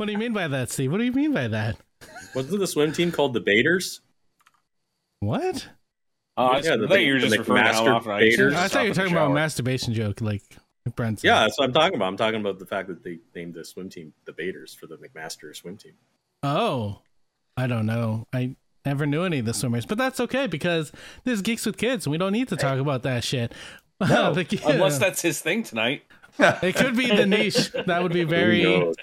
What do you mean by that, Steve? What do you mean by that? Wasn't the swim team called the Baiters? What? Uh, Yeah, I the- thought you were the just referring to how master often I used baiters. I thought you were talking about a masturbation joke, like Brent. Yeah, that's what I'm talking about. I'm talking about the fact that they named the swim team the Baiters for the McMaster swim team. Oh, I don't know. I never knew any of the swimmers, but that's okay because there's Geeks with Kids, and we don't need to talk about that shit. No, The ki- unless that's his thing tonight. it could be the niche. That would be very, Who knows?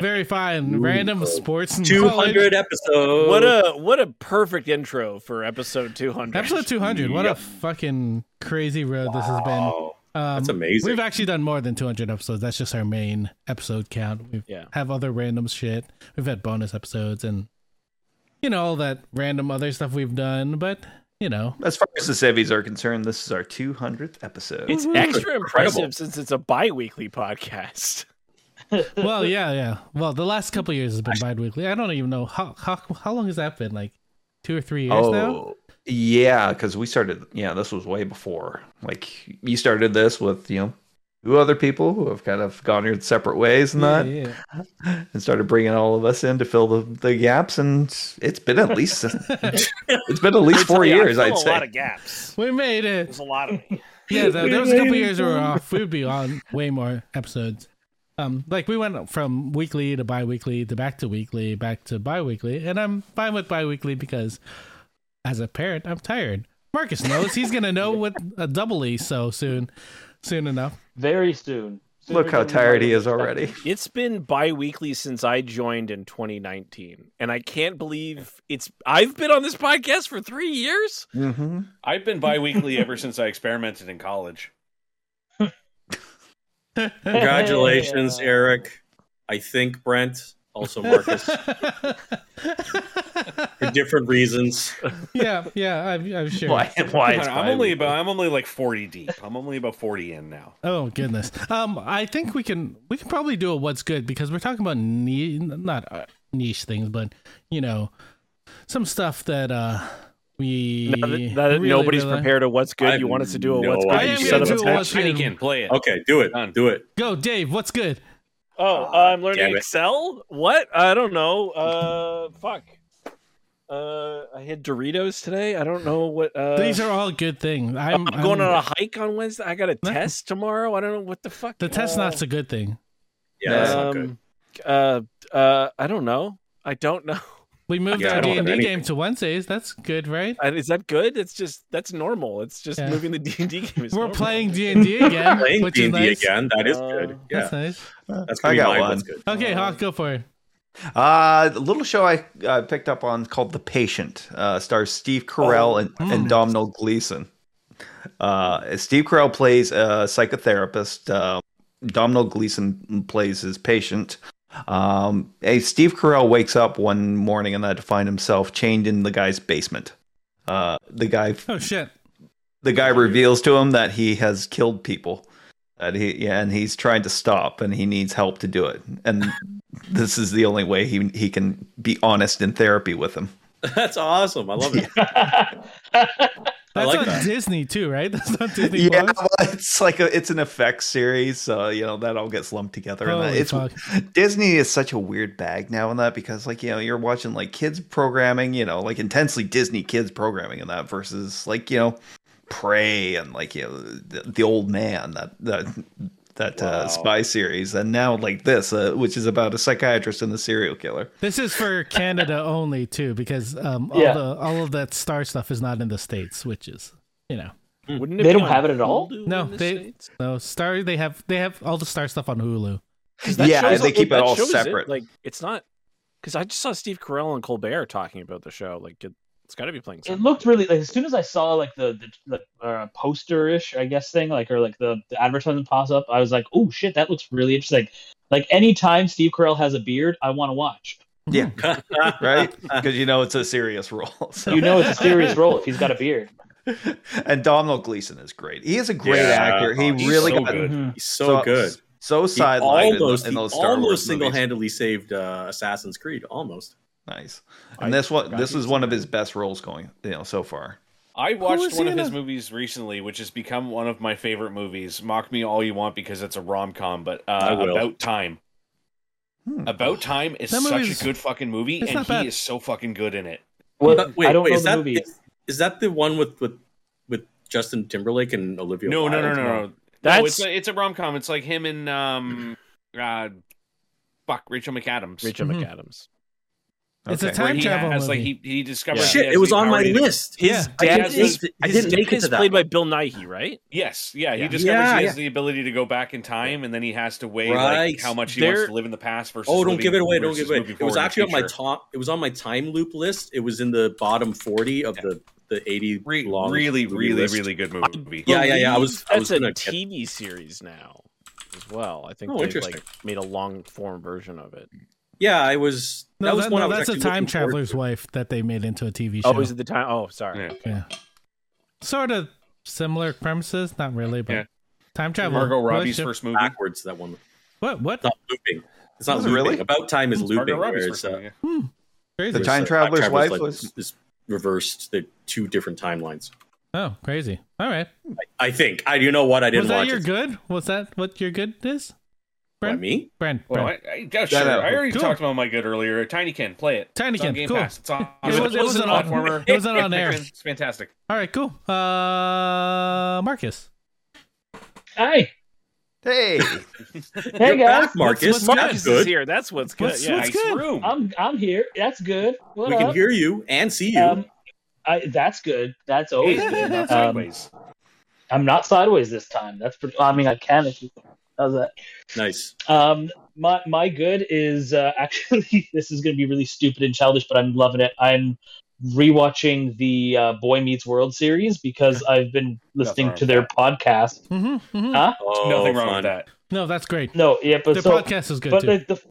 Very fine. Random sports Two hundred Two episodes. What a what a perfect intro for episode 200. Episode 200. What a fucking crazy road this has been. Wow. Um, That's amazing. We've actually done more than 200 episodes. That's just our main episode count. We Yeah. have other random shit. We've had bonus episodes and, you know, all that random other stuff we've done. But, you know, As far as the Sevies are concerned, this is our 200th episode. It's Woohoo. extra Incredible. impressive since it's a bi-weekly podcast. well, yeah, yeah. Well, the last couple years has been bi-weekly. I don't even know how how how long has that been? Like two or three years now. oh, yeah, because we started. Yeah, this was way before. Like you started this with you know two other people who have kind of gone your separate ways and Yeah, that, yeah. and started bringing all of us in to fill the, the gaps. And it's been at least it's been at least four Yeah, years, I'd a say. lot of gaps. We made it. There's a lot of me. Yeah, there, there was a couple years we were off. We'd be on way more episodes. Um, like we went from weekly to bi-weekly to back to weekly, back to bi-weekly, and I'm fine with bi-weekly because, as a parent, I'm tired. Marcus knows he's gonna know what a double E so soon, soon enough. Very soon. Sooner Look how tired he is already. It's been bi-weekly since I joined in 2019, and I can't believe it's. I've been on this podcast for three years. hmm I've been bi-weekly ever since I experimented in college. Congratulations, Yeah. Eric. I think Brent, also Marcus, for different reasons. yeah, yeah, I'm, I'm sure. Why? Why? it's I'm only about I'm only like 40 deep. I'm only about 40 in now. Oh goodness. Um, I think we can we can probably do a what's good because we're talking about niche, not uh, niche things, but you know, some stuff that uh we Now that, that really, nobody's really- prepared a what's good. I you want us to do a have what's good? I you am son gonna of a do a what's good. Tinykin, play it. Okay, do it. Done. Do it. Go, Dave. What's good? Oh, I'm learning Excel. What? I don't know. Uh, fuck. Uh, I had Doritos today. I don't know what. Uh, These are all good things. I'm, I'm going I'm- on a hike on Wednesday. I got a No. test tomorrow. I don't know what the fuck. The test's uh, not a good thing. Yeah, that's not good. Um, Uh, uh, I don't know. I don't know. We moved Yeah, our D and D game to Wednesdays. That's good, right? Uh, Is that good? It's just that's normal. It's just Yeah. moving the D and D game. Is We're normal. playing D and D again, Playing which is D&D nice. again. That is Uh, good. Yeah, That's nice. that's I got one. Good. Okay, Hawk, go for it. Uh, the little show I uh, picked up on called The Patient uh, stars Steve Carell and, Hmm. and Domhnall Gleeson. Uh, Steve Carell plays a psychotherapist. Uh, Domhnall Gleeson plays his patient. Um, hey, Steve Carell wakes up one morning and had to find himself chained in the guy's basement. Uh, the guy Oh shit. the guy reveals to him that he has killed people that he yeah, and he's trying to stop and he needs help to do it and this is the only way he he can be honest in therapy with him That's awesome. I love it. That's like on that. Disney too, right? That's not Disney yeah Plus. well, it's like a, it's an FX series so you know that all gets lumped together and it's fuck. disney is such a weird bag now in that because like you know you're watching like kids programming you know like intensely disney kids programming in that versus like you know prey and like you know the, the old man that that that Wow. uh, spy series and now like this uh, which is about a psychiatrist and a serial killer This is for Canada only too, because um, all Yeah. the all of that star stuff is not in the states, which is you know Wouldn't They be don't have it at all? Hulu no the they States? no star they have they have all the star stuff on Hulu. Yeah, show's they on- keep it that all shows separate. Like it's not because I just saw Steve Carell and Colbert talking about the show. Like it, it's got to be playing. It looked really like as soon as I saw like the the, the uh, poster-ish, I guess thing, like or like the, the advertisement pops up, I was like, oh shit, that looks really interesting. Like anytime Steve Carell has a beard, I want to watch. yeah right because you know it's a serious role so. You know, it's a serious role if he's got a beard. and Domhnall Gleeson is great he is a great Yeah. actor he Oh, he's really so got good. Mhm. He's so, good. so sidelined in- almost, in, he those Star Wars almost movies. single-handedly saved uh, Assassin's Creed. Almost. Nice. I And this one, this is one of his best roles going, you know, so far. I watched one of his a- movies recently, which has become one of my favorite movies. Mock me all you want because it's a rom com, but uh, about time. About Time is That such movie's- a good fucking movie, it's and he bad. is so fucking good in it. What? But wait, I don't wait, know is the that movie. is, is that the one with with with Justin Timberlake and Olivia? No, no, no, no, no. No, That's it's a, it's a rom com. It's like him and um, uh, fuck Rachel McAdams. Rachel Mhm. McAdams. It's a time where he travel has like movie. he he discovers. Yeah. Shit, has it was on my to- list. Yeah. His I dad guess is, I didn't make it is to that played by. Bill Nighy, right? Yes, yeah, he Yeah. discovers Yeah, he has yeah. the ability to go back in time, and then he has to weigh Right. like how much he There- wants to live in the past versus. Oh, don't give it away! Don't give it away! It was actually on my future. top. It was on my time loop list. It was in the bottom forty of the the eighty Re- long really, movie really, list. really good movie. Yeah, yeah, yeah. I was- Believe I was that's a TV series now as well. I think Oh, they've like made a long form version of it. Yeah, I was. No, that was that- one no, I was that's a time traveler's to. wife that they made into a TV show. Oh, is it the time? Oh, sorry. Yeah. Yeah. Sort of similar premises, not really, but Yeah. time travel. Margot Robbie's relationship. first movie. backwards. That one. What? What? It's not looping. It's not Was it really? About time is looping. Robbie's whereas, uh, movie. yeah. Crazy. The time uh, traveler's Time wife like, was- is reversed. The two different timelines. Oh, crazy. All right. I think. I. You know what? I didn't watch. Was that watch your it. good? Was that what your good is? What, me? Brent. Well, Brent. I, I, yeah, sure. no. I already Cool. talked about my good earlier. Tinykin, play it. Tinykin, It's on Game cool. Pass. It's on. It was- it wasn't a on- platformer. it wasn't on air. It's fantastic. All right, cool. Uh, Marcus. Hi, Hey, hey guys, back, Marcus. what's That's Marcus is here. That's what's good. What's- yeah. what's nice good? room. I'm I'm here. That's good. What We can hear you and see you. Um, I that's good. That's always good. not Um, sideways. I'm not sideways this time. That's pretty. I mean, I can if you. How's that? nice. Um, my my good is uh, actually this is going to be really stupid and childish, but I'm loving it. I'm rewatching the uh, Boy Meets World series because I've been listening to their podcast. Mm-hmm, mm-hmm. Huh? Oh, Nothing wrong fun. with that. No, that's great. No, yeah, but Their so podcast is good but too. the, the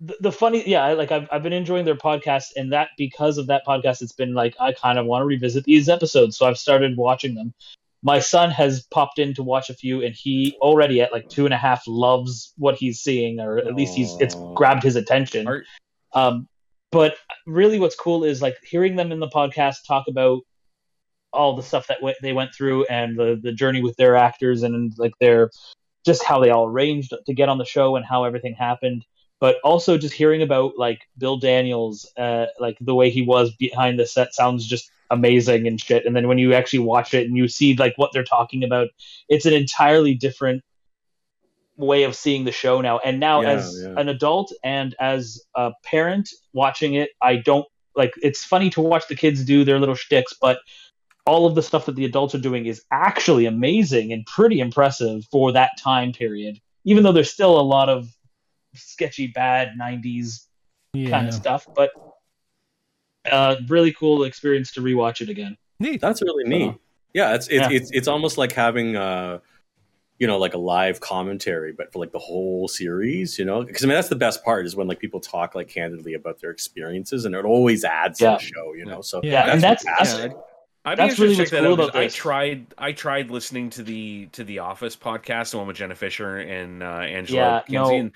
the the funny yeah like I've, I've been enjoying their podcast and that because of that podcast it's been like i kind of want to revisit these episodes so i've started watching them my son has popped in to watch a few and he already at like two and a half loves what he's seeing or at least he's it's grabbed his attention. Um but really what's cool is like hearing them in the podcast talk about all the stuff that w- they went through and the the journey with their actors and like their just how they all arranged to get on the show and how everything happened. But also just hearing about like bill daniels uh like the way he was behind the set sounds just amazing and shit and then when you actually watch it and you see like what they're talking about it's an entirely different way of seeing the show now and now Yeah, as yeah. an adult and as a parent watching it i don't like it's funny to watch the kids do their little shticks but all of the stuff that the adults are doing is actually amazing and pretty impressive for that time period. Even though there's still a lot of sketchy, bad '90s yeah. kind of stuff, but uh, really cool experience to rewatch it again. Neat. That's really neat. Uh-huh. Yeah, it's it's, Yeah. it's it's almost like having uh you know like a live commentary but for like the whole series, you know? Because I mean that's the best part is when like people talk like candidly about their experiences and it always adds Yeah. to the show, you know. So Yeah, Yeah, and that's that's fantastic. I'd be That's interested really to what's check that cool out. 'cause about I tried. I tried listening to the to the Office podcast, the one with Jenna Fischer and uh, Angela Yeah, Kinsey, no. and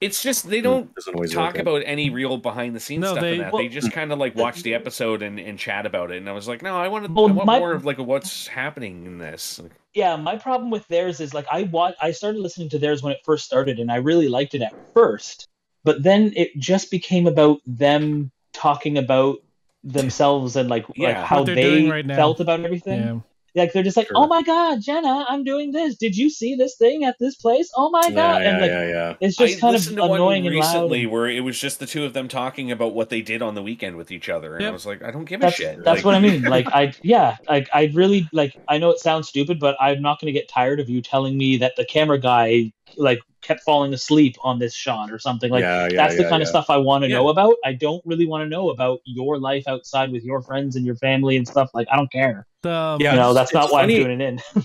it's just they don't talk about any real behind the scenes No, stuff they- in that. Well- they just kind of like watch the episode and, and chat about it. And I was like, no, I want to. Well, I want my- more of like what's happening in this. Yeah. My problem with theirs is like I wa- I started listening to theirs when it first started, and I really liked it at first, but then it just became about them talking about themselves and like, like Yeah. how they're they doing right felt about everything. Yeah. Like they're just like, Sure. oh my god, Jenna, I'm doing this. Did you see this thing at this place? Oh my god! yeah, and like yeah, yeah. it's just I kind of listened to one annoying and loud. recently where it was just the two of them talking about what they did on the weekend with each other, and I was like, I don't give a That's shit. that's Like, what I mean. Like I yeah, like I really like I know it sounds stupid, but I'm not going to get tired of you telling me that the camera guy like kept falling asleep on this shot or something. Like yeah, yeah, that's the yeah, kind of stuff I want to Yeah. know about. I don't really want to know about your life outside with your friends and your family and stuff. Like I don't care. The, um, Yeah, you know, that's not why funny- I'm doing it in.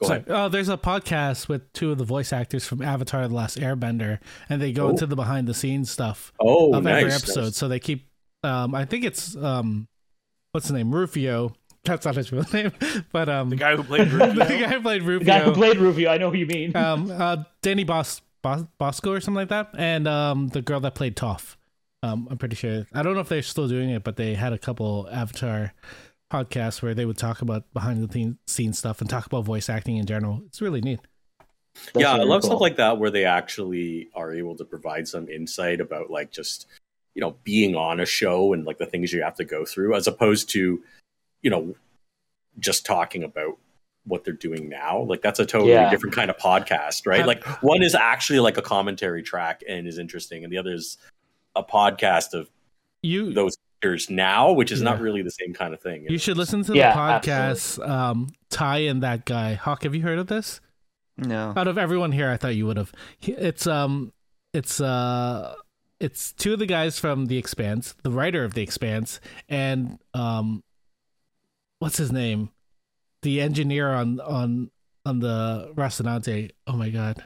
Go Sorry. ahead. Oh, there's a podcast with two of the voice actors from Avatar: The Last Airbender, and they go Oh. into the behind the scenes stuff Oh, of nice. every episode. nice. So they keep. Um, I think it's um, what's the name? Rufio. That's not his real name, but um, the guy who played the guy who played the guy who played Rufio, I know who you mean. um, uh, Danny Bos- Bos- Bosco or something like that, and um, the girl that played Toph. Um, I'm pretty sure. I don't know if they're still doing it, but they had a couple Avatar podcasts where they would talk about behind the scenes stuff and talk about voice acting in general. It's really neat. That's yeah, I love cool. stuff like that where they actually are able to provide some insight about like just you know being on a show and like the things you have to go through, as opposed to you know just talking about what they're doing now. Like that's a totally Yeah. different kind of podcast, right? Like one is actually like a commentary track and is interesting, and the other is a podcast of You those actors now, which is not really the same kind of thing. you should listen to Yeah, the podcast. Um, Ty and that guy Hawk. Have you heard of this? No. Out of everyone here, I thought you would have. It's um, it's uh, it's two of the guys from The Expanse, the writer of The Expanse, and um, what's his name, the engineer on on on the Rocinante. Oh my god,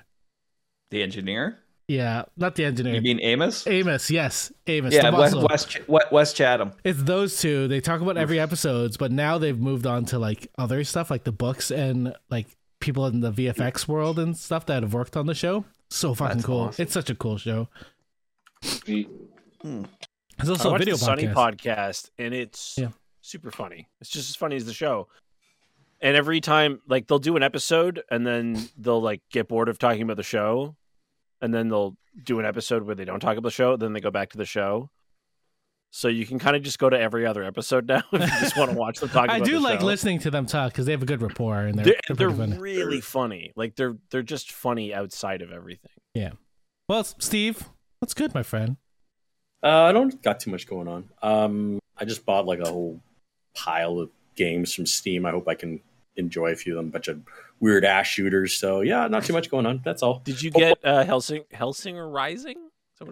The engineer? yeah, not the engineer. You mean Amos? Amos, yes, Amos. yeah, the West. West, West, Wes Chatham. It's those two. They talk about every episodes, but now they've moved on to like other stuff, like the books and like people in the VFX world and stuff that have worked on the show. So fucking That's cool! awesome. It's such a cool show. Sweet. It's I also a watched video the Sunny podcast. podcast, and it's Yeah. Super funny. It's just as funny as the show. And every time, like they'll do an episode, and then they'll like get bored of talking about the show, and then they'll do an episode where they don't talk about the show. Then they go back to the show. So you can kind of just go to every other episode now if you just want to watch them talk. I do like show. listening to them talk because they have a good rapport and they're They're, they're, they're funny. really funny. Like they're they're just funny outside of everything. Yeah. Well, Steve, what's good, my friend? Uh, I don't got too much going on. Um, I just bought like a whole pile of games from Steam. I hope I can enjoy a few of them. bunch of weird ass shooters. So yeah, not too much going on. That's all. Did you get uh, Helsing Hellsinger Rising?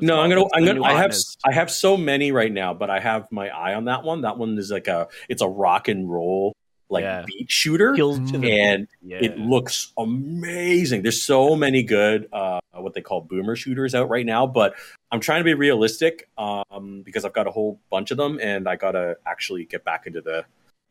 No, I'm gonna. That's I'm gonna. I have. I have so many right now, but I have my eye on that one. That one is like a. It's a rock and roll like Yeah. beat shooter, and yeah. it looks amazing. There's so many good, uh, what they call boomer shooters out right now, but I'm trying to be realistic um, because I've got a whole bunch of them, and I gotta actually get back into the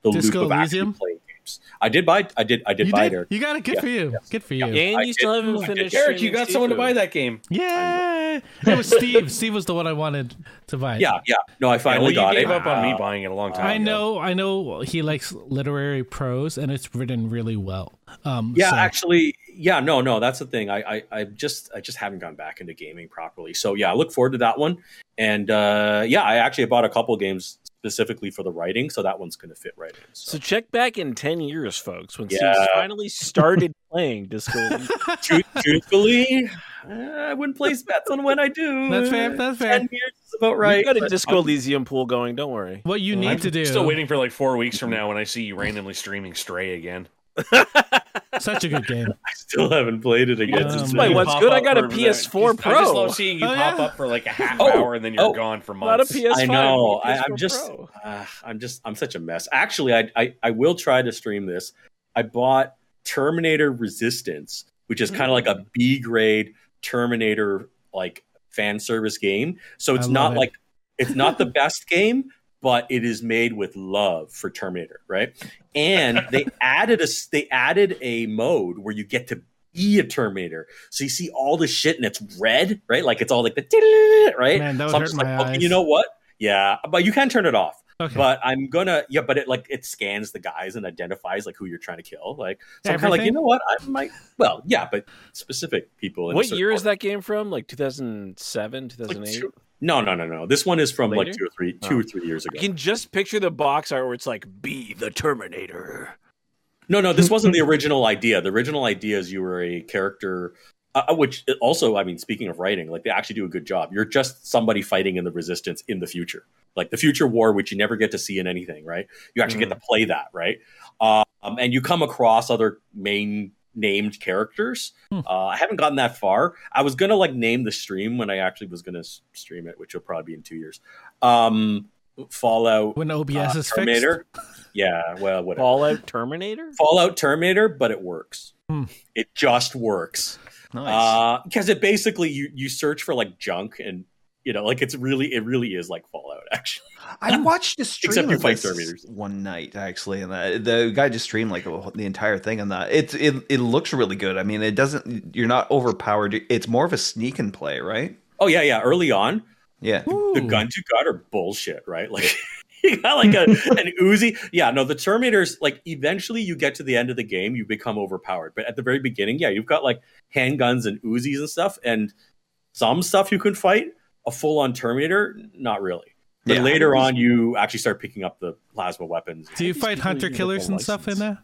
the Disco loop of actually Elysium? playing games. I did buy. I did. I did you buy did? it. You got it. Good Yeah. for you. Good for you. Yeah. and I you still did- haven't I did. finished. Derek, you streaming got someone to buy that game. Yeah, it was Steve. Steve was the one I wanted to buy. Yeah, yeah. No, I Yeah, well, finally you got gave it. up on me buying it a long time I ago. know, I know. He likes literary prose, and it's written really well. Um, Yeah, so- actually, yeah, no, no, that's the thing. I, I, I just, I just haven't gone back into gaming properly. So yeah, I look forward to that one. And uh, yeah, I actually bought a couple games specifically for the writing, so that one's going to fit right in. So So. check back in ten years, folks, when Yeah. Steve finally started playing Disco. Elysium. Truth, truthfully, uh, I wouldn't place bets on when I do. That's fair, that's fair. Ten years is about right. We've got a Disco Elysium pool going. Don't worry. what you need I'm to do. Still waiting for like four weeks from now when I see you randomly streaming Stray again. Such a good game. I still haven't played it again. Um, since My then. one's good. I got a PS4 Pro. I just Pro. love seeing you Oh, pop yeah? up for like a half Oh, hour and then you're oh. gone for Not a months. PS5. I know. I, PS4 I'm just, uh, I'm just, I'm such a mess. Actually, I, I, I will try to stream this. I bought Terminator Resistance, which is kind of like a B grade Terminator like fan service game. So it's not it. like it's not the best game, but it is made with love for Terminator, right? And they added a s- they added a mode where you get to be a Terminator. So you see all the shit and it's red, right? Like it's all like the right. Man, that would so I'm just like, okay, eyes. you know what? Yeah, but you can turn it off. Okay. But I'm gonna yeah, but it like it scans the guys and identifies like who you're trying to kill. Like so I'm kind of like, you know what? I might well, yeah, but specific people. in What certain year is that game from? Like 2007, Like 2008? two- no, no, no, no. This one is from like two or three, two Oh. or three years ago. I can just picture the box art where it's like, "Be the Terminator." No, no, this wasn't the original idea. The original idea is you were a character, uh, which also, I mean, speaking of writing, like they actually do a good job. You're just somebody fighting in the resistance in the future, like the future war, which you never get to see in anything, right? You actually get to play that, right? Um, and you come across other main named characters. Hmm. Uh, I haven't gotten that far. I was gonna like name the stream when I actually was gonna stream it, which will probably be in two years. Um, Fallout when OBS uh, is Terminator. Yeah, well, whatever. Fallout Terminator. Fallout Terminator, but it works. Hmm. It just works Nice. because it basically you you search for like junk and you know like it's really it really is like Fallout actually. I watched a stream Except you of fight Terminators. one night actually, and the, the guy just streamed like the the entire thing on that. Uh, it it it looks really good. I mean, it doesn't. You're not overpowered. It's more of a sneak and play, right? Oh yeah, yeah. Early on, Yeah. the Ooh. guns you got are bullshit, right? Like you got like a, an Uzi. Yeah, no, the Terminators, like eventually you get to the end of the game, you become overpowered. But at the very beginning, yeah, you've got like handguns and Uzis and stuff, and some stuff you can fight. A full on Terminator, not really. But Yeah. later on, you actually start picking up the plasma weapons. Do you fight hunter killers full and stuff in license. there?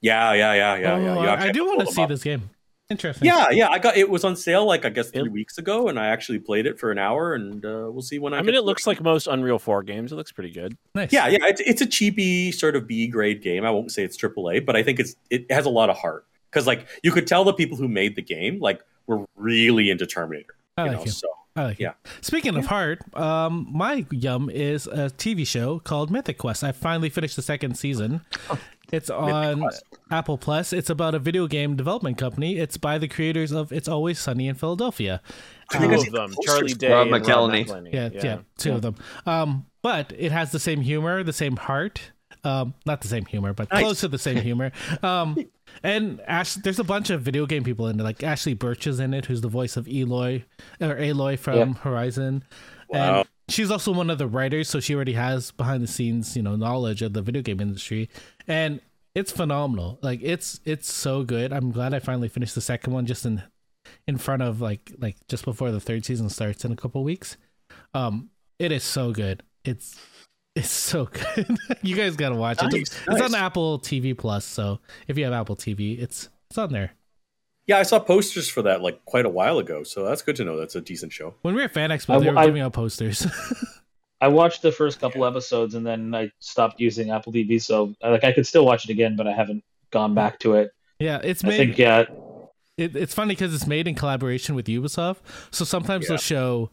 Yeah, yeah, yeah, yeah, yeah. Oh, You actually I do want to see up. this game. Interesting. Yeah, yeah. I got it was on sale like I guess three Yep. weeks ago, and I actually played it for an hour, and uh, we'll see when I. I mean, it looks like most Unreal Four games. It looks pretty good. Nice. Yeah, yeah. It's it's a cheapy sort of B grade game. I won't say it's AAA, but I think it's it has a lot of heart because like you could tell the people who made the game like were really into Terminator. I You like know, it. so I like Yeah. it. Speaking of heart, um, my yum is a TV show called Mythic Quest. I finally finished the second season. It's on Apple Plus. It's about a video game development company. It's by the creators of It's Always Sunny in Philadelphia. Two I of them. Charlie Day Rob and McElhenney. Rob McElhenney. Yeah, yeah, two of them. Um, but it has the same humor, the same heart. Um, not the same humor, but Nice. close to the same humor. Um, and Ash, there's a bunch of video game people in it. Like Ashly Burch is in it, who's the voice of Eloy or Aloy from. Horizon. Wow. And she's also one of the writers, so she already has behind the scenes, you know, knowledge of the video game industry. And it's phenomenal. Like it's it's so good. I'm glad I finally finished the second one just in in front of like like just before the third season starts in a couple weeks. Um, it is so good. It's it's so good. you guys gotta watch it. It's, it's on. Apple TV Plus, so if you have Apple TV, it's it's on there. yeah, I saw posters for that like quite a while ago, so that's good to know. That's a decent show. When we were at Fan Expo, I- they were I- giving out posters. I watched the first couple episodes and then I stopped using Apple TV. So like I could still watch it again, but I haven't gone back to it. yeah, it's I made. think yeah, it, it's funny because it's made in collaboration with Ubisoft. So sometimes Yeah. they'll show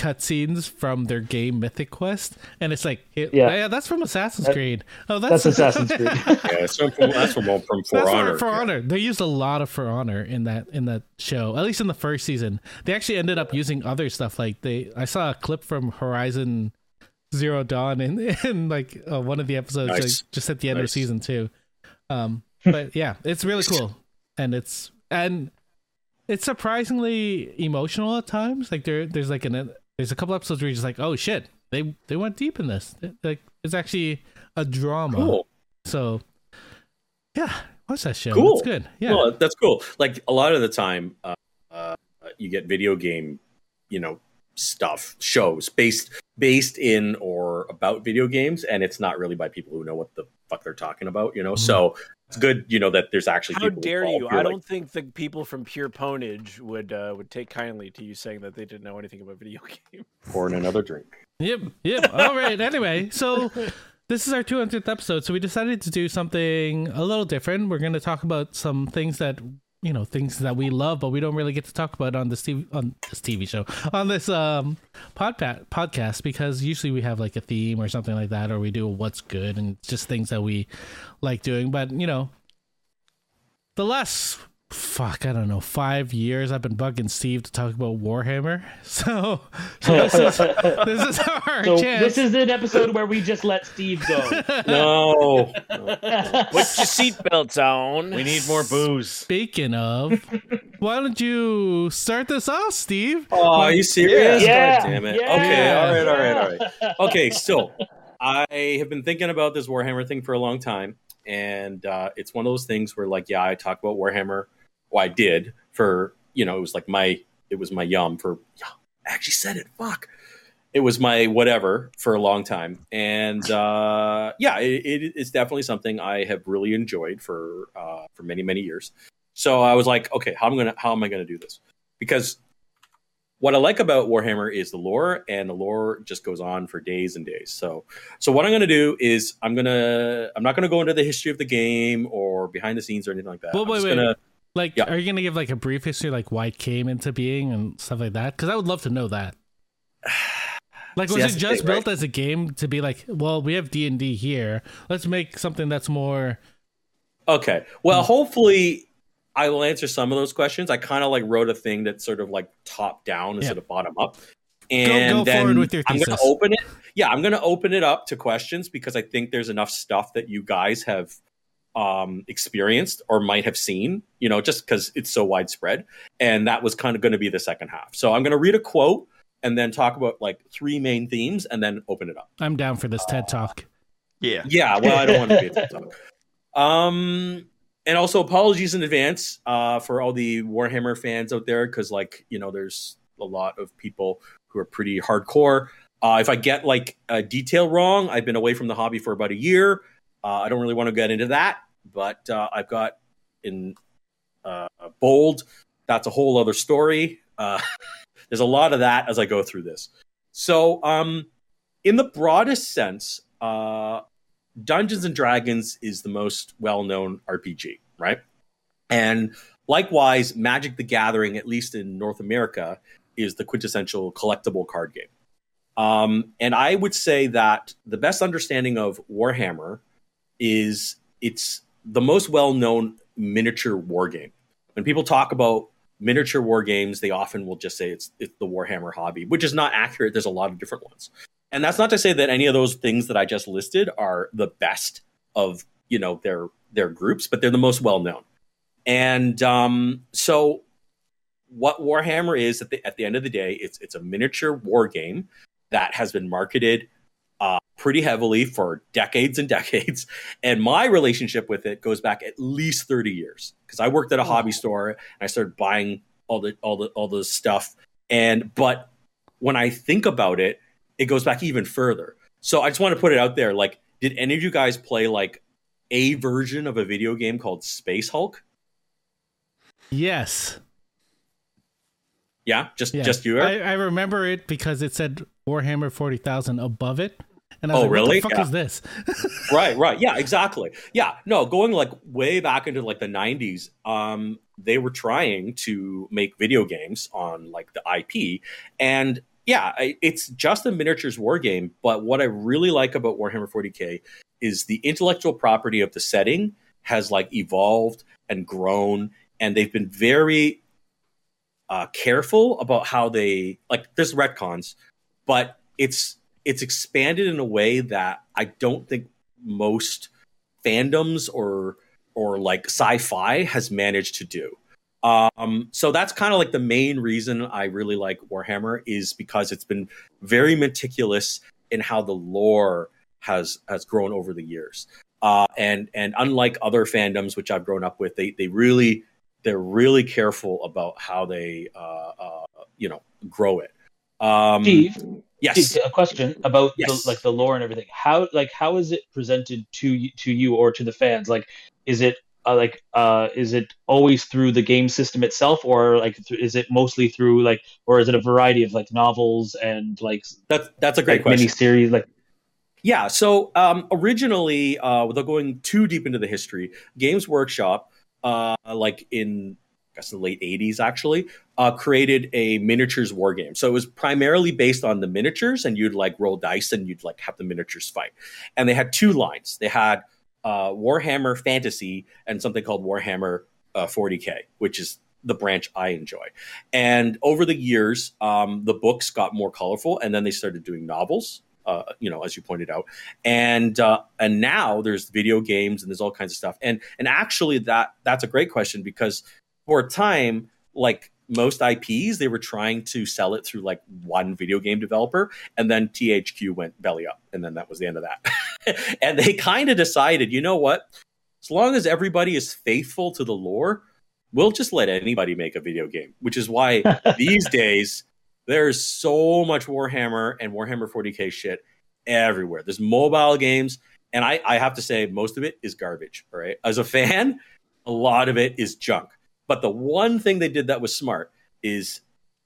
cutscenes from their game Mythic Quest, and it's like, it- Yeah. yeah, that's from Assassin's That- Creed. Oh, that's, that's Assassin's Creed. Yeah, so from, that's from from For That's Honor. For, For Yeah. Honor. They used a lot of For Honor in that in that show. At least in the first season. They actually ended up using other stuff. Like they, I saw a clip from Horizon Zero Dawn in, in like uh, one of the episodes, Nice. like, just at the end of season two. Um, but yeah, it's really cool, and it's and it's surprisingly emotional at times. Like there, there's like an there's a couple episodes where you're just like, oh shit, they they went deep in this. Like it's actually a drama. Cool. So, yeah, watch that show. Cool. It's good. Yeah. Well, that's cool. Like a lot of the time, uh, uh, you get video game, you know, stuff shows based based in or about video games, and it's not really by people who know what the fuck they're talking about. You know, so it's good. You know that there's actually How people dare you? who I like, don't think the people from Pure Pwnage would uh, would take kindly to you saying that they didn't know anything about video games. pouring another drink. Yep. Yep. All right. Anyway, so this is our 200th episode. So we decided to do something a little different. We're going to talk about some things that you know things that we love, but we don't really get to talk about on this TV on this TV show on this um podpa- podcast because usually we have like a theme or something like that, or we do what's good and just things that we like doing. But you know, the last fuck I don't know five years I've been bugging Steve to talk about Warhammer. So, so this is this is our so chance. this is an episode where we just let Steve go. No, Put your seatbelts on. We need more booze. Speaking of, why don't you start this off, Steve? oh, are you serious? Yeah. God damn it. Yeah. Okay, all right, all right, all right. Okay, so I have been thinking about this Warhammer thing for a long time, and uh, it's one of those things where, like, yeah, I talk about Warhammer. Well, I did for you know, it was like my it was my yum for. I actually said it. Fuck. It was my whatever for a long time, and uh, yeah, it, it is definitely something I have really enjoyed for uh, for many many years. So I was like, okay, how am I gonna how am I gonna do this? Because what I like about Warhammer is the lore, and the lore just goes on for days and days. So, so what I'm going to do is I'm gonna I'm not going to go into the history of the game or behind the scenes or anything like that. Well, I'm wait, wait. gonna Like, Yeah. are you gonna give like a brief history, like why it came into being and stuff like that? Because I would love to know that. Like, was that's it just thing, built right? as a game to be like, well, we have D and D here. Let's make something that's more. okay. Hmm. Well, hopefully. I will answer some of those questions. I kind of like wrote a thing that's sort of like top down instead of bottom up. And go then forward with your I'm going to open it. Yeah, I'm going to open it up to questions because I think there's enough stuff that you guys have um, experienced or might have seen, you know, just because it's so widespread. And that was kind of going to be the second half. So I'm going to read a quote and then talk about like three main themes and then open it up. I'm down for this TED talk. Yeah. Yeah, well, I don't want to be a TED talk. Um, and also apologies in advance uh, for all the Warhammer fans out there because, like, you know, there's a lot of people who are pretty hardcore. Uh, if I get like a detail wrong, I've been away from the hobby for about a year. Uh, I don't really want to get into that, but uh, I've got in uh, bold. That's a whole other story. Uh, there's a lot of that as I go through this. So, um, in the broadest sense, uh, Dungeons and Dragons is the most well-known RPG, right? And likewise, Magic the Gathering, at least in North America, is the quintessential collectible card game. Um, and I would say that the best understanding of Warhammer is it's the most well-known miniature war game. When people talk about miniature war games, they often will just say it's it's the Warhammer hobby, which is not accurate. There's a lot of different ones. And that's not to say that any of those things that I just listed are the best of, you know, their their groups, but they're the most well known. And um, so what Warhammer is at the at the end of the day, it's it's a miniature war game that has been marketed pretty heavily for decades and decades. And my relationship with it goes back at least 30 years because I worked at a oh, hobby store and I started buying all the all the all the stuff. And but when I think about it, it goes back even further. So I just want to put it out there. Like, did any of you guys play like a version of a video game called Space Hulk? Yes. Yeah, just Yeah. just you. I, I remember it because it said Warhammer 40,000 above it. And I was Oh, like, really? what the fuck Yeah. is this? right right yeah exactly yeah no going like way back into like the 90s um they were trying to make video games on like the ip and yeah it's just a miniatures war game but what i really like about warhammer 40k is the intellectual property of the setting has like evolved and grown and they've been very uh, careful about how they like there's retcons but it's it's expanded in a way that I don't think most fandoms or or like sci-fi has managed to do. Um, so that's kind of like the main reason I really like Warhammer is because it's been very meticulous in how the lore has has grown over the years. Uh, and and unlike other fandoms which I've grown up with, they they really they're really careful about how they uh, uh, you know grow it. Um, Steve, yes. A question about Yes. the, like the lore and everything. How like how is it presented to you, to you or to the fans? Like, is it uh, like uh, is it always through the game system itself, or like th- is it mostly through like, or is it a variety of like novels and like That's that's a great like question. mini series? Like, Yeah. So um, originally, uh, without going too deep into the history, Games Workshop, uh, like in guess the late '80s, actually, uh, created a miniatures war game. So it was primarily based on the miniatures, and you'd like roll dice and you'd like have the miniatures fight. And they had two lines. They had uh, Warhammer Fantasy and something called Warhammer uh, 40k, which is the branch I enjoy. And over the years, um, the books got more colorful, and then they started doing novels. Uh, you know, as you pointed out, and uh, and now there's video games and there's all kinds of stuff. And and actually, that that's a great question because for a time, like most IPs, they were trying to sell it through like one video game developer, and then THQ went belly up, and then that was the end of that. and they kind of decided, you know what? As long as everybody is faithful to the lore, we'll just let anybody make a video game. Which is why these days there's so much Warhammer and Warhammer 40k shit everywhere. There's mobile games, and I, I have to say most of it is garbage. All right, as a fan, a lot of it is junk. But the one thing they did that was smart is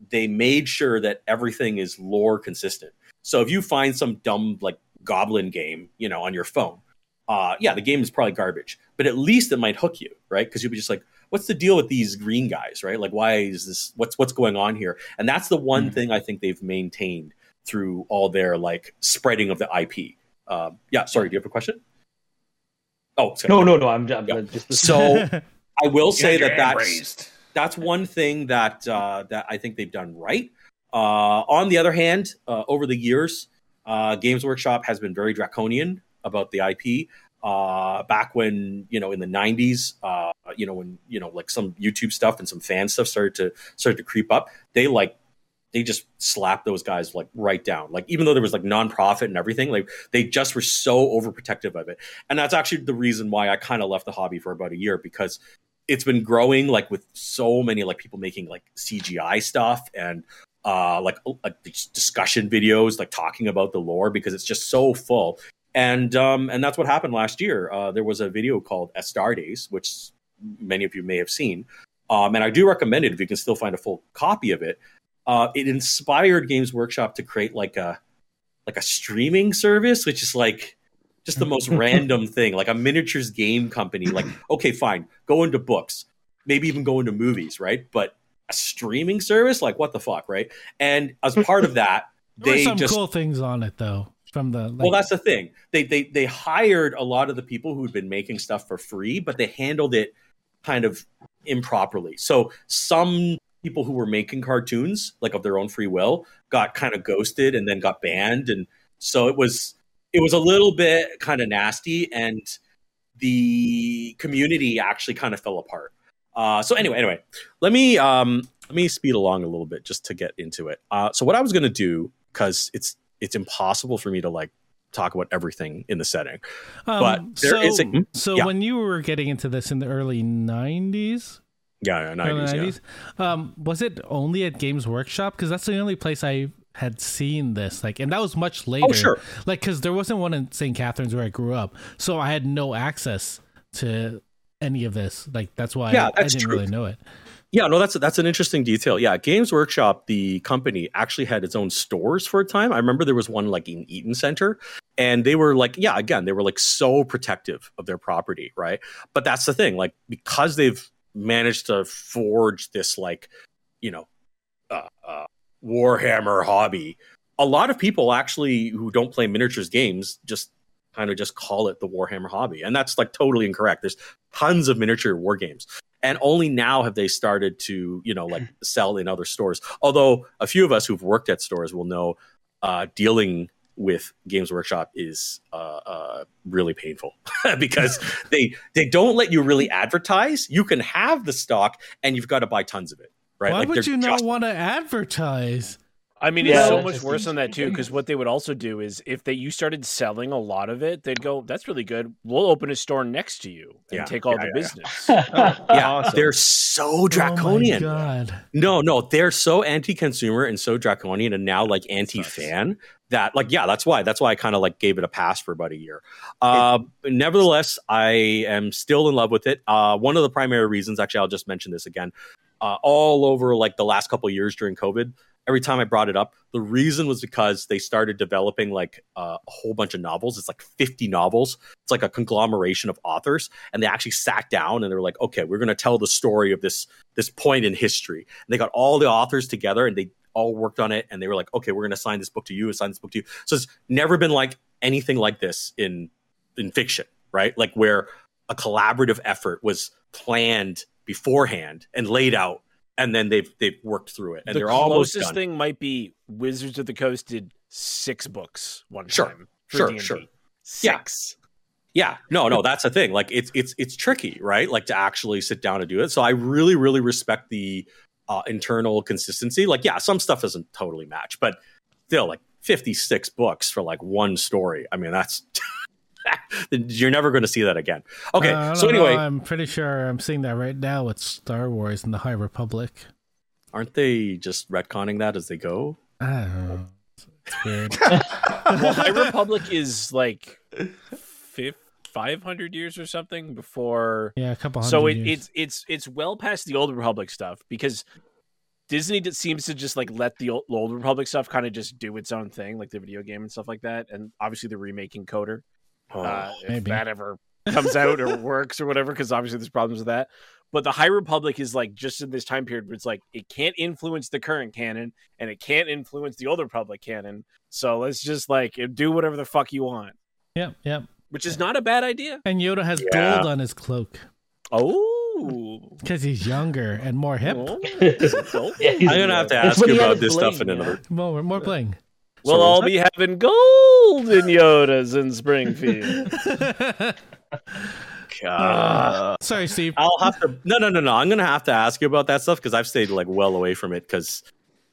they made sure that everything is lore consistent. So if you find some dumb like goblin game, you know, on your phone, uh, yeah, the game is probably garbage, but at least it might hook you, right? Because you'll be just like, what's the deal with these green guys, right? Like, why is this? What's what's going on here? And that's the one Mhm. thing I think they've maintained through all their like spreading of the IP. Um, yeah, sorry, do you have a question? Oh, sorry. no, no, no. I'm, I'm Yeah. just So I will say that that's raised. that's one thing that uh, that I think they've done right. Uh, on the other hand, uh, over the years, uh, Games Workshop has been very draconian about the IP. Uh, back when you know in the '90s, uh, you know when you know like some YouTube stuff and some fan stuff started to started to creep up, they like they just slapped those guys like right down. Like even though there was like nonprofit and everything, like they just were so overprotective of it. And that's actually the reason why I kind of left the hobby for about a year because it's been growing like with so many like people making like CGI stuff and uh like, like discussion videos like talking about the lore because it's just so full. And um and that's what happened last year. Uh there was a video called Astartes, which many of you may have seen. Um, and I do recommend it if you can still find a full copy of it uh, it inspired Games Workshop to create like a like a streaming service, which is like just the most random thing, like a miniatures game company. Like, okay, fine, go into books, maybe even go into movies, right? But a streaming service, like what the fuck, right? And as part of that, they some just cool things on it though. From the like, well, that's the thing. They they they hired a lot of the people who'd been making stuff for free, but they handled it kind of improperly. So some people who were making cartoons, like of their own free will, got kind of ghosted and then got banned, and so it was it was a little bit kind of nasty, and the community actually kind of fell apart. Uh, so anyway, anyway, let me um, let me speed along a little bit just to get into it. Uh, so what I was going to do because it's it's impossible for me to like talk about everything in the setting. um, but there so, is a- hmm? so Yeah. when you were getting into this in the early '90s, Yeah, yeah, early 90s, yeah. um, was it only at Games Workshop? Because that's the only place I had seen this. Like, and that was much later. Oh, sure. Like, because there wasn't one in St. Catharines where I grew up, so I had no access to any of this. Like, that's why Yeah, I, I that's didn't true. really know it. Yeah, no, that's that's an interesting detail. Yeah, Games Workshop, the company, actually had its own stores for a time. I remember there was one like in Eaton Center, and they were like, yeah, again, they were like so protective of their property, right? But that's the thing, like because they've managed to forge this like, you know, uh, uh, Warhammer hobby. A lot of people actually who don't play miniatures games just kind of just call it the Warhammer hobby, and that's like totally incorrect. There's tons of miniature war games. And only now have they started to you know like sell in other stores. Although a few of us who've worked at stores will know uh, dealing with games workshop is uh, uh, really painful. Because they they don't let you really advertise. You can have the stock and you've got to buy tons of it right Why Like, would they're you not just- want to advertise? I mean, Yeah, it's so much worse seems than that too. Because what they would also do is, if they you started selling a lot of it, they'd go, "That's really good. We'll open a store next to you and Yeah, take all yeah, the yeah, yeah. business." yeah Awesome. they're so draconian Oh my god. No, no, they're so anti-consumer and so draconian and now like anti-fan that like yeah, that's why that's why I kind of like gave it a pass for about a year. Uh, nevertheless, I am still in love with it. Uh, one of the primary reasons, actually, I'll just mention this again. Uh, all over like the last couple years during COVID, every time I brought it up, the reason was because they started developing like uh, a whole bunch of novels. It's like 50 novels. It's like a conglomeration of authors, and they actually sat down and they were like, "Okay, we're going to tell the story of this this point in history." And they got all the authors together and they all worked on it, and they were like, "Okay, we're going to assign this book to you, assign this book to you." So it's never been like anything like this in in fiction, right? Like where a collaborative effort was planned beforehand and laid out, and then they've they've worked through it, and the they're almost closest done. thing might be Wizards of the Coast did six books one Sure, time. for sure, D&D. sure. Six. Yeah, no, no, that's the thing. Like it's it's it's tricky, right? Like to actually sit down and do it. So I really, really respect the uh, internal consistency. Like, yeah, some stuff doesn't totally match, but still, like fifty six books for like one story. I mean, that's you're never going to see that again. Okay, Uh, so don't know. anyway, I'm pretty sure I'm seeing that right now with Star Wars and the High Republic. aren't they just retconning that as they go? I don't know. It's weird. Well, High Republic is like fif- 500 years or something before yeah, a couple hundred so it, years. it's it's it's well past the old republic stuff because disney seems to just like let the old, old republic stuff kind of just do its own thing like the video game and stuff like that and obviously the remaking KOTOR Oh, uh, if maybe. that ever comes out or works or whatever because obviously there's problems with that but the high republic is like just in this time period where it's like it can't influence the current canon and it can't influence the old republic canon so let's just like do whatever the fuck you want Yep, yep. which is not a bad idea And Yoda has Yeah. gold on his cloak oh because he's younger and more hip. Oh. Yeah, I'm gonna have to ask you about his this stuff in bling, another. More, more bling. We'll So all what's be having gold in Yodas in Springfield. God. Sorry, Steve. I'll have to. No, no, no, no. I'm gonna have to ask you about that stuff because I've stayed like well away from it because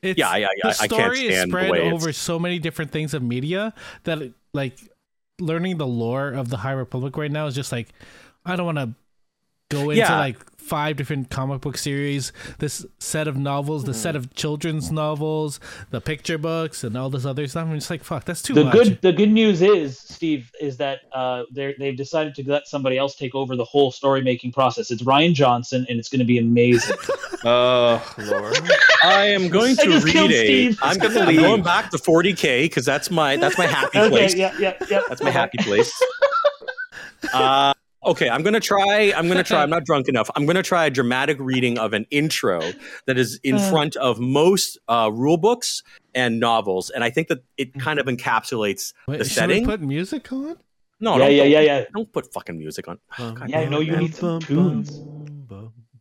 It's, Yeah, I- I- the I can't story is stand the spread way it's- over so many different things of media that like learning the lore of the High Republic right now is just like I don't want to go into Yeah. like five different comic book series, this set of novels, the Hmm. set of children's novels, the picture books, and all this other stuff. I'm just like, fuck, that's too the much. good the good news is Steve is that uh, they they've decided to let somebody else take over the whole story making process. It's Rian Johnson, and it's going to be amazing. Oh Lord. I am going to read killed a. Steve. I'm, gonna I'm going back to 40k because that's my that's my happy okay, place. yeah, yeah, yeah. That's my happy place. Uh, okay, I'm gonna try. I'm gonna try. I'm not drunk enough. I'm gonna try a dramatic reading of an intro that is in Uh. front of most uh, rule books and novels, and I think that it kind of encapsulates Wait, the should setting. we put music on? no, yeah, don't, yeah, yeah, yeah. Don't put fucking music on. God Yeah, I know you need some tunes.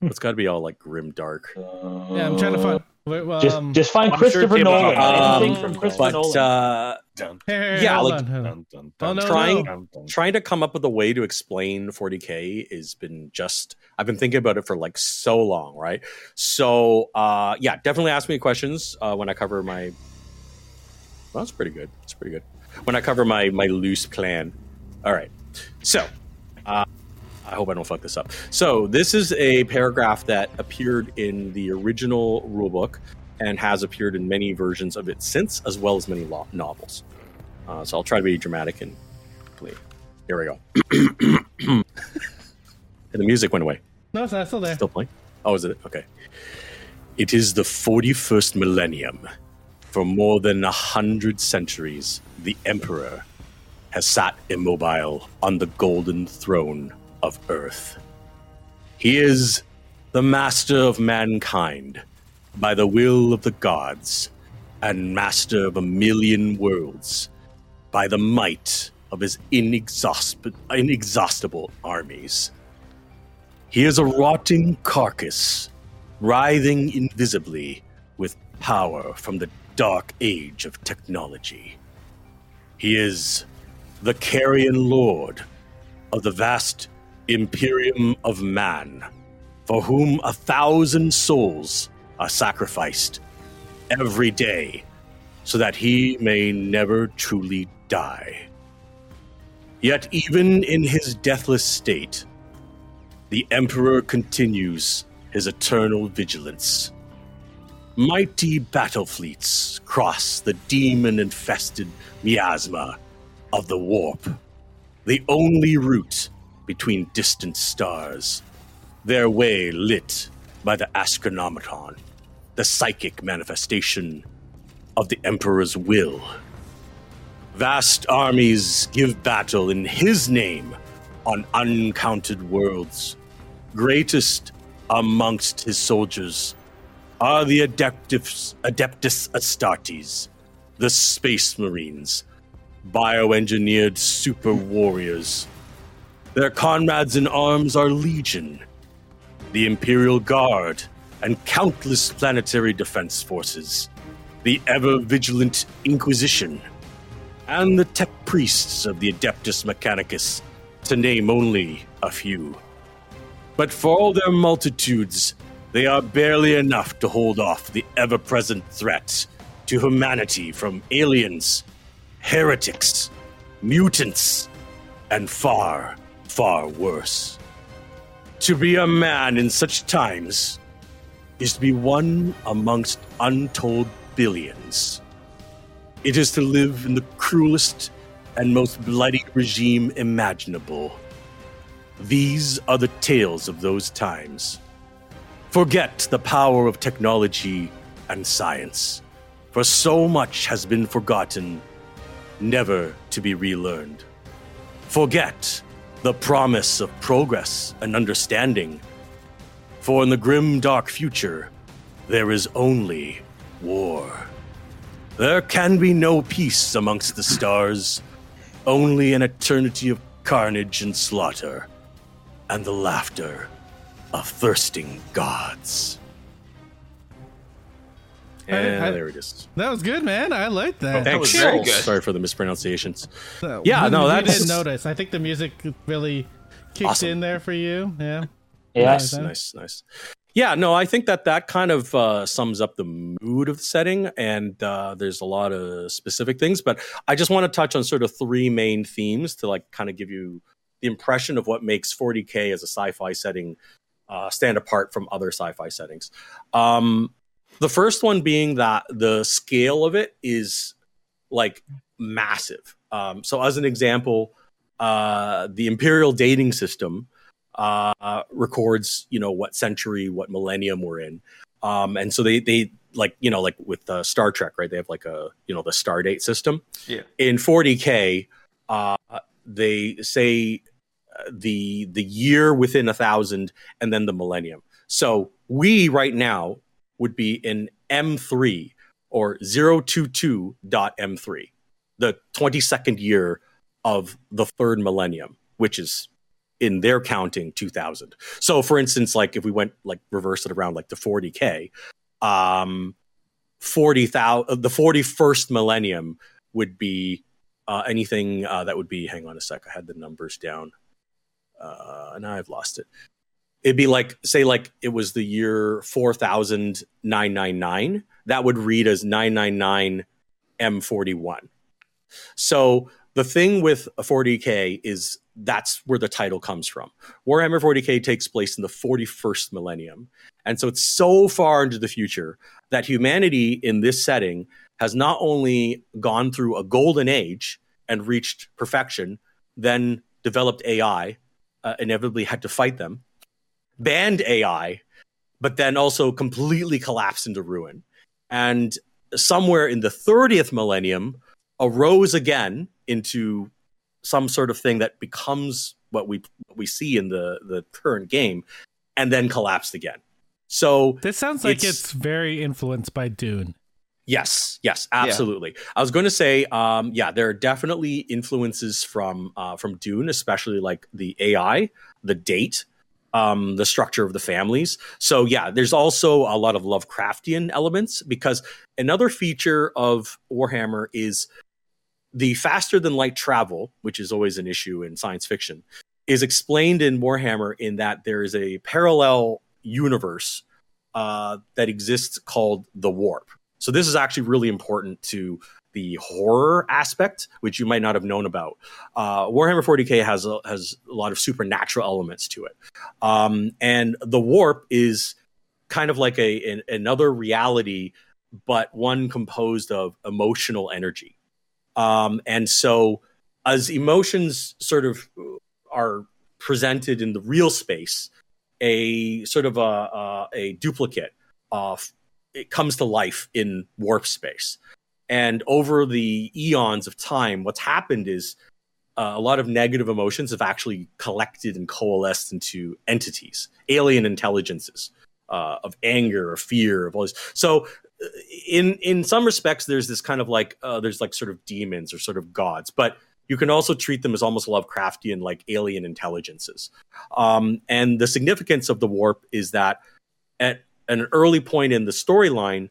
It's got to be all like grim dark. Yeah, I'm trying to find. Wait, well, Just, um, just find I'm Christopher tabletop- Nolan. Anything Um, from Christopher but Nolan. uh, Dun, here, yeah, like- on, dun, dun, Oh, dun, no, Trying- dun. trying to come up with a way to explain 40k has been just i've been thinking about it for like so long right? So uh yeah definitely ask me questions uh when i cover my well that's pretty good it's pretty good. When i cover my my loose plan. All right. So uh I hope I don't fuck this up. So, this is a paragraph that appeared in the original rulebook and has appeared in many versions of it since, as well as many lo- novels. Uh, so, I'll try to be dramatic and play. Here we go. and the music went away. No, it's not still there. Still playing? Oh, is it? Okay. It is the 41st millennium. For more than a hundred centuries, the Emperor has sat immobile on the golden throne of Earth. He is the master of mankind by the will of the gods, and master of a million worlds by the might of his inexhaust- inexhaustible armies. He is a rotting carcass, writhing invisibly with power from the dark age of technology. He is the carrion lord of the vast imperium of man, for whom a thousand souls are sacrificed every day so that he may never truly die. Yet, even in his deathless state, the Emperor continues his eternal vigilance. Mighty battle fleets cross the demon infested miasma of the warp, the only route between distant stars, their way lit by the Astronomican, the psychic manifestation of the Emperor's will. Vast armies give battle in his name on uncounted worlds. Greatest amongst his soldiers are the Adeptus, Adeptus Astartes, the Space Marines, bioengineered super warriors. Their comrades in arms are Legion, the Imperial Guard, and countless planetary defense forces, the ever vigilant Inquisition, and the tech priests of the Adeptus Mechanicus, to name only a few. But for all their multitudes, they are barely enough to hold off the ever present threat to humanity from aliens, heretics, mutants, and far, far worse. To be a man in such times is to be one amongst untold billions. It is to live in the cruelest and most bloody regime imaginable. These are the tales of those times. Forget the power of technology and science, for so much has been forgotten, never to be relearned. Forget the promise of progress and understanding, for in the grim dark future, there is only war. There can be no peace amongst the stars, only an eternity of carnage and slaughter, and the laughter of thirsting gods. And I- I- there it is. That was good, man. I like that. That was Thanks. very good. Sorry for the mispronunciations. Uh, Yeah, we- no, we that's- didn't notice. I think the music really kicked Awesome. in there for you. Yeah. Yeah. Nice, nice, nice. Yeah, no, I think that that kind of uh, sums up the mood of the setting, and uh, there's a lot of specific things. But I just want to touch on sort of three main themes to like kind of give you the impression of what makes 40k as a sci-fi setting uh, stand apart from other sci-fi settings. Um, the first one being that the scale of it is like massive. Um, so, as an example, uh, the imperial dating system uh, records, you know, what century, what millennium we're in. Um, and so they, they like, you know, like with uh, Star Trek, right? They have like a, you know, the star date system. Yeah. In 40K, uh, they say uh, the the year within a thousand and then the millennium. So we right now would be in M3 or 022.M3, the 22nd year of the third millennium, which is in their counting 2000 so for instance like if we went like reverse it around like to 40k um 40,000 the 41st millennium would be uh, anything uh, that would be hang on a sec i had the numbers down uh now i've lost it. It'd be like say like it was the year 4999 that would read as 999 m41 so the thing with 40k is that's where the title comes from. Warhammer 40k takes place in the 41st millennium. And so it's so far into the future that humanity in this setting has not only gone through a golden age and reached perfection, then developed AI, uh, inevitably had to fight them, banned AI, but then also completely collapsed into ruin. And somewhere in the 30th millennium arose again into some sort of thing that becomes what we what we see in the the current game, and then collapsed again. So This sounds like It's- it's, very influenced by Dune. Yes, yes, absolutely. I was going to say, um, yeah, there are definitely influences from uh, from Dune, especially like the AI, the date, um, the structure of the families. So yeah, there's also a lot of Lovecraftian elements because another feature of Warhammer is the faster than light travel, which is always an issue in science fiction, is explained in Warhammer in that there is a parallel universe uh, that exists called the Warp. So this is actually really important to the horror aspect, which you might not have known about. Uh, Warhammer 40k has a, has a lot of supernatural elements to it, um, and the warp is kind of like a an, another reality, but one composed of emotional energy. Um, and so, as emotions sort of are presented in the real space, a sort of a, a, a duplicate of it comes to life in warp space. And over the eons of time, what's happened is uh, a lot of negative emotions have actually collected and coalesced into entities, alien intelligences uh, of anger or fear of all this. So, in in some respects, there's this kind of like uh, there's like sort of demons or sort of gods, but you can also treat them as almost Lovecraftian, like alien intelligences. Um, and the significance of the warp is that at an early point in the storyline,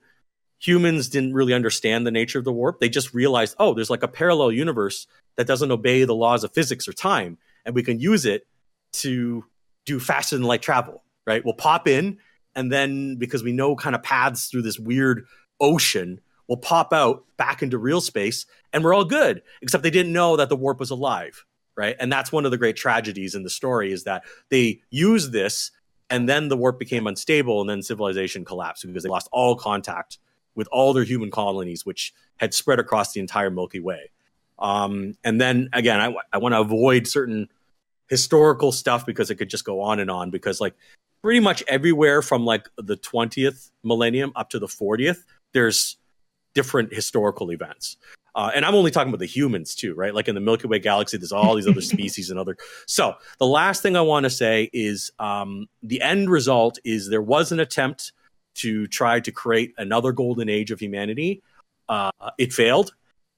humans didn't really understand the nature of the warp. They just realized, oh, there's like a parallel universe that doesn't obey the laws of physics or time, and we can use it to do faster than light travel. Right? We'll pop in, and then because we know kind of paths through this weird ocean, we'll pop out back into real space, and we're all good. Except they didn't know that the warp was alive. Right? And that's one of the great tragedies in the story is that they use this and then the warp became unstable and then civilization collapsed because they lost all contact with all their human colonies which had spread across the entire milky way um, and then again i, I want to avoid certain historical stuff because it could just go on and on because like pretty much everywhere from like the 20th millennium up to the 40th there's different historical events uh, and I'm only talking about the humans too, right? Like in the Milky Way galaxy, there's all these other species and other. So the last thing I want to say is um, the end result is there was an attempt to try to create another golden age of humanity. Uh, it failed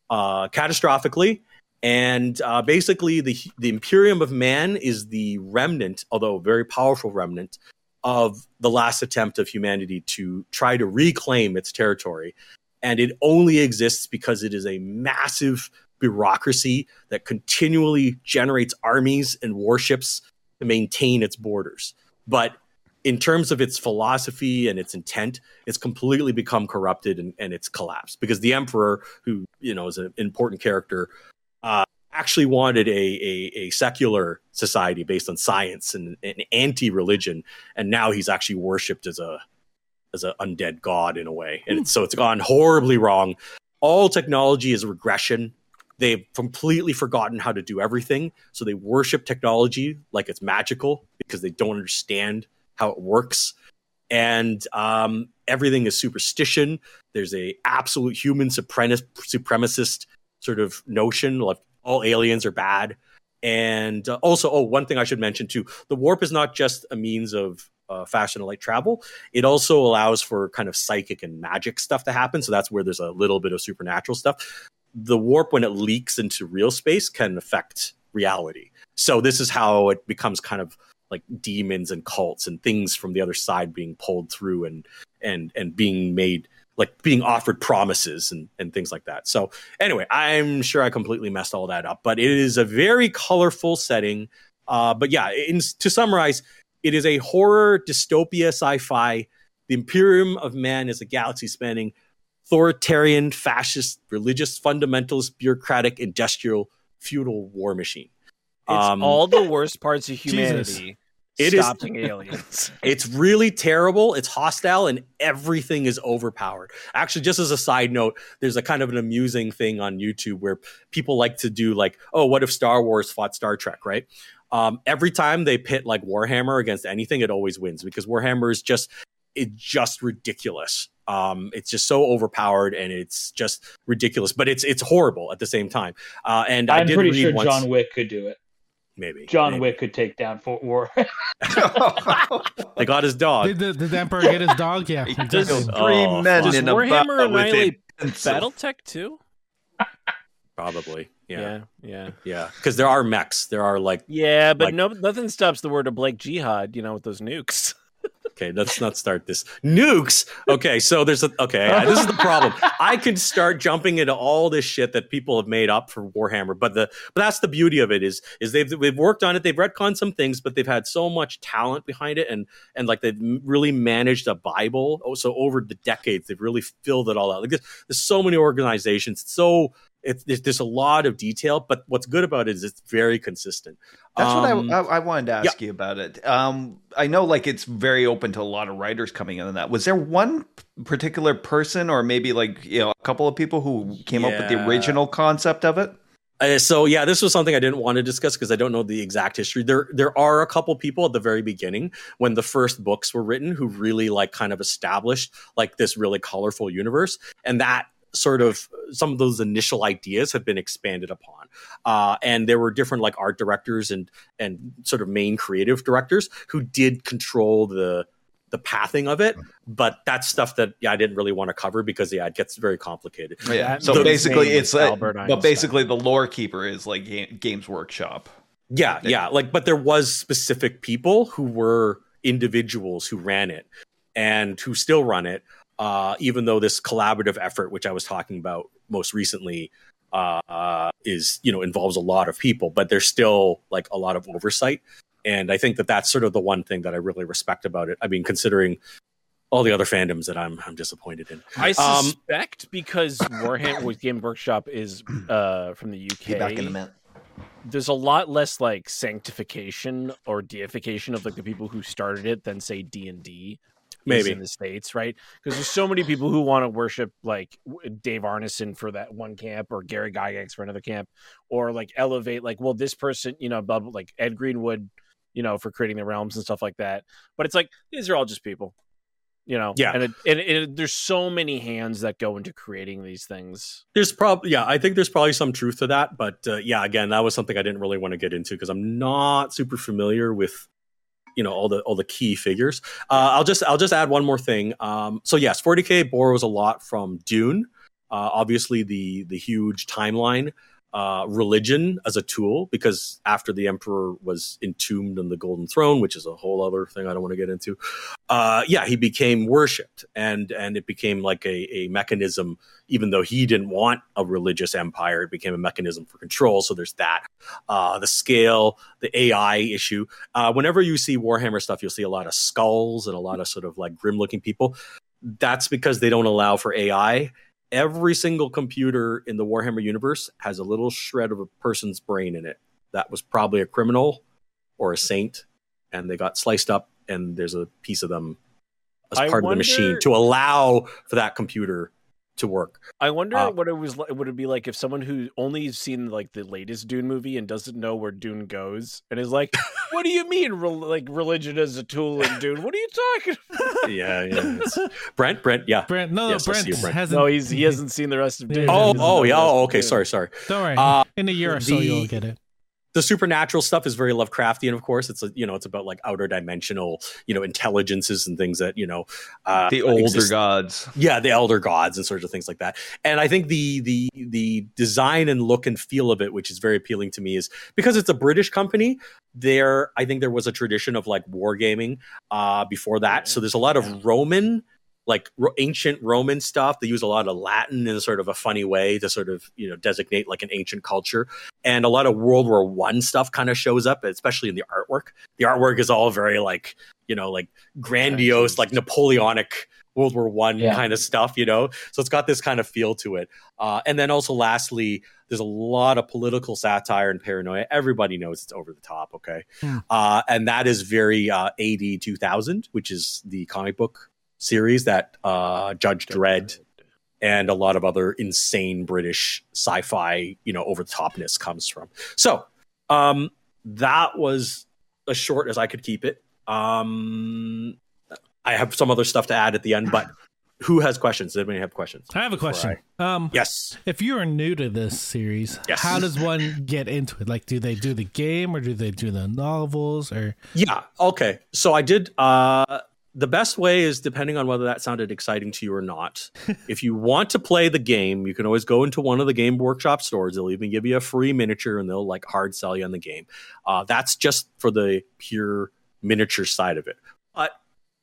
uh, catastrophically, and uh, basically the the Imperium of Man is the remnant, although very powerful remnant, of the last attempt of humanity to try to reclaim its territory and it only exists because it is a massive bureaucracy that continually generates armies and warships to maintain its borders. But in terms of its philosophy and its intent, it's completely become corrupted and, and it's collapsed because the emperor, who you know is an important character, uh, actually wanted a, a, a secular society based on science and an anti-religion, and now he's actually worshipped as a as an undead god in a way, and it's, so it's gone horribly wrong. All technology is regression. They've completely forgotten how to do everything, so they worship technology like it's magical because they don't understand how it works. And um, everything is superstition. There's a absolute human supremacist sort of notion like all aliens are bad. And uh, also oh one thing i should mention too the warp is not just a means of uh, fashion and light travel. It also allows for kind of psychic and magic stuff to happen. So that's where there's a little bit of supernatural stuff. The warp when it leaks into real space can affect reality. So this is how it becomes kind of like demons and cults and things from the other side being pulled through and and and being made like being offered promises and and things like that. So anyway, I'm sure I completely messed all that up, but it is a very colorful setting. Uh, but yeah, in, to summarize, it is a horror dystopia sci-fi. The Imperium of Man is a galaxy spanning authoritarian, fascist, religious, fundamentalist, bureaucratic, industrial, feudal war machine. It's Um, all the worst parts of Jesus. It is- stopping aliens. It's really terrible. It's hostile, and everything is overpowered. Actually, just as a side note, there's a kind of an amusing thing on YouTube where people like to do like, oh, what if Star Wars fought Star Trek, right? Um, every time they pit like Warhammer against anything, it always wins because Warhammer is just it's just ridiculous. Um, it's just so overpowered and it's just ridiculous, but it's it's horrible at the same time. Uh, and I I'm did pretty read sure once, John Wick could do it. Maybe John maybe. Wick could take down Fort War. They got his dog. Did the, did the emperor get his dog? Yeah. He exactly. killed Oh, three men Does in a Warhammer battle with annihilate a pencil. BattleTech too? Probably, yeah. yeah, yeah. Yeah, because there are mechs. There are like, Yeah, but Like- no, nothing stops the word of Blake Jihad. You know, with those nukes. Okay, let's not start this nukes. Okay, so there's a okay. This is the problem. I could start jumping into all this shit that people have made up for Warhammer, but the but that's the beauty of it is is they've they've worked on it. They've retconned some things, but they've had so much talent behind it, and and like they've really managed a Bible. Oh, so over the decades, they've really filled it all out. Like there's, there's so many organizations. So it's there's, there's a lot of detail, but what's good about it is it's very consistent. That's Um, what I, I, I wanted to ask you about it. Um, I know, like, it's very open to a lot of writers coming in on that. Was there one particular person, or maybe like you know, a couple of people who came up with the original concept of it? Uh, so yeah, this was something I didn't want to discuss because I don't know the exact history. There there are a couple people at the very beginning when the first books were written who really like kind of established like this really colorful universe, and that sort of some of those initial ideas have been expanded upon. Uh, and there were different like art directors and and sort of main creative directors who did control the the pathing of it, but that's stuff that yeah, I didn't really want to cover because yeah, it gets very complicated. Yeah. That So makes basically, it's uh, Albert but basically the lore keeper is like Ga- Games Workshop. Yeah, yeah. Like, but there was specific people who were individuals who ran it and who still run it. Uh, even though this collaborative effort, which I was talking about most recently, uh, uh, is you know involves a lot of people, but there's still like a lot of oversight. And I think that that's sort of the one thing that I really respect about it. I mean, considering all the other fandoms that I'm I'm disappointed in. I Um, suspect because Warhammer with Game Workshop is uh, from the UK. Be back in a minute. There's a lot less like sanctification or deification of like the people who started it than say D and D. Maybe in the states, right? Because there's so many people who want to worship like Dave Arneson for that one camp, or Gary Gygax for another camp, or like elevate like, well, this person, you know, blah, blah, like Ed Greenwood, you know, for creating the realms and stuff like that. But it's like these are all just people, you know. Yeah. and it, and it, there's so many hands that go into creating these things. There's probably yeah, I think there's probably some truth to that, but uh, yeah, again, that was something I didn't really want to get into because I'm not super familiar with you know all the all the key figures. Uh, I'll just I'll just add one more thing. Um, so yes, 40k borrows a lot from Dune. Uh, obviously, the the huge timeline uh, religion as a tool because after the emperor was entombed on the golden throne which is a whole other thing i don't want to get into uh, yeah he became worshipped and and it became like a, a mechanism even though he didn't want a religious empire it became a mechanism for control so there's that. Uh, the scale the ai issue uh, whenever you see warhammer stuff you'll see a lot of skulls and a lot of sort of like grim looking people. That's because they don't allow for ai every single computer in the Warhammer universe has a little shred of a person's brain in it. That was probably a criminal or a saint, and they got sliced up, and there's a piece of them as I part of the machine to allow for that computer to work. I wonder Uh, what it was. li- Would it be like if someone who only seen like the latest Dune movie and doesn't know where Dune goes and is like, "What do you mean, rel- like religion as a tool in Dune? What are you talking?" about? yeah, yeah. it's- Brent, Brent, yeah. Brent, no, Yes, Brent, you, Brent. hasn't. no, he's he hasn't seen the rest of Dune. Oh, He doesn't know oh, yeah. Oh, okay. Sorry, sorry. Don't worry. Uh, In a year or so, the- you'll get it. The supernatural stuff is very Lovecraftian, of course. It's a, you know, it's about like outer dimensional, you know, intelligences and things that you know, uh, The older exist- gods. yeah the elder gods and sorts of things like that. And i think the the the design and look and feel of it which is very appealing to me is because it's a british company there i think there was a tradition of like wargaming uh before that. So there's a lot of roman like ro- ancient roman stuff they use a lot of latin in sort of a funny way to sort of you know designate like an ancient culture and a lot of world war one stuff kind of shows up especially in the artwork the artwork is all very like you know like grandiose like napoleonic World War One Yeah. kind of stuff, you know. So it's got this kind of feel to it. Uh, and then also, lastly, there's a lot of political satire and paranoia. Everybody knows it's over the top, okay? Hmm. Uh, and that is very uh, AD 2000, which is the comic book series that uh, Judge Dredd and a lot of other insane British sci-fi, you know, over the topness comes from. So um, that was as short as I could keep it. Um, I have some other stuff to add at the end, but who has questions? Does anybody have questions? I have a question. Um, Yes. if you are new to this series, Yes. how does one get into it? Like, do they do the game or do they do the novels? Or Yeah. Okay. So I did. Uh, the best way is depending on whether that sounded exciting to you or not. if you want to play the game, you can always go into one of the game workshop stores. They'll even give you a free miniature and they'll like hard sell you on the game. Uh, that's just for the pure miniature side of it. But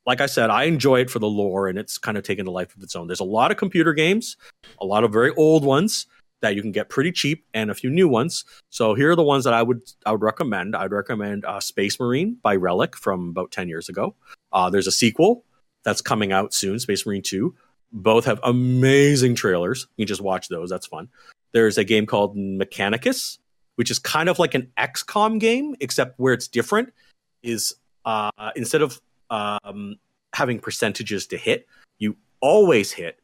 like I said, I enjoy it for the lore and it's kind of taken a life of its own. There's a lot of computer games, a lot of very old ones that you can get pretty cheap and a few new ones. So here are the ones that I would I would recommend. I'd recommend uh, Space Marine by Relic from about ten years ago. Uh, there's a sequel that's coming out soon, Space Marine Two. Both have amazing trailers. You can just watch those. That's fun. There's a game called Mechanicus, which is kind of like an XCOM game, except where it's different is uh, instead of um, having percentages to hit, you always hit,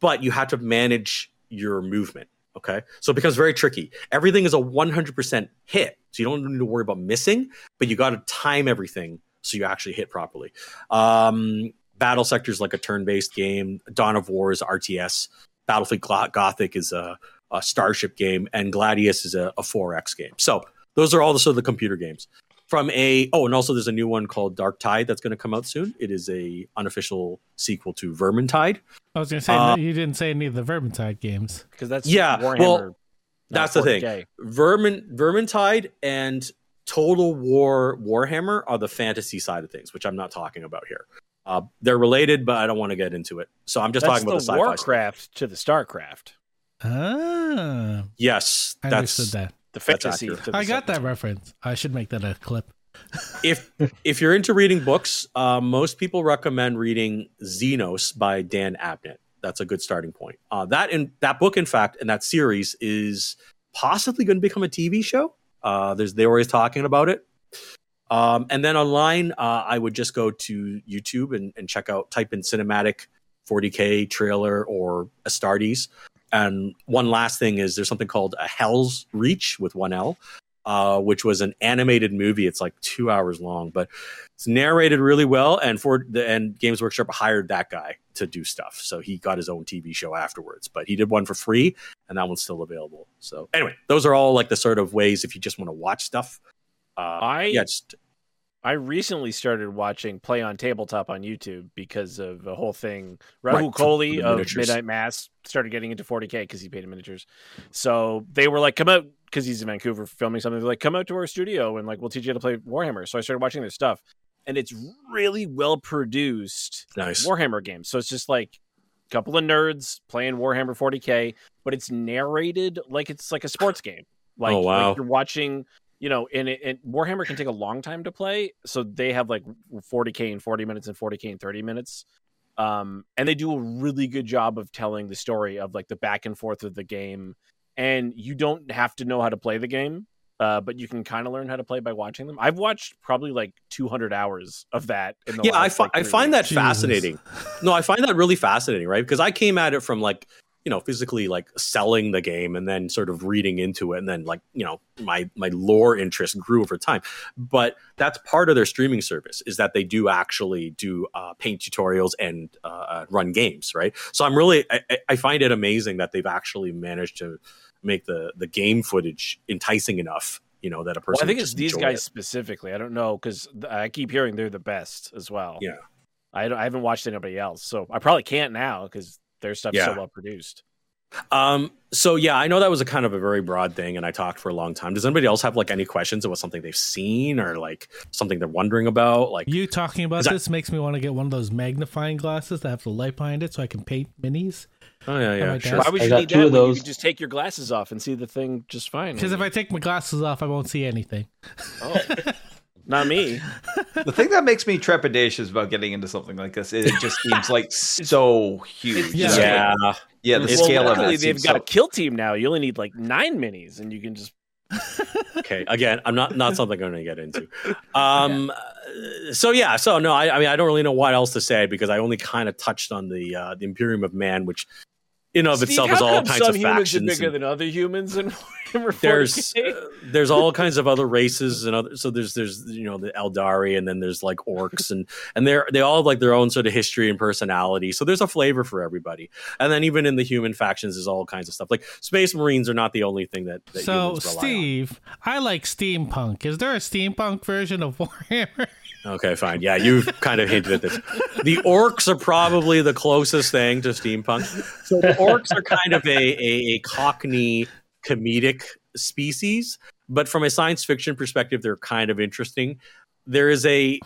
but you have to manage your movement. Okay. So it becomes very tricky. Everything is a 100% hit. So you don't need to worry about missing, but you got to time everything so you actually hit properly. Um, Battlesector is like a turn based game. Dawn of War is RTS. Battlefleet Gothic is a, a Starship game. And Gladius is a, a 4X game. So those are all the sort of the computer games. From a oh, and also there's a new one called Darktide that's going to come out soon. It is a unofficial sequel to Vermintide. I was going to say, Uh, no, you didn't say any of the Vermintide games. because that's Yeah, Warhammer. well, not that's the thing. 40K. Vermin Vermintide and Total War Warhammer are the fantasy side of things, which I'm not talking about here. Uh, they're related, but I don't want to get into it. So I'm just That's talking about the, the sci-fi. stuff. Warcraft to the Starcraft. Ah, Yes, I that's understood that. The fantasy. the I got that reference. I should make that a clip. if if you're into reading books, uh, most people recommend reading Xenos by Dan Abnett. That's a good starting point. Uh, that in that book, in fact, and that series is possibly going to become a TV show. Uh, there's they're always talking about it. Um, and then online, uh, I would just go to YouTube and, and check out, type in cinematic 40k trailer or Astartes. And one last thing is there's something called a Helsreach with one L, uh, which was an animated movie. It's like two hours long, but it's narrated really well. And for the and Games Workshop hired that guy to do stuff, so he got his own TV show afterwards. But he did one for free, and that one's still available. So anyway, those are all like the sort of ways if you just want to watch stuff. Uh, I- yeah, just I recently started watching Play on Tabletop on YouTube because of a whole thing. Rahul Right, Kohli of. Midnight Mass started getting into 40k because he painted miniatures. So they were like, "Come out," because he's in Vancouver filming something. They're like, "Come out to our studio and like we'll teach you how to play Warhammer." So I started watching their stuff, and it's really well produced. Nice. Warhammer games. So it's just like a couple of nerds playing Warhammer 40k, but it's narrated like it's like a sports game. Like, Oh, wow. like you're watching, you know, and, it, and Warhammer can take a long time to play. So they have like 40k in 40 minutes and 40k in 30 minutes. Um, and they do a really good job of telling the story of like the back and forth of the game. And you don't have to know how to play the game. Uh, but you can kind of learn how to play by watching them. I've watched probably like 200 hours of that. In the yeah, I, fi- like, I three find that weeks. Jesus. fascinating. No, I find that really fascinating, right? Because I came at it from like, you know, physically like selling the game and then sort of reading into it and then like, you know, my my lore interest grew over time. But that's part of their streaming service is that they do actually do uh, paint tutorials and uh, uh, run games, right? So I'm really I, I- find it amazing that they've actually managed to make the the game footage enticing enough, you know, that a person Well, I think it's these guys it. specifically. I don't know because I keep hearing they're the best as well. Yeah. I, don't- I haven't watched anybody else, so I probably can't now because their stuff's so well produced. Um, so yeah, I know that was a kind of a very broad thing, and I talked for a long time. Does anybody else have like any questions about something they've seen or like something they're wondering about? Like, You talking about Is that- this makes me want to get one of those magnifying glasses that have the light behind it so I can paint minis. oh yeah, yeah, sure. Why would I you got need two that of when you those. just take your glasses off and see the thing just fine? Because if I take my glasses off, I won't see anything. oh, not me. The thing that makes me trepidatious about getting into something like this is it just seems like so huge. Yeah. Like, Yeah, yeah, the It's- well, scale of it. they've got so- a kill team now. You only need like nine minis, and you can just okay. Again, I'm not not something I'm going to get into. Um, uh, so yeah, so no, I, I mean, I don't really know what else to say because I only kind of touched on the uh, the Imperium of Man, which in and of Steve, itself is all come kinds some of humans factions. are bigger and- than other humans, and Warhammer there's 40K? uh, there's all kinds of other races and other so there's there's you know the Eldari and then there's like orcs and and they're they all have like their own sort of history and personality so there's a flavor for everybody and then even in the human factions is all kinds of stuff like space marines are not the only thing that, that so, humans rely on. Steve, I like steampunk. Is there a steampunk version of Warhammer? okay fine yeah you've kind of hinted at this the orcs are probably the closest thing to steampunk so the orcs are kind of a a, a cockney comedic species but from a science fiction perspective they're kind of interesting. There is a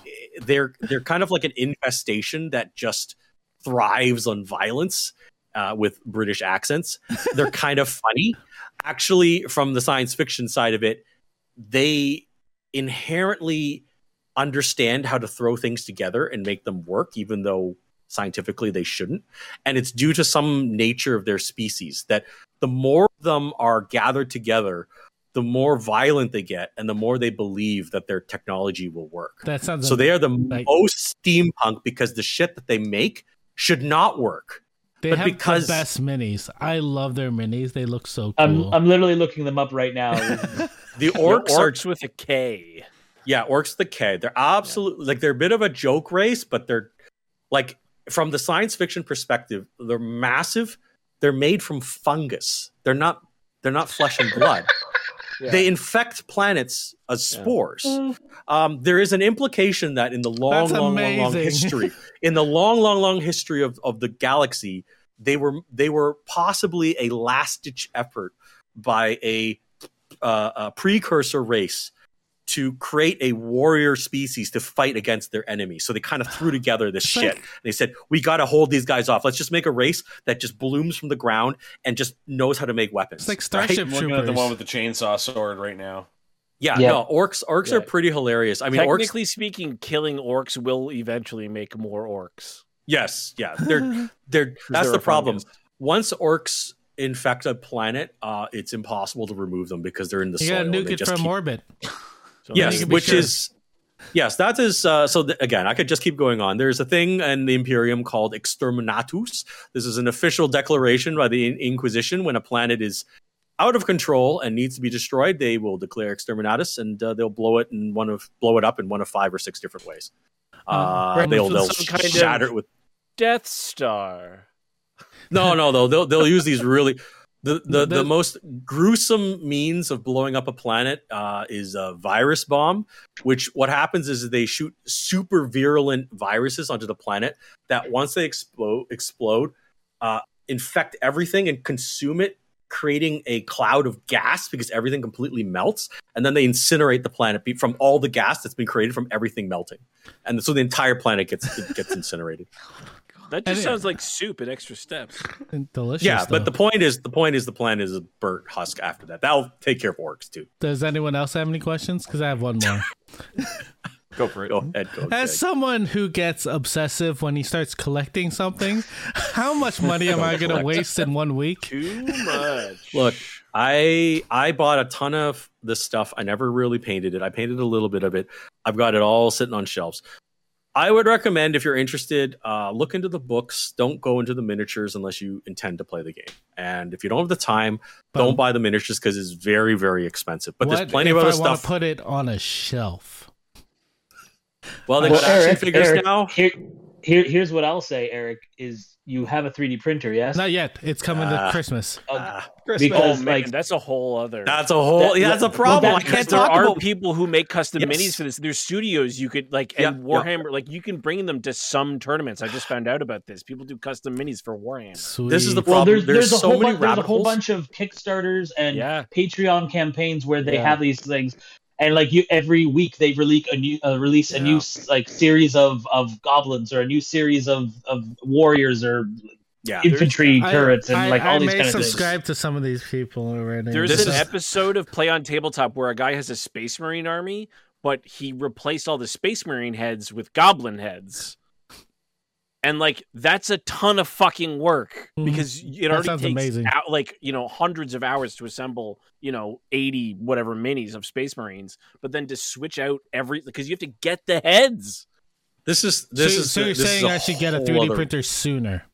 they're they're kind of like an infestation that just thrives on violence uh, with british accents. They're kind of funny. Actually from the science fiction side of it they inherently understand how to throw things together and make them work even though scientifically they shouldn't and it's due to some nature of their species that the more of them are gathered together the more violent they get and the more they believe that their technology will work That sounds so they are the like- most steampunk because the shit that they make should not work They but have because- the best minis. I love their minis. They look so cool. I'm I'm literally looking them up right now. the orcs, are orcs with a K. Yeah, orcs the K. They're absolutely like they're a bit of a joke race, but they're like from the science fiction perspective, they're massive. They're made from fungus. They're not they're not flesh and blood. Yeah. They infect planets as spores. Um, there is an implication that in the long, That's long, long, long history, in the long, long, long history of, of the galaxy, they were they were possibly a last ditch effort by a, uh, a precursor race to create a warrior species to fight against their enemy. So they kind of threw together this shit. like- they said, "We got to hold these guys off. Let's just make a race that just blooms from the ground and just knows how to make weapons." It's like? Starship I'm looking at the one with the chainsaw sword right now. Yeah, Yeah. no, orcs orcs are pretty hilarious. I mean, orcs Technically speaking, killing orcs will eventually make more orcs. Yes, yeah, they're they're that's the problem. fungus. Once orcs infect a planet, uh, it's impossible to remove them because they're in the you soil. gotta nuke it from keep- orbit. So yes, which sure. is yes, that is uh, so. Th- again, I could just keep going on. There's a thing in the Imperium called exterminatus. This is an official declaration by the In- Inquisition when a planet is out of control and needs to be destroyed. They will declare exterminatus, and uh, they'll blow it in one of blow it up in one of five or six different ways. Uh, Right. they'll they'll some kind of- shatter it with Death Star. no, no, though they'll they'll use these really The, the, the most gruesome means of blowing up a planet uh, is a virus bomb, which what happens is they shoot super virulent viruses onto the planet that once they explode, explode uh, infect everything and consume it, creating a cloud of gas because everything completely melts. And then they incinerate the planet from all the gas that's been created from everything melting. And so the entire planet gets gets incinerated. That just sounds like soup and extra steps. And delicious. yeah, but the point is the point is the plan is a burnt husk after that. That'll take care of orcs too. does anyone else have any questions? Because I have one more. Go for it. Go ahead, go. As Greg. someone who gets obsessive when he starts collecting something, how much money am I going to waste in one week? Too much. Look, I I bought a ton of this stuff. I never really painted it. I painted a little bit of it. I've got it all sitting on shelves. I would recommend if you're interested, uh, look into the books. Don't go into the miniatures unless you intend to play the game. And if you don't have the time, But don't buy the miniatures because it's very very expensive. But there's plenty if of other I want stuff. to put it on a shelf? well, they Well, got action figures Eric, now. Here, here, here's what I'll say, Eric: is you have a 3D printer, yes? Not yet. It's coming Ah. to Christmas. Uh, Ah, oh because man, like that's a whole other. that's a whole. That- yeah, that's a well, problem. that- I can't there talk are about. people who make custom Yes. minis for this. There's studios you could like, and Yeah, yeah. Warhammer, like you can bring them to some tournaments. I just found out about this. People do custom minis for Warhammer. Sweet. This is the well, problem. there's There's there's, a so whole many bunch, there's a whole bunch of Kickstarters and Yeah. Patreon campaigns where they Yeah. have these things, and like you every week they release a new uh, release a new like series of of goblins or a new series of of warriors or Yeah, infantry I- turrets and I, like all I these may kind of things. subscribe to some of these people already. There's This an is- episode of Play on Tabletop where a guy has a Space Marine army, but he replaced all the Space Marine heads with Goblin heads. And like that's a ton of fucking work Mhm. because it That already takes amazing. out like you know hundreds of hours to assemble you know eighty whatever minis of Space Marines, but then to switch out every because you have to get the heads. this is this so, is so you're this is saying a I should get a 3D other- printer sooner?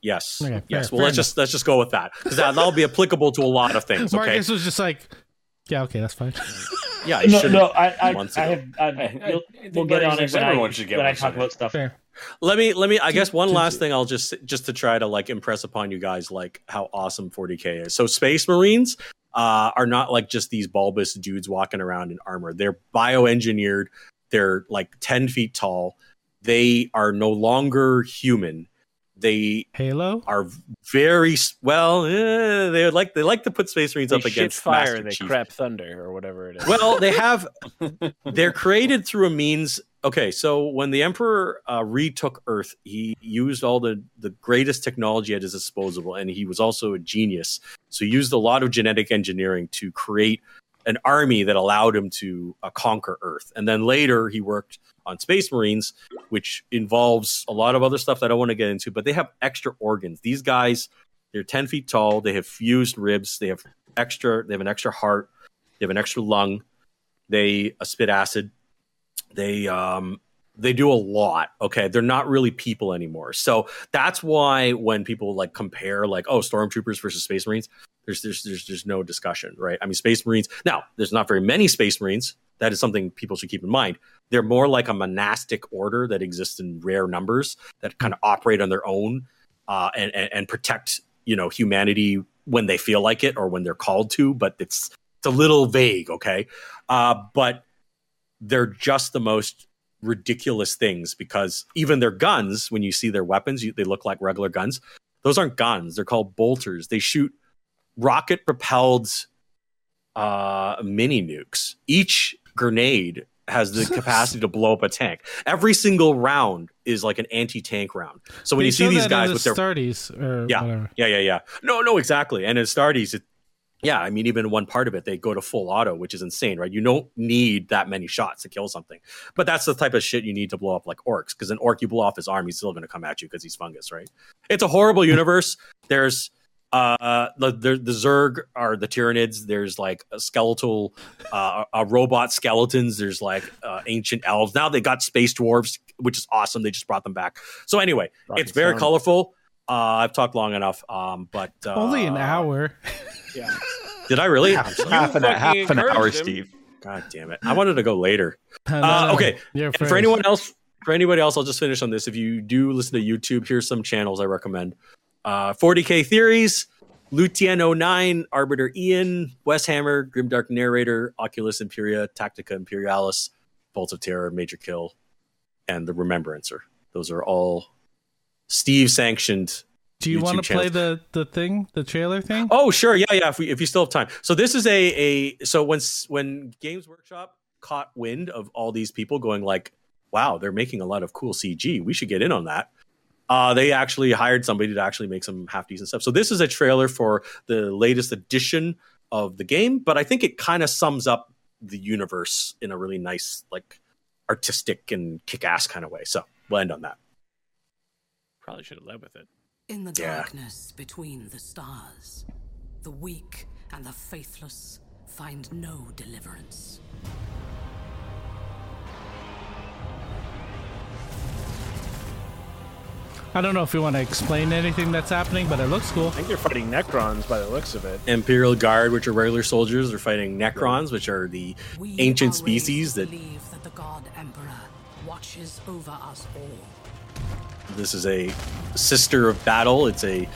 Yes. Okay, fair- yes. Well, fair let's just let's just go with that because that, that'll be applicable to a lot of things. Okay. Marcus was just like, "Yeah, okay, that's fine." Yeah. No, no, I, I, I have. I, I- I you'll- think we'll get on it when I, everyone should get when I talk about stuff. Fair. Let me let me. I guess one last thing I'll just just to try to like impress upon you guys like how awesome 40k is. So Space Marines uh, are not like just these bulbous dudes walking around in armor. They're bioengineered. They're like 10 feet tall. They are no longer human. They Halo. are very well. Eh, they like they like to put Space Marines They up against fire, Master they Chief. crap thunder or whatever it is. Well, they have. they're created through a means. Okay, so when the Emperor uh, retook Earth, he used all the the greatest technology at his disposal, and he was also a genius. So he used a lot of genetic engineering to create an army that allowed him to uh, conquer Earth. And then later, he worked on Space Marines, which involves a lot of other stuff that I don't want to get into. But they have extra organs. These guys, they're ten feet tall. They have fused ribs. They have extra. They have an extra heart. They have an extra lung. They uh, spit acid. They um they do a lot. Okay, they're not really people anymore. So that's why when people like compare like oh stormtroopers versus space marines, there's there's there's there's no discussion, right? I mean space marines. Now there's not very many space marines. That is something people should keep in mind. They're more like a monastic order that exists in rare numbers that kind of operate on their own uh, and, and and protect you know humanity when they feel like it or when they're called to. But it's it's a little vague, okay? Uh, but they're just the most ridiculous things because even their guns, when you see their weapons, you, they look like regular guns. Those aren't guns; they're called bolters. They shoot rocket propelled uh, mini nukes. Each grenade has the capacity to blow up a tank. Every single round is like an anti-tank round. So when They you see these guys with their Stardies or Yeah. whatever. yeah, yeah, yeah. No, no, exactly. And in Stardies, it, yeah, I mean, even one part of it, they go to full auto, which is insane, right? You don't need that many shots to kill something, but that's the type of shit you need to blow up like orcs. Because an orc, you blow off his arm, he's still going to come at you because he's fungus, right? It's a horrible universe. There's uh the, the the Zerg are the Tyranids. There's like a skeletal, uh, uh, robot skeletons. There's like uh, ancient elves. Now they got space dwarves, which is awesome. They just brought them back. So anyway, Rocket it's very Stone. colorful. Uh, I've talked long enough. Um, but uh, Only an hour. yeah. Did I really? half, half an, half an hour, him. Steve. God damn it! I wanted to go later. No, no, Uh, okay, You're And for anyone else, for anybody else, I'll just finish on this. If you do listen to YouTube, here's some channels I recommend. Uh, 40k theories. Lutien 09, Arbitor Ian, Westhammer, Grimdark Narrator, Oculus Imperia, Tactica Imperialis, Bolts of Terror, Major Kill, and the Remembrancer. Those are all Steve sanctioned. Do you YouTube want to play the the thing, the trailer thing? Oh, sure, yeah, yeah. If we if you still have time. So this is a a so when when Games Workshop caught wind of all these people going like, wow, they're making a lot of cool CG. We should get in on that. Uh, they actually hired somebody to actually make some half decent stuff. So this is a trailer for the latest edition of the game, but I think it kind of sums up the universe in a really nice, like artistic and kick ass kind of way. So we'll end on that. Probably should have led with it. In the Yeah. darkness between the stars, the weak and the faithless find no deliverance. I don't know if you want to explain anything that's happening, but it looks cool. I think they're fighting Necrons by the looks of it. Imperial Guard, which are regular soldiers, are fighting Necrons, which are the We ancient are species to that believe that the God Emperor watches over us all. This is a sister of battle. It's a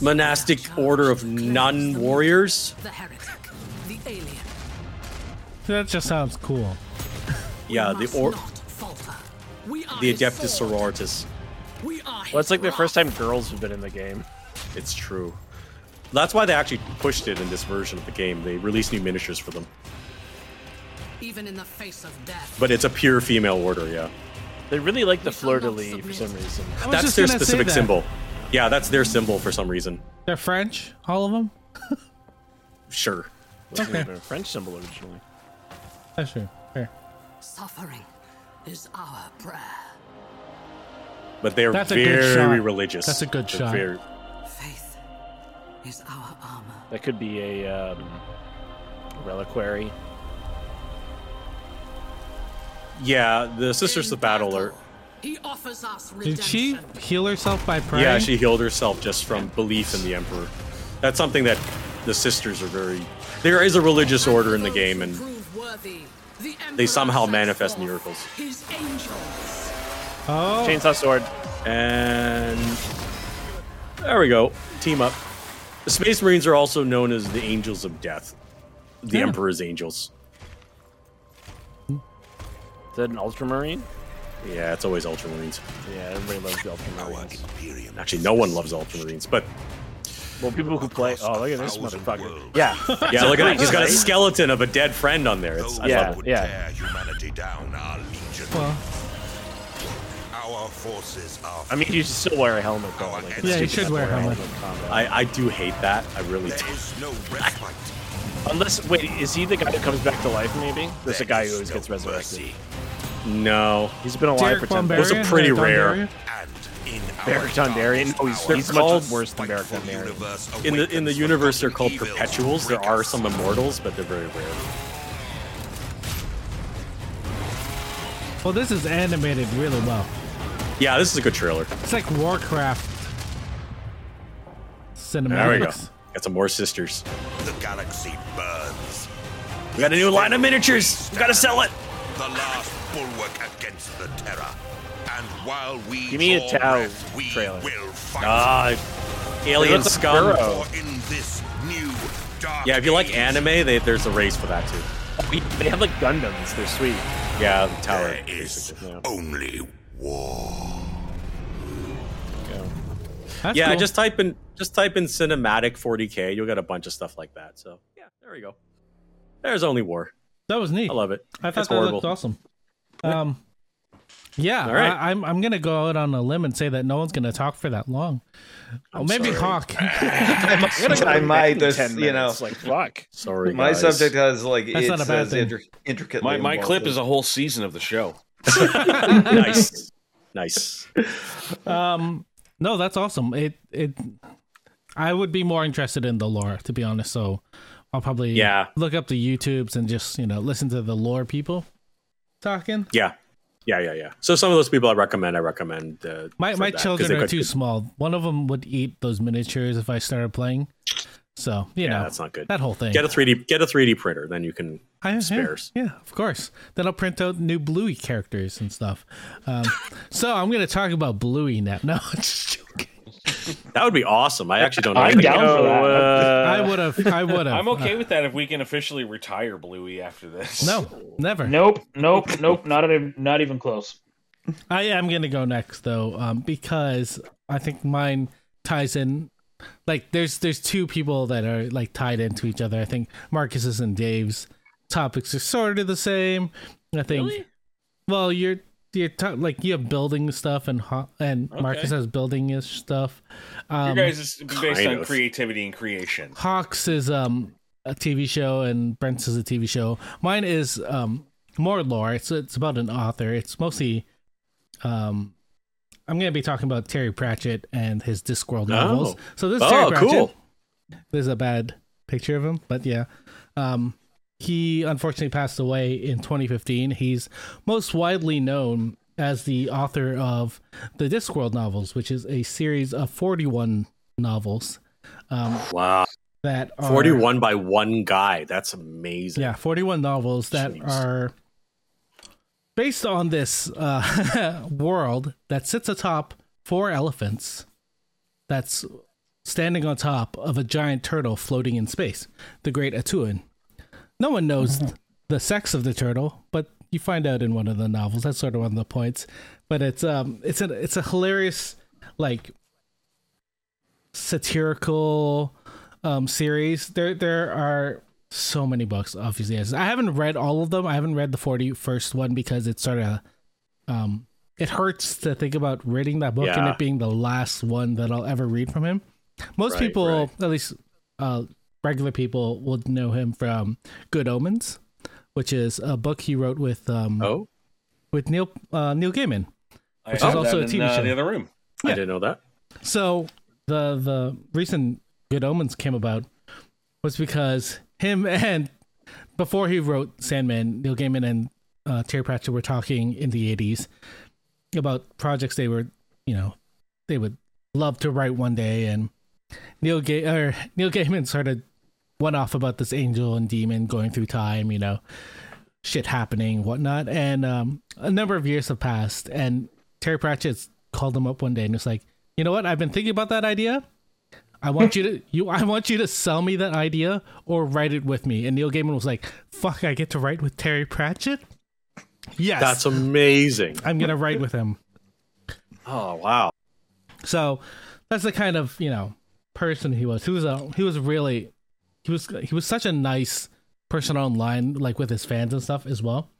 monastic we are charged order of nun warriors. The heretic, the alien. That just sounds cool. Yeah, the must or not falter. We are the Adeptus sword. Sororitas. We are Well, it's like the first time girls have been in the game. It's true. That's why they actually pushed it in this version of the game. They released new miniatures for them, Even in the face of death. but it's a pure female order. Yeah, They really like the fleur de lis for some reason. That's their specific that. symbol. Yeah, that's their symbol for some reason. They're French, all of them. Sure. Wasn't Okay. even a French symbol originally. That's true. Fair. Suffering is our prayer. But they're That's a good very shot. religious. That's a good They're shot. very- Faith is our armor. That could be a um, reliquary. Yeah, the Sisters of Battle are. He offers us Did she heal herself by praying? Yeah, she healed herself just from belief in the Emperor. That's something that the sisters are very. There is a religious order in the game, and Prove worthy. The they somehow manifest miracles. Oh, Chainsaw sword. And there we go. Team up. The Space Marines are also known as the Angels of Death, the Yeah. Emperor's Angels. Is that an ultramarine? Yeah, it's always Ultramarines. Yeah, everybody loves the ultramarines. Actually, no one loves Ultramarines, but Well, people who play. Oh, look at this motherfucker. yeah, yeah. Look at that. He's got a skeleton of a dead friend on there. It's, I Yeah. yeah. Tear humanity down, our legion. well, Our forces are. I mean, you should still wear a helmet though. Like, it's Yeah, you stupid should wear a helmet. in combat. I, I do hate that. I really there do. is no respite. Unless, wait, is he the guy that comes back to life? Maybe there's a guy who always gets resurrected. No. He's been alive Derek for ten. Bombarian. Those are pretty rare. Dondarrion? And in our Beric Dondarrion? Oh, he's- hour, he's much called- worse than Beric spiteful Dondarrion. In the in the universe, they're called evils perpetuals. There are some immortals, but they're very rare. Well, this is animated really well. Yeah, this is a good trailer. It's like Warcraft cinematics. There we go. Got some more sisters. The galaxy burns. We got a new line of miniatures. We gotta sell it. The last bulwark against the terror. And while we Give me a draw Tau breath, we trailer. will fight. Ah, alien scum. In this new dark Yeah, if you like anime, they, there's a race for that too. They have like Gundams. They're sweet. Yeah, the tower. there is Yeah. only war. Go. That's yeah, cool. just type in just type in cinematic 40k. You'll get a bunch of stuff like that. So yeah, there we go. There's only war. that was neat. I love it. I thought it's that horrible. looked awesome. Um, yeah, All right. I, I'm I'm gonna go out on a limb and say that no one's gonna talk for that long. Oh, maybe sorry. Hawk. I might, there's, you know. Like fuck. Sorry, my guys. subject has like That's it's not a bad thing. intric- intricately. My, my clip is a whole season of the show. nice, nice. Um, no, that's awesome. It it. I would be more interested in the lore, to be honest. So I'll probably Yeah. look up the YouTubes and just you know listen to the lore people talking. Yeah, yeah, yeah, yeah. So some of those people I recommend, I recommend. Uh, My my that, children are got too small. One of them would eat those miniatures if I started playing. So you Yeah, know that's not good. that whole thing. Get a 3D, get a 3D printer, then you can I, yeah, spares. Yeah, of course. Then I'll print out new Bluey characters and stuff. Um, so I'm going to talk about Bluey now. No, I'm just joking. That would be awesome. I actually don't know. I'm down about for that. uh, I would have. I would have. I'm okay with that if we can officially retire Bluey after this. No, never. Nope, nope, nope. Not even, not even close. I am gonna go next though, um, because I think mine ties in. Like, there's there's two people that are like tied into each other. I think Marcus's and Dave's topics are sort of the same. I think. Well, you're you're ta- like you have building stuff, and Ho- and Marcus has building ish stuff. Your Um, guys is based on of. creativity and creation. Hawks is um a TV show and Brent's is a TV show. Mine is um more lore. It's it's about an author. It's mostly um I'm gonna be talking about Terry Pratchett and his Discworld novels. Oh. So this is Oh, Terry Pratchett. cool. There's a bad picture of him, but yeah. Um he unfortunately passed away in 2015. He's most widely known as the author of the Discworld novels, which is a series of 41 novels um, Wow. that are 41 by one guy. That's amazing. yeah 41 novels that Jeez. are based on this uh, world that sits atop four elephants that's standing on top of a giant turtle floating in space the great A'Tuin no one knows the sex of the turtle but you find out in one of the novels. That's sort of one of the points. But it's um it's a it's a hilarious like satirical um series. There there are so many books obviously i haven't read all of them i haven't read the 41st one because it's sort of um it hurts to think about reading that book and it being the last one that i'll ever read from him most Right, people right. at least uh regular people would know him from good omens which is a book he wrote with um Oh, with neil uh neil gaiman Which is also a TV in, uh, show. the other room. I didn't know that. So the the reason Good Omens came about was because him and before he wrote Sandman, Neil Gaiman and uh, Terry Pratchett were talking in the eighties about projects they were, you know, they would love to write one day, and Neil Ga- or Neil Gaiman sort of went off about this angel and demon going through time, you know, shit happening, whatnot, and um, a number of years have passed, and Terry Pratchett called him up one day and was like, "You know what? I've been thinking about that idea. I want you to you I want you to sell me that idea or write it with me." And Neil Gaiman was like, "Fuck, I get to write with Terry Pratchett." Yes, That's amazing. I'm gonna write with him. Oh, wow. So that's the kind of you know person he was. He was a he was really he was he was such a nice person online, like with his fans and stuff as well.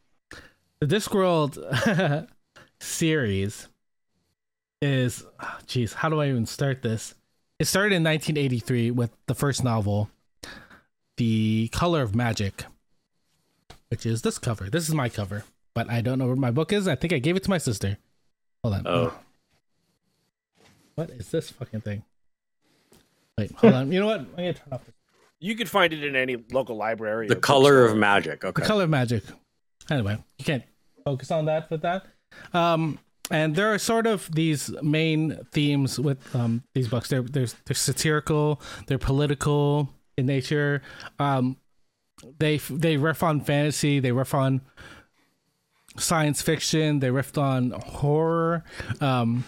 The Discworld series is, ah, oh, jeez, how do I even start this? It started in 1983 with the first novel, The Color of Magic, which is this cover. This is my cover, but I don't know where my book is. I think I gave it to my sister. Hold on. Oh, What is this fucking thing? Wait, hold on. You know what? I'm gonna turn off You could find it in any local library. the color of bookstore. magic. the color of magic. Anyway, you can't focus on that with that. Um, and there are sort of these main themes with um these books. They're they're, they're satirical. They're political in nature. Um, they they riff on fantasy. They riff on science fiction. They riff on horror. Um,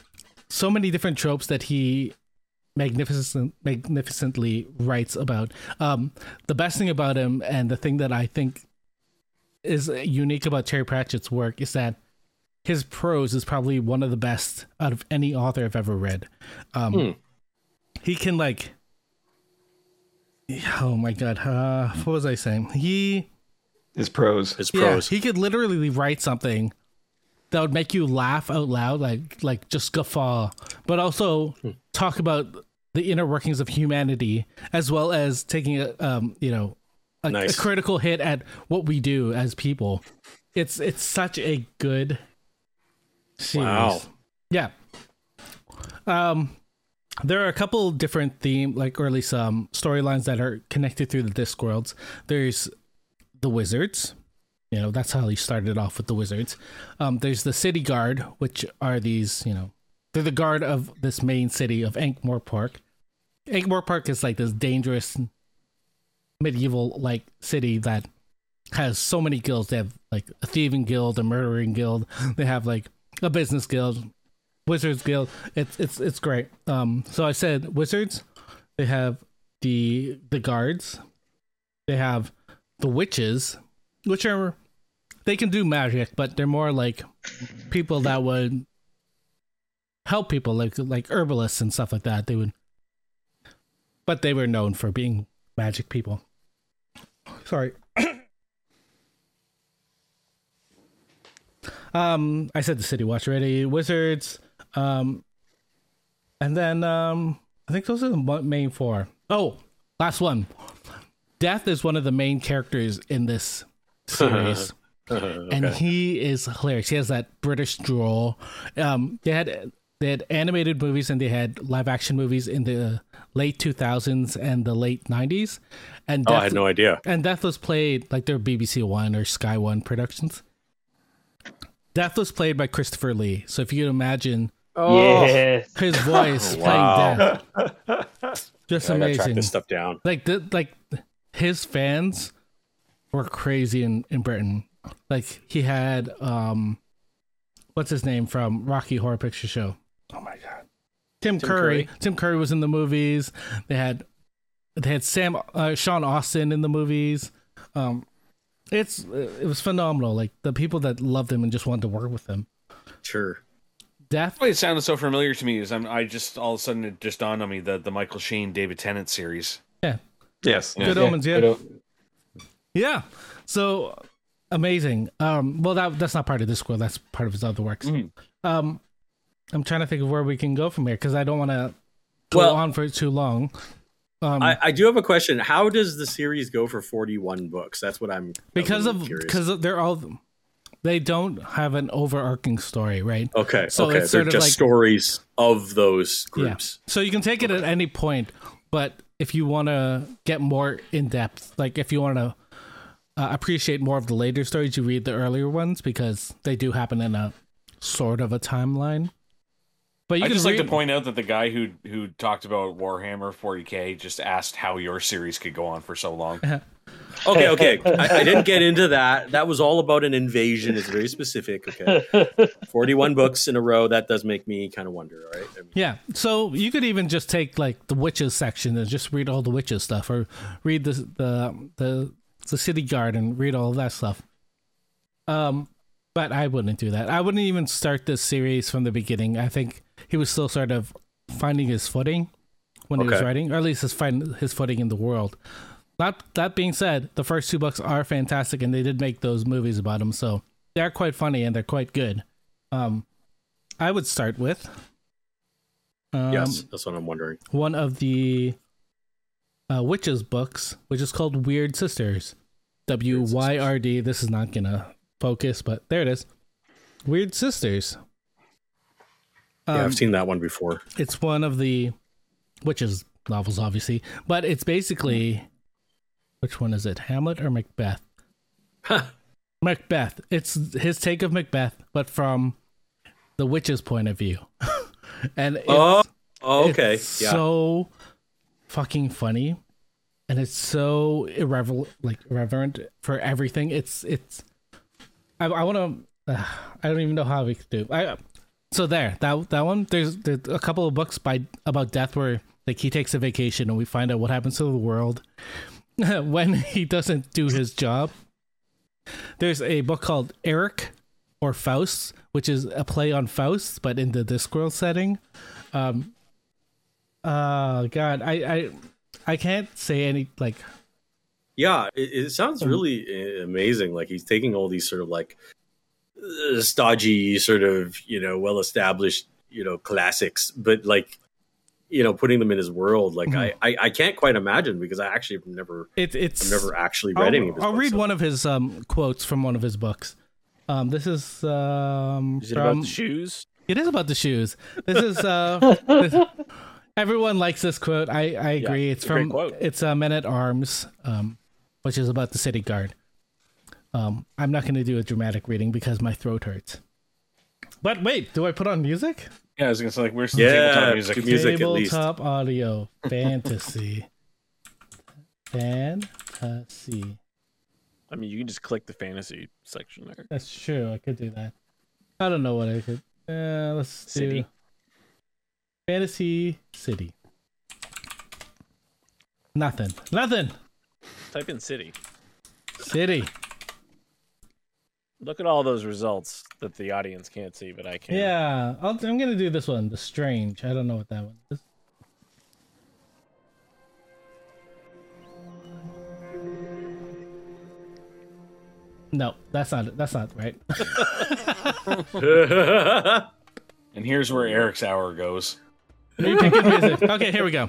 so many different tropes that he magnificent magnificently writes about. Um, the best thing about him, and the thing that I think is unique about Terry Pratchett's work, is that his prose is probably one of the best out of any author I've ever read. Um, Hmm. He can like, oh my god, uh, what was I saying? He His pros. His yeah, he could literally write something that would make you laugh out loud, like like just guffaw, but also Hmm. talk about the inner workings of humanity, as well as taking a um you know a, Nice. a critical hit at what we do as people. It's it's such a good series. Wow. Yeah. Um, there are a couple different theme, like or at least um storylines that are connected through the Discworlds. There's the wizards. You know, that's how he started off with the wizards. Um, there's the city guard, which are these, you know, they're the guard of this main city of Ankh-Morpork. Ankmore Park is like this dangerous medieval like city that has so many guilds. They have like a thieving guild, a murdering guild. They have like a business guild. Wizards Guild. It's it's it's great. Um, so I said wizards. They have the the guards. They have the witches, which are they can do magic, but they're more like people that would help people, like like herbalists and stuff like that. They would, but they were known for being magic people. Sorry. Um, I said the City Watch already. Wizards. Um, and then um, I think those are the main four. Oh, last one. Death is one of the main characters in this series. And he is hilarious. He has that British drawl. Um, they had they had animated movies and they had live action movies in the late 2000s and the late 90s. And Oh, I had no idea. and Death was played like their BBC One or Sky One productions. Death was played by Christopher Lee. So if you can imagine Yes. his voice Wow. playing Death, just I gotta track amazing. this stuff down. Like the like his fans were crazy in in Britain. Like he had um, what's his name from Rocky Horror Picture Show? Oh my god, Tim, Tim Curry. Curry. Tim Curry was in the movies. They had they had Sam uh, Sean Astin in the movies. Um, it's it was phenomenal. Like the people that loved him and just wanted to work with him. Sure. Death. Why it sounded so familiar to me is I'm, I just all of a sudden it just dawned on me the the Michael Sheen David Tennant series. Yeah, Yes. Good Omens. Yeah, Good o- Yeah. So amazing. Um well that that's not part of this squad, that's part of his other works. Mhm. Um I'm trying to think of where we can go from here because I don't want to go Well- on for too long. Um I, I do have a question. How does the series go for 41 books? That's what I'm because of because they're all they don't have an overarching story, right? Okay, So okay. it's They're just like- stories of those groups. So you can take it at any point, but if you want to get more in depth, like if you want to uh, appreciate more of the later stories, you read the earlier ones because they do happen in a sort of a timeline. But you I can just like to point out that the guy who who talked about Warhammer 40k just asked how your series could go on for so long. Okay, okay. I, I didn't get into that. That was all about an invasion. It's very specific. Okay. 41 books in a row. That does make me kind of wonder, all right? I mean, Yeah, so you could even just take like the witches section and just read all the witches stuff, or read the the the, the city guard and read all of that stuff. Um, but I wouldn't do that. I wouldn't even start this series from the beginning. I think he was still sort of finding his footing when he was writing, or at least his find his footing in the world. That that being said, the first two books are fantastic, and they did make those movies about him, so they're quite funny and they're quite good. Um, I would start with. Um, yes, that's what I'm wondering. one of the uh, witches books, which is called Wyrd Sisters. W Y R D. This is not gonna focus, but there it is. Wyrd Sisters. Yeah, Um, I've seen that one before. it's one of the witches novels, obviously, but it's basically which one is it? Hamlet or Macbeth? Macbeth. It's his take of Macbeth, but from the witch's point of view. and it's, Oh, oh, okay. it's yeah. so fucking funny, and it's so irreverent, like irreverent for everything. It's it's. I, I want to. Uh, I don't even know how we could do. I so there that that one. There's, there's a couple of books by about death where like he takes a vacation and we find out what happens to the world when he doesn't do his job. There's a book called Eric or Faust, which is a play on Faust, but in the Discworld setting. Um, uh, God, I, I, I can't say any like. Yeah, it, it sounds Um, really uh, amazing. Like he's taking all these sort of like uh, stodgy, sort of you know, well established, you know, classics, but like you know, putting them in his world. Like Mhm. I, I, I can't quite imagine because I actually have never, It, it's. I've never actually read I'll, any of his. I'll books, read so- one of his um quotes from one of his books. Um, this is um Is it from, about the shoes? It is about the shoes. This is uh this- everyone likes this quote. I I agree. it's it's from quote. it's uh, Men at Arms, um, which is about the city guard. Um, I'm not going to do a dramatic reading because my throat hurts. But wait, do I put on music? Yeah, I was gonna say like where's the Yeah, tabletop music? do music at least. Tabletop audio fantasy. fantasy. I mean, you can just click the fantasy section there. That's true. I could do that. I don't know what I could. Uh, let's City. do Fantasy City. Nothing. Nothing. Type in city. City. Look at all those results that the audience can't see, but I can. Yeah, I'll, I'm gonna do this one. The Strange. I don't know what that one is. No, that's not. That's not right. And here's where Eric's hour goes. You pick good music. Okay, here we go.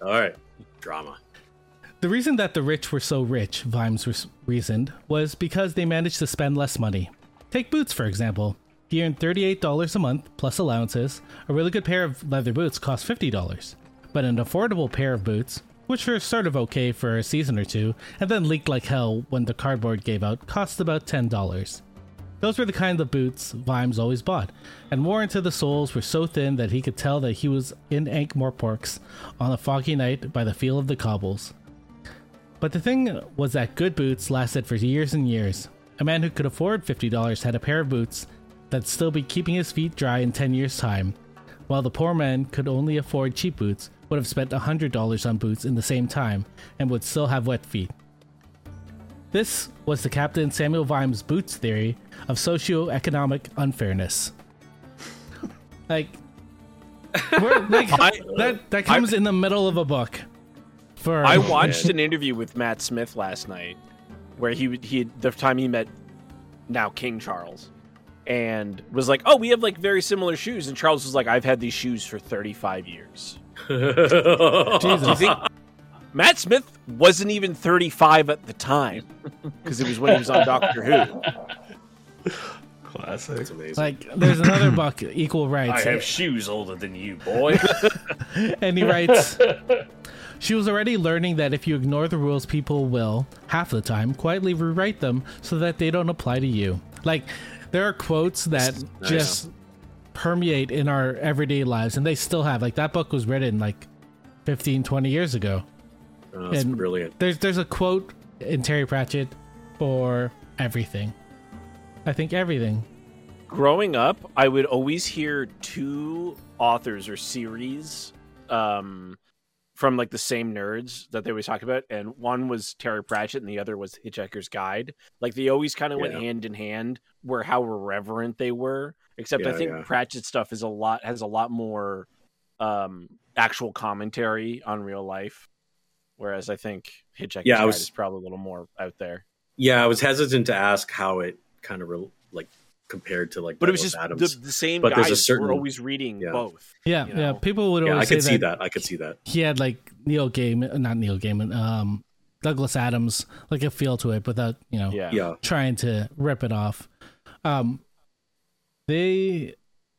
All right, drama. The reason that the rich were so rich, Vimes reasoned, was because they managed to spend less money. Take boots, for example. He earned $38 a month plus allowances. A really good pair of leather boots cost $50. But an affordable pair of boots, which were sort of okay for a season or two, and then leaked like hell when the cardboard gave out, cost about $10. Those were the kind of boots Vimes always bought, and worn to the soles were so thin that he could tell that he was in Ankh-Morporks on a foggy night by the feel of the cobbles. But the thing was that good boots lasted for years and years. A man who could afford $50 had a pair of boots that'd still be keeping his feet dry in 10 years' time, while the poor man could only afford cheap boots, would have spent $100 on boots in the same time, and would still have wet feet. This was the Captain Samuel Vimes' boots theory of socio-economic unfairness. like, we're, like that that comes in the middle of a book. For I watched an interview with Matt Smith last night, where he would- he the time he met now King Charles, and was like, "Oh, we have like very similar shoes," and Charles was like, "I've had these shoes for 35 years." Jesus. Matt Smith wasn't even 35 at the time because it was when he was on Doctor Who. Classic. That's amazing. Like, there's another book, Equal Rites. I have shoes older than you, boy. and he writes. She was already learning that if you ignore the rules, people will, half the time, quietly rewrite them so that they don't apply to you. Like, there are quotes that Nice. just permeate in our everyday lives, and they still have. Like, that book was written like 15, 20 years ago. Oh, that's and- brilliant. There's there's a quote in Terry Pratchett for everything. I think everything. Growing up, I would always hear two authors or series um, from like the same nerds that they always talk about, and one was Terry Pratchett, and the other was Hitchhiker's Guide. Like they always kind of went hand in hand, where how reverent they were. Except I think yeah. Pratchett stuff is a lot has a lot more um, actual commentary on real life, whereas I think Hitchhiker's Yeah, I Guide was- is probably a little more out there. Yeah, I was hesitant to ask how it kind of re- compared to like But it was Douglas just Adams. the, the same But there's a guys certain- were always reading yeah. both. Yeah, You yeah. People would yeah, always I could say see that, that. I could see that. he had like Neil Gaiman, not Neil Gaiman, um, Douglas Adams, like a feel to it, without you know Yeah. Yeah, trying to rip it off. Um, they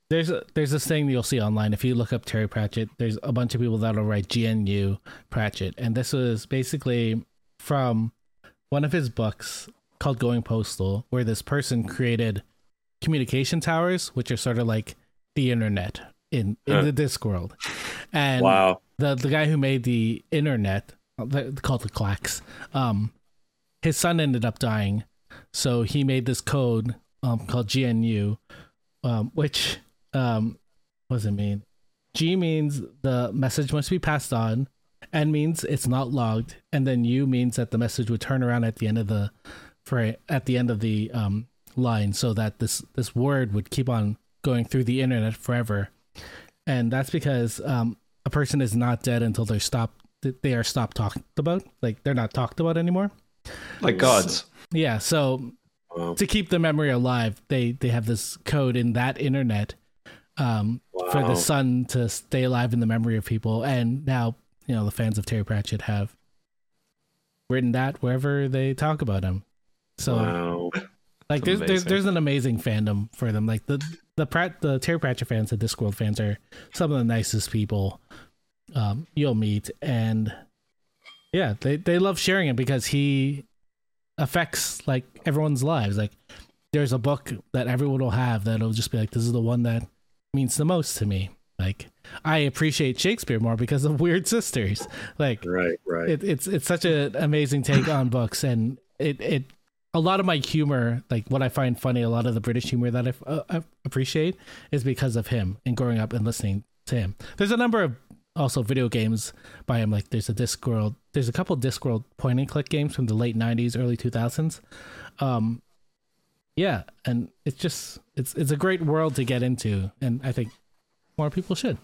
there's a, there's this thing you'll see online if you look up Terry Pratchett. There's a bunch of people that'll write GNU Pratchett, and this was basically from one of his books called Going Postal, where this person created communication towers, which are sort of like the internet in in Huh. the Discworld. And wow. the the guy who made the internet called the clacks um his son ended up dying so he made this code um called gnu um which um what does it mean g means the message must be passed on n means it's not logged and then u means that the message would turn around at the end of the for at the end of the um line so that this this word would keep on going through the internet forever and that's because um, a person is not dead until they're stopped. They are stopped talked about. Like they're not talked about anymore. Like gods. Yeah. So Wow. to keep the memory alive, they they have this code in that internet um, for the sun to stay alive in the memory of people. And now you know the fans of Terry Pratchett have written that wherever they talk about him. So wow. Like there's, there's there's an amazing fandom for them. Like the the Pratt the Terry Pratchett fans, the Discworld fans are some of the nicest people um, you'll meet, and yeah, they they love sharing it because he affects like everyone's lives. Like there's a book that everyone will have that'll just be like, this is the one that means the most to me. Like I appreciate Shakespeare more because of Wyrd Sisters. Like Right, right. it, it's it's such an amazing take on books and it it a lot of my humor like what i find funny a lot of the british humor that i, uh, I appreciate is because of him and growing up and listening to him. There's a number of also video games by him. Like there's a Discworld. There's a couple Discworld point and click games from the late '90s, early 2000s. Um, yeah, and it's just it's it's a great world to get into, and I think more people should.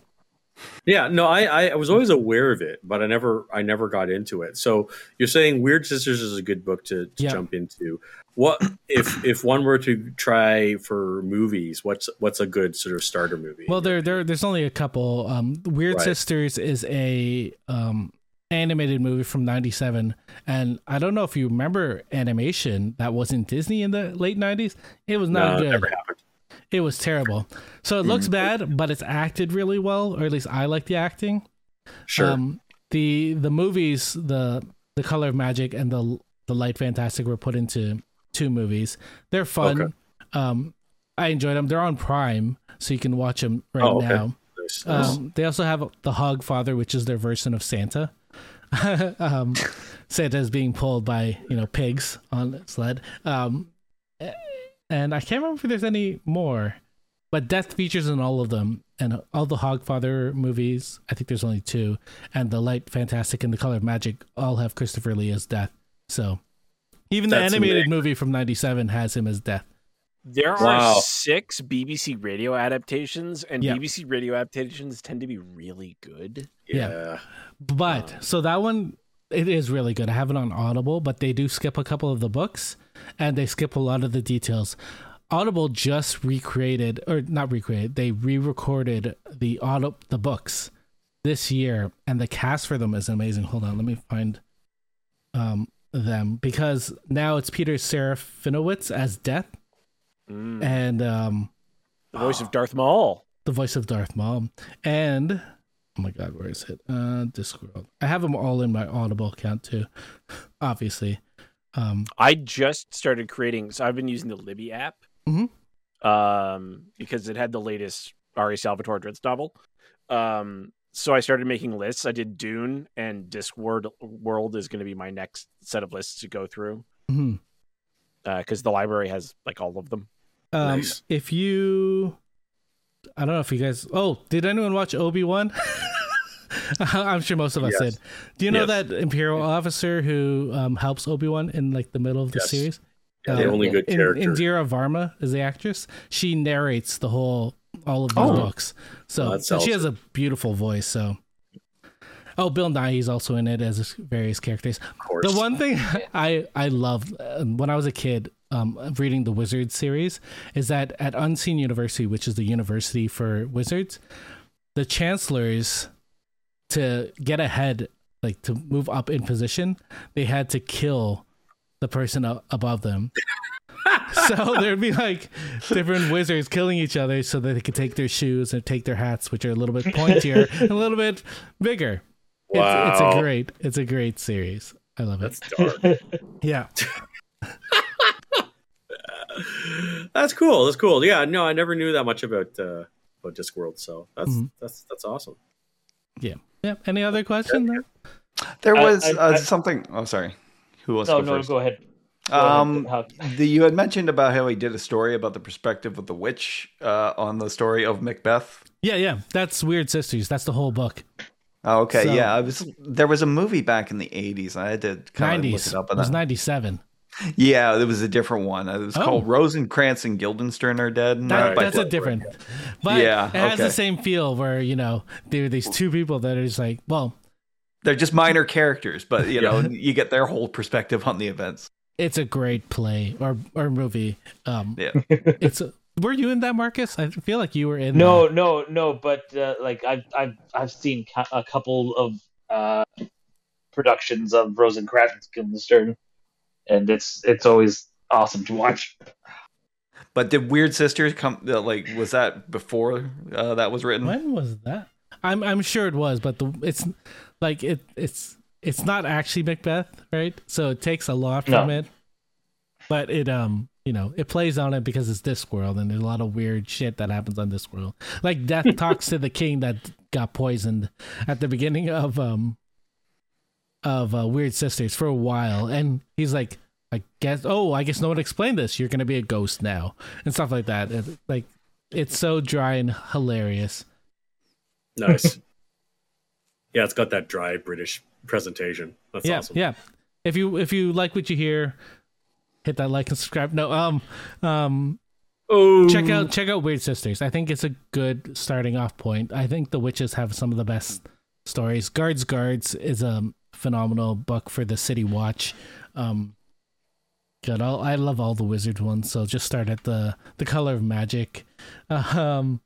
Yeah, no, I, I was always aware of it, but I never I never got into it. So you're saying Wyrd Sisters is a good book to, to Yeah. jump into. What if if one were to try for movies? What's what's a good sort of starter movie? Well, there, there, there's only a couple. Um, Weird Right. Sisters is a um, animated movie from '97, and I don't know if you remember animation that was in Disney in the late '90s. It was no, not it never happened. It was terrible. So it looks bad, but it's acted really well, or at least I like the acting. Sure. Um, the the movies, the the Color of Magic and the the Light Fantastic were put into two movies. They're fun. Okay. Um, I enjoyed them. They're on Prime, so you can watch them right Oh, okay. now. Nice, nice. Um, they also have the Hogfather, which is their version of Santa. um, Santa is being pulled by you know pigs on a sled. Um, and I can't remember if there's any more, but Death features in all of them, and all the Hogfather movies. I think there's only two, and the Light Fantastic and the Color of Magic all have Christopher Lee as Death. So even the That's animated amazing. movie from '97 has him as Death. There Wow. are six BBC radio adaptations, and Yeah. BBC radio adaptations tend to be really good. yeah. yeah. But um, so that one it is really good. I have it on Audible, but they do skip a couple of the books and they skip a lot of the details. Audible just recreated or not recreated, they re-recorded the auto the books this year and the cast for them is amazing. Hold on, let me find um them because now it's Peter Serafinowicz as Death Mm. and um The voice of Darth Maul. the voice of Darth Maul, and oh my god, where is it? Uh, Discworld. I have them all in my Audible account too, obviously. Um, I just started creating. So I've been using the Libby app, Mhm. um, because it had the latest R.A. Salvatore Drizzt novel. Um, so I started making lists. I did Dune and Discworld. World is going to be my next set of lists to go through mhm. because the library has like all of them. um, Nice. if you, I don't know if you guys. Oh, did anyone watch Obi Wan? I'm sure most of us Yes. did. Do you know Yes. that Imperial officer who um, helps Obi Wan in like the middle of the series? Yeah, the Uh, only good character. Indira Varma is the actress. She narrates the whole all of these Oh. books. So she has a beautiful voice. So oh, Bill Nye Nighy's also in it as various characters. of course. The one thing I I loved uh, when I was a kid, um, reading the Wizard series, is that at Unseen University, which is the university for wizards, the chancellors to get ahead, like to move up in position, they had to kill the person a- above them. so there'd be like different wizards killing each other so that they could take their shoes and take their hats, which are a little bit pointier and a little bit bigger. It's, it's a great, it's a great series. I love it. That's dark. Yeah. that's cool. That's cool. Yeah, no, I never knew that much about uh, about Discworld, so that's Mhm. that's that's awesome. Yeah. Yeah. Any other question? There I- was I- uh, I- something. Oh, sorry. Who wants No, to go no, first? go ahead. Go. Um, How- the, you had mentioned about how he did a story about the perspective of the witch uh, on the story of Macbeth. Yeah, yeah. That's Wyrd Sisters. That's the whole book. Oh, okay, So- yeah. I was there was a movie back in the eighties. I had to kind of look it It up. on was ninety seven. Yeah, it was a different one. It was Oh. called Rosencrantz and Guildenstern are dead. That, Right. But- that's a different. But Yeah, it has the same feel where you know there are these two people that are just like, well, they're just minor characters, but you know, you get their whole perspective on the events. it's a great play or or movie. Um, Yeah. it's. A, were you in that, Marcus? I feel like you were in. No, that. no, no. But uh, like I've I've I've seen a couple of uh, productions of Rosencrantz and Guildenstern, and it's it's always awesome to watch. But did Wyrd Sisters come? uh, Like, was that before uh, that was written? When was that? I'm I'm sure it was, but the it's like it it's it's not actually Macbeth, right? So it takes a lot from No. it. But it um you know, it plays on it because it's Discworld and there's a lot of weird shit that happens on Discworld. Like Death talks to the king that got poisoned at the beginning of um of uh, Wyrd Sisters for a while and he's like I guess oh, I guess no one explained this. You're gonna be a ghost now and stuff like that. Like it's so dry and hilarious. Nice. yeah, it's got that dry British presentation. That's yeah, awesome. yeah. If you if you like what you hear, hit that like and subscribe. No, um, um, Oh, check out check out Wyrd Sisters. I think it's a good starting off point. I think the witches have some of the best stories. Guards Guards is a phenomenal book for the City Watch. Um, good. I'll, I love all the wizard ones. So just start at the the Color of Magic, um,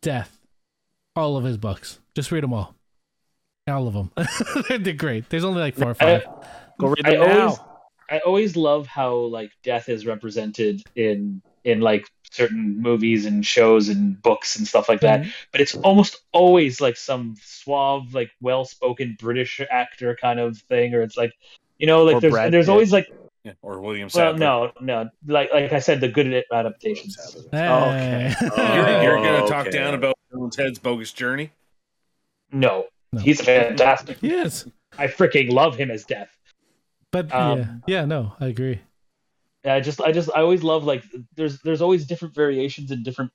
Death, all of his books. Just read them all. All of them. They're great. There's only like four or five. Go read I them now. always, I always love how like death is represented in in like certain movies and shows and books and stuff like that. But it's almost always like some suave, like well-spoken British actor kind of thing, or it's like, you know, like Or there's Brad there's Pitt. always like, Yeah, or William well, Sadler. no, no, like like I said, the good adaptations. Hey. You're, you're going to talk Okay. down about Ted's Bogus Journey? No, No. he's fantastic. yes. I freaking love him as Death. But Um, yeah, yeah, no, I agree. Yeah, I just I just I always love like there's there's always different variations and different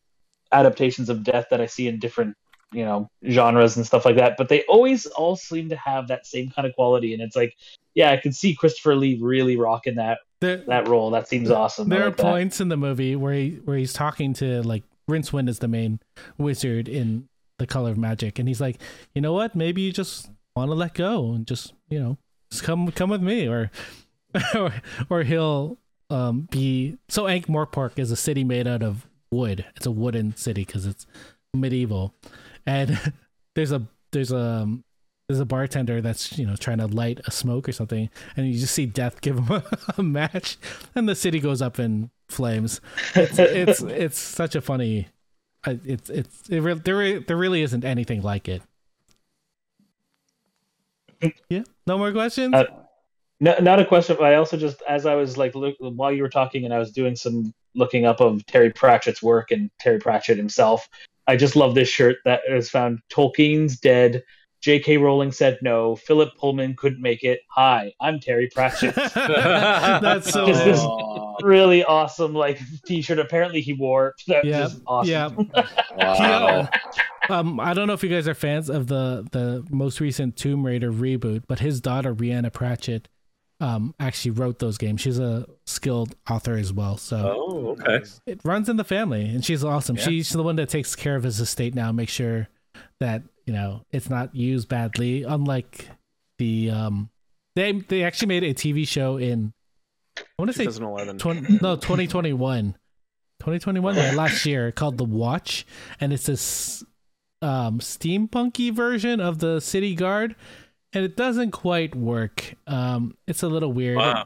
adaptations of death that I see in different you know genres and stuff like that. But they always all seem to have that same kind of quality, and it's like yeah, I can see Christopher Lee really rocking that There, that role. That seems awesome. There are like that. points in the movie where he where he's talking to like Rincewind is the main wizard in the Color of Magic, and he's like, you know what? Maybe you just want to let go and just you know just come come with me, or or, or he'll um be so Ankh Morpork Park is a city made out of wood. It's a wooden city because it's medieval, and there's a there's a um, there's a bartender that's you know trying to light a smoke or something, and you just see Death give him a, a match, and the city goes up in flames. It's it's, it's such a funny. It's it's it re- there re- there really isn't anything like it. Yeah. No more questions. Uh, No, not a question. But I also just, as I was like, look, while you were talking, and I was doing some looking up of Terry Pratchett's work and Terry Pratchett himself. I just love this shirt that is found. Tolkien's dead. J.K. Rowling said no. Philip Pullman couldn't make it. Hi, I'm Terry Pratchett. That's so. Just this Aw. really awesome like T-shirt. Apparently, he wore it. That yeah, was awesome. yeah. Wow. Um, I don't know if you guys are fans of the the most recent Tomb Raider reboot, but his daughter Rhianna Pratchett um actually wrote those games. She's a skilled author as well, so Oh, okay. it runs in the family, and she's awesome. Yeah. She's the one that takes care of his estate now, make sure that you know it's not used badly. Unlike the um, they they actually made a TV show in I want to say 2011. 20, no 2021 2021 yeah, last year called the watch and it's this um steampunky version of the city guard and it doesn't quite work um it's a little weird Wow.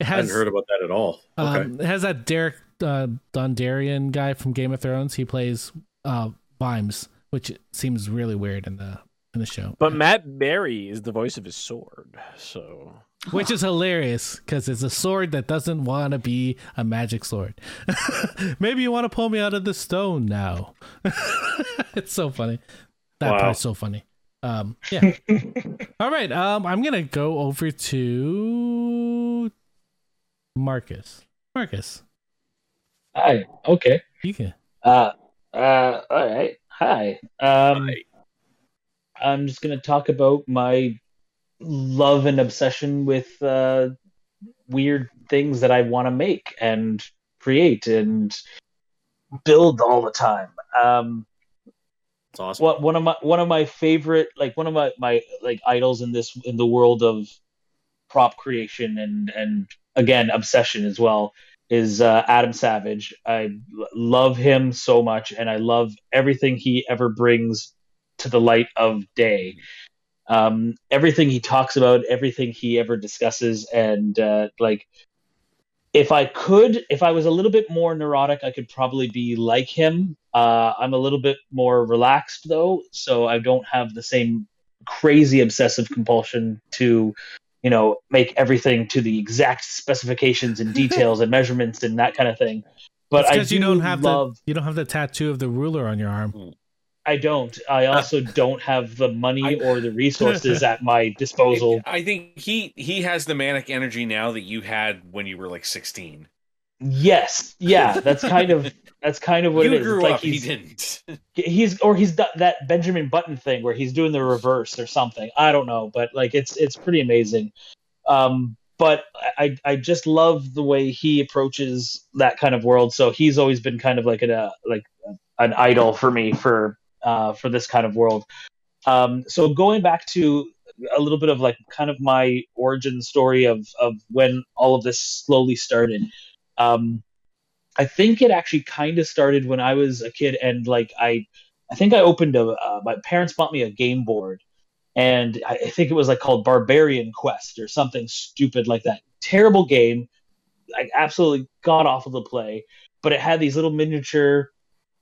it I has hadn't heard about that at all. Okay. um, it has that Derek uh, Dondarrion guy from Game of Thrones. He plays uh, Vimes, which seems really weird in the in the show, But Matt Berry is the voice of his sword, so which is hilarious because it's a sword that doesn't want to be a magic sword. Maybe you want to pull me out of the stone now. it's so funny. That Wow. part's so funny. Um, yeah. All right. Um, I'm gonna go over to Marcus. Marcus, Hi. Okay. you can. Uh. Uh. All right. Hi. Um. Hi. I'm just going to talk about my love and obsession with uh, weird things that I want to make and create and build all the time. Um, It's awesome. what one of my one of my favorite like one of my my like idols in this in the world of prop creation and and again obsession as well is uh, Adam Savage. I love him so much, and I love everything he ever brings to the light of day. Um, everything he talks about, everything he ever discusses, and uh, like if I could, if I was a little bit more neurotic, I could probably be like him. Uh, I'm a little bit more relaxed though, so I don't have the same crazy obsessive compulsion to, you know, make everything to the exact specifications and details and measurements and that kind of thing. But I because do you don't have love. the you don't have the tattoo of the ruler on your arm. I don't. I also don't have the money or the resources at my disposal. I think he he has the manic energy now that you had when you were like 16. Yes, yeah, that's kind of that's kind of what you it is. grew It's like up. He didn't. he's or he's done that Benjamin Button thing where he's doing the reverse or something. I don't know, but like it's it's pretty amazing. Um, but I I just love the way he approaches that kind of world. So he's always been kind of like an uh, like an idol for me for uh for this kind of world. Um, so going back to a little bit of like kind of my origin story of of when all of this slowly started. Um, I think it actually kind of started when I was a kid, and like I, I think I opened a. Uh, my parents bought me a game board, and I, I think it was like called Barbarian Quest or something stupid like that. Terrible game, like absolutely god awful to play, but it had these little miniature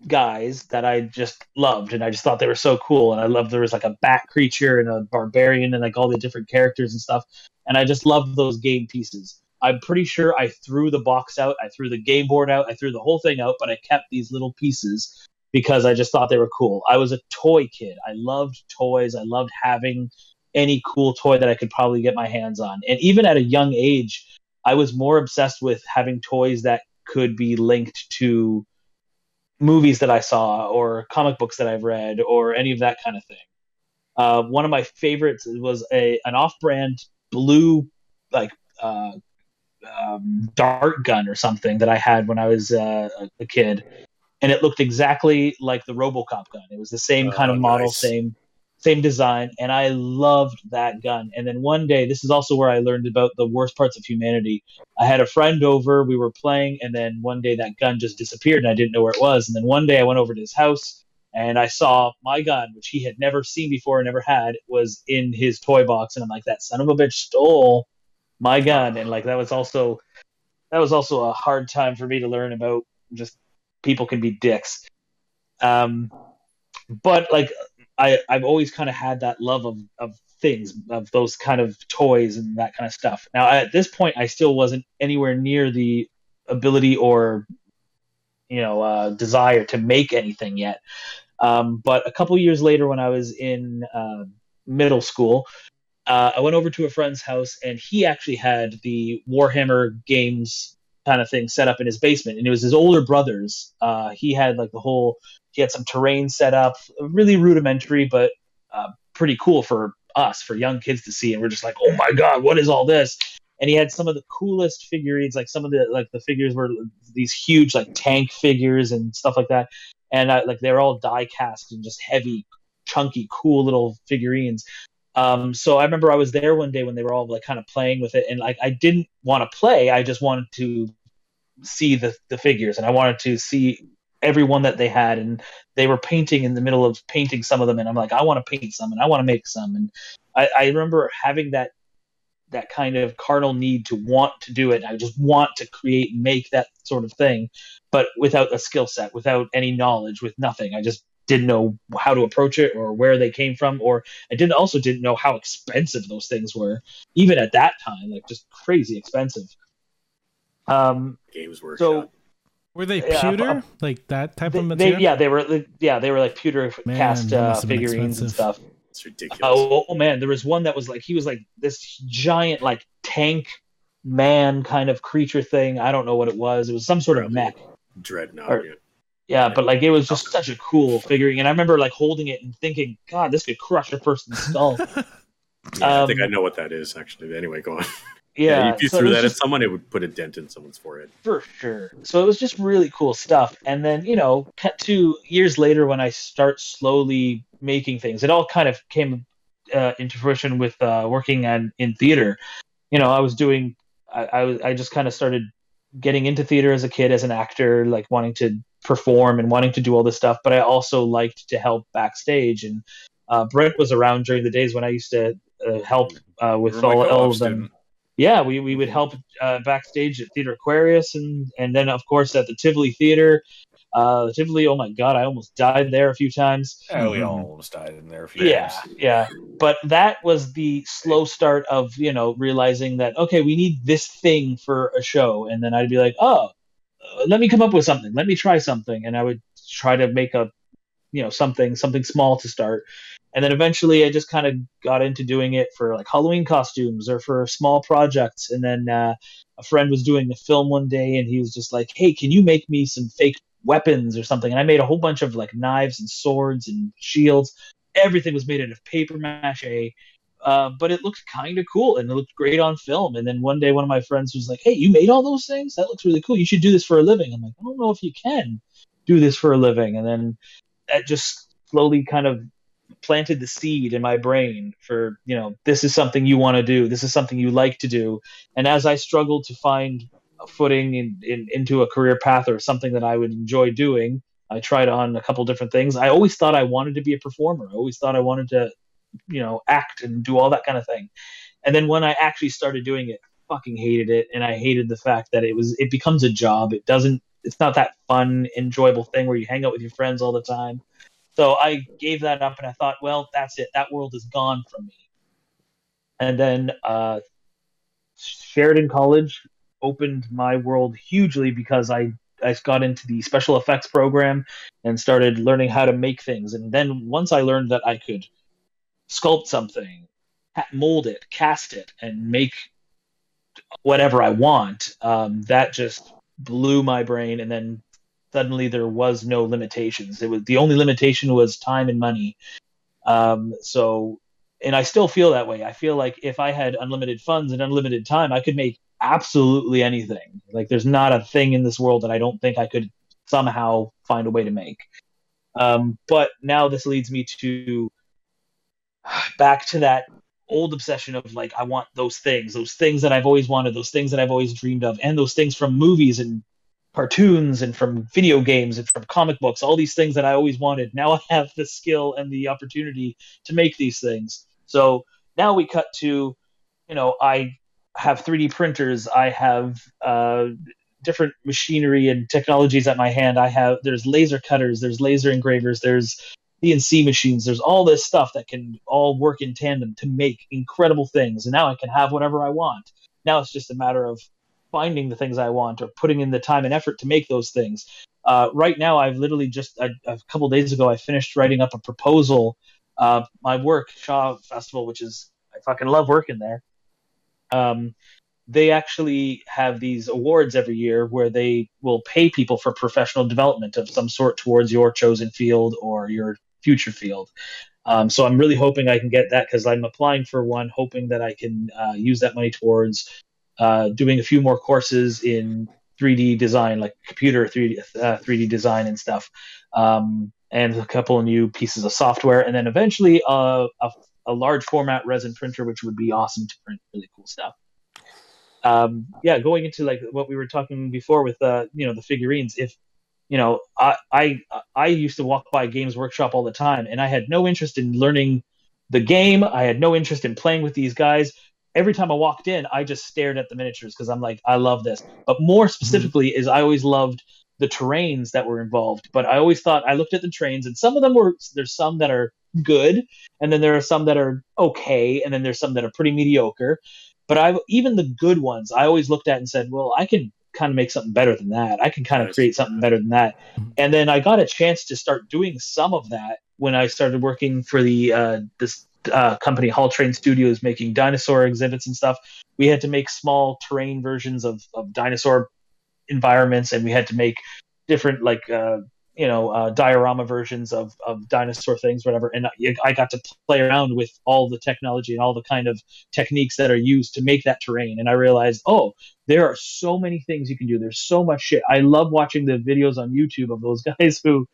guys that I just loved, and I just thought they were so cool, and I loved there was like a bat creature and a barbarian and like all the different characters and stuff, and I just loved those game pieces. I'm pretty sure I threw the box out, I threw the game board out, I threw the whole thing out, but I kept these little pieces because I just thought they were cool. I was a toy kid. I loved toys. I loved having any cool toy that I could probably get my hands on. And even at a young age, I was more obsessed with having toys that could be linked to movies that I saw or comic books that I've read or any of that kind of thing. Uh, one of my favorites was a an off-brand blue like uh, um, dart gun or something that I had when I was uh, a- kid, and it looked exactly like the RoboCop gun. It was the same kind of Oh, model, nice. same same design, and I loved that gun. And then one day, this is also where I learned about the worst parts of humanity. I had a friend over, we were playing, and then one day that gun just disappeared, and I didn't know where it was. And then one day I went over to his house, and I saw my gun, which he had never seen before, and never had, was in his toy box, and I'm like, that son of a bitch stole my gun, and like that was also that was also a hard time for me to learn about. Just people can be dicks. Um, but like I, I've always kind of had that love of, of things, of those kind of toys and that kind of stuff. Now, at this point, I still wasn't anywhere near the ability or, you know, uh, desire to make anything yet. Um, but a couple years later, when I was in uh, middle school, uh, I went over to a friend's house, and he actually had the Warhammer games kind of thing set up in his basement, and it was his older brother's. Uh, he had like the whole he had some terrain set up, really rudimentary, but uh, pretty cool for us, for young kids to see. And we're just like, oh my god, what is all this? And he had some of the coolest figurines, like some of the like the figures were these huge like tank figures and stuff like that. And like they're all die cast and just heavy, chunky, cool little figurines. Um, so I remember I was there one day when they were all like kind of playing with it, and like I didn't want to play, I just wanted to see the the figures, and I wanted to see every one that they had, and they were painting in the middle of painting some of them, and I'm like, I want to paint some, and I want to make some, and I, I remember having that that kind of carnal need to want to do it. I just want to create and make that sort of thing, but without a skill set, without any knowledge, with nothing. I just didn't know how to approach it or where they came from, or I didn't also didn't know how expensive those things were, even at that time, like just crazy expensive. Um, Games were so Were they Yeah, pewter? uh, like that type they, of they, material? yeah, they were yeah they were like pewter Man, cast uh, must have figurines and stuff. it's ridiculous. Oh, oh man, there was one that was like he was like this giant like tank man kind of creature thing. I don't know what it was. It was some sort of mech. Dreadnought. or- yeah. Yeah, but like it was just such a cool figurine, and I remember like holding it and thinking, God, this could crush a person's skull. Yeah, I think I Um, know what that is actually. Anyway, go on. Yeah, if you so threw that just- at someone, it would put a dent in someone's forehead. for sure. So it was just really cool stuff. And then, you know, cut to years later when I start slowly making things, it all kind of came uh, into fruition with uh, working on, in theater. You know, I was doing, I, I, was, I just kind of started getting into theater as a kid, as an actor, like wanting to perform and wanting to do all this stuff. But I also liked to help backstage. And uh, Brent was around during the days when I used to uh, help uh, with all, of them yeah, we, we would help uh, backstage at Theater Aquarius and and then of course at the Tivoli Theater. Uh, Tivoli, oh my god, I almost died there a few times. Yeah, we all almost died in there a few Yeah, times. yeah. But that was the slow start of you know realizing that okay, we need this thing for a show, and then I'd be like, oh, uh, let me come up with something, let me try something, and I would try to make a you know something something small to start and then eventually i just kind of got into doing it for like halloween costumes or for small projects and then uh, a friend was doing a film one day and he was just like, "Hey, can you make me some fake weapons or something?" And I made a whole bunch of like knives and swords and shields. Everything was made out of paper mache. Uh, but it looked kind of cool and it looked great on film. And then one day, one of my friends was like, "Hey, you made all those things? That looks really cool. You should do this for a living." I'm like, "I don't know if you can do this for a living." And then that just slowly kind of planted the seed in my brain for you know this is something you want to do this is something you like to do and as i struggled to find footing in, in, into a career path or something that i would enjoy doing. I tried on a couple different things. I always thought i wanted to be a performer. I always thought i wanted to you know act and do all that kind of thing. And then when i actually started doing it fucking hated it. And i hated the fact that it was it becomes a job. It doesn't it's not that fun enjoyable thing where you hang out with your friends all the time. So I gave that up and I thought, well, that's it. That world is gone from me. And then uh, Sheridan College opened my world hugely because I, I got into the special effects program and started learning how to make things. And then once I learned that I could sculpt something, mold it, cast it, and make whatever I want, um, that just blew my brain. And then suddenly there was no limitations. It was the only limitation was time and money. Um, so, and I still feel that way. I feel like if I had unlimited funds and unlimited time, I could make absolutely anything. Like there's not a thing in this world that I don't think I could somehow find a way to make. Um, but now this leads me to back to that old obsession of like I want those things, those things that I've always wanted, those things that I've always dreamed of, and those things from movies and cartoons and from video games and from comic books, all these things that I always wanted. Now I have the skill and the opportunity to make these things. So now we cut to, you know, I have 3D printers, I have uh, different machinery and technologies at my hand. I have there's laser cutters, there's laser engravers, there's CNC machines, there's all this stuff that can all work in tandem to make incredible things. And now I can have whatever I want. Now it's just a matter of finding the things I want or putting in the time and effort to make those things. Uh, right now, I've literally just a, a couple days ago, I finished writing up a proposal. Uh, my work, Shaw Festival, which is I fucking love working there. Um, they actually have these awards every year where they will pay people for professional development of some sort towards your chosen field or your future field. Um, so I'm really hoping I can get that because I'm applying for one, hoping that I can uh, use that money towards uh, doing a few more courses in 3D design, like computer 3D uh, 3D design and stuff, um, and a couple of new pieces of software, and then eventually uh, a, a large format resin printer, which would be awesome to print really cool stuff. Um, yeah, going into like what we were talking before with uh, you know the figurines. If you know, I, I I used to walk by Games Workshop all the time, and I had no interest in learning the game. I had no interest in playing with these guys every time I walked in, I just stared at the miniatures because I'm like, I love this. But more mm-hmm. specifically, mm-hmm. is I always loved the terrains that were involved. But I always thought I looked at the trains, and some of them were there's some that are good, and then there are some that are okay, and then there's some that are pretty mediocre. But I even the good ones, I always looked at and said, well, I can kind of make something better than that. I can kind of create something better than that. Mm-hmm. And then I got a chance to start doing some of that when I started working for the uh, this uh, company Hall Train Studios making dinosaur exhibits and stuff. We had to make small terrain versions of, of dinosaur environments, and we had to make different like uh, you know uh, diorama versions of, of dinosaur things, whatever. And I got to play around with all the technology and all the kind of techniques that are used to make that terrain. And I realized, oh, there are so many things you can do. There's so much shit. I love watching the videos on YouTube of those guys who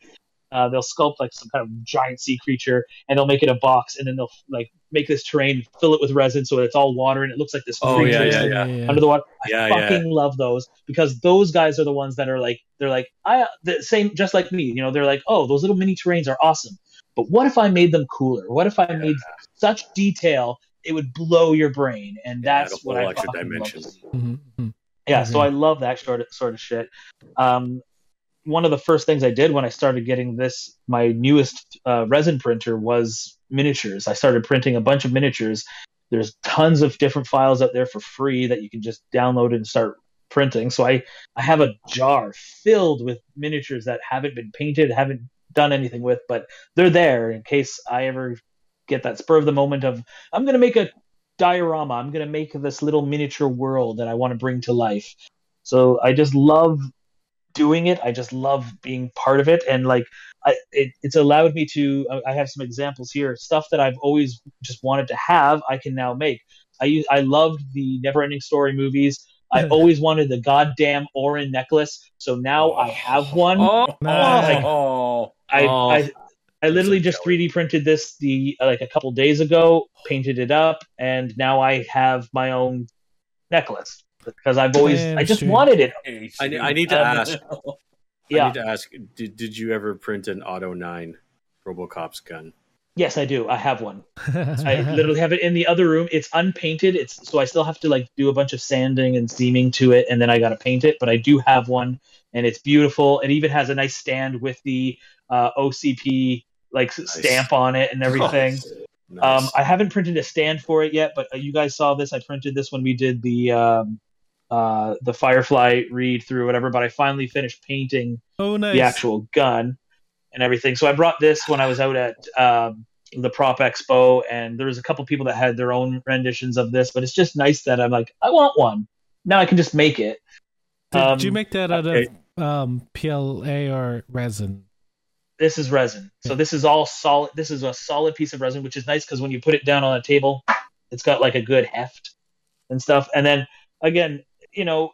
uh, they'll sculpt like some kind of giant sea creature and they'll make it a box and then they'll like make this terrain, fill it with resin so it's all water and it looks like this oh, creature yeah, yeah, yeah. under the water. I fucking love those because those guys are the ones that are like they're like I the same just like me. You know, they're like, oh, those little mini terrains are awesome. But what if I made them cooler? What if I made such detail it would blow your brain? And that's what I fucking dimension. love. Mm-hmm. mm-hmm. Yeah, mm-hmm. so I love that sort of sort of shit. Um, one of the first things I did when I started getting this, my newest uh, resin printer was miniatures. I started printing a bunch of miniatures. There's tons of different files out there for free that you can just download and start printing. So I, I have a jar filled with miniatures that haven't been painted, haven't done anything with, but they're there in case I ever get that spur of the moment of I'm going to make a diorama. I'm gonna make this little miniature world that I want to bring to life. So I just love doing it. I just love being part of it, and like I, it, it's allowed me to. I- I have some examples here. Stuff that I've always just wanted to have, I can now make. I I loved the Neverending Story movies. I always wanted the goddamn Auryn necklace, so now I oh. have one. Oh, Nice. Oh, I, Oh. I I literally just 3D printed this the like a couple days ago, painted it up, and now I have my own necklace because I've always Damn I just straight. wanted it. I, I need to Um, ask. I Yeah, need to ask. Did, did you ever print an Auto Nine RoboCop's gun? yes, I do. I have one. I literally have it in the other room. It's unpainted. It's so I still have to like do a bunch of sanding and seaming to it, and then I got to paint it. But I do have one, and it's beautiful. It even has a nice stand with the uh, OCP like s stamp on it and everything. Nice. Um, I haven't printed a stand for it yet, but uh, you guys saw this. I printed this when we did the um, uh, the Firefly read through whatever. But I finally finished painting oh, nice. the actual gun and everything. So I brought this when I was out at um, the Prop Expo, and there was a couple people that had their own renditions of this. But it's just nice that I'm like, I want one. Now I can just make it. Did Um, you make that out okay. of um, PLA or resin? This is resin. So this is all solid. This is a solid piece of resin, which is nice because when you put it down on a table, it's got like a good heft and stuff. And then again, you know,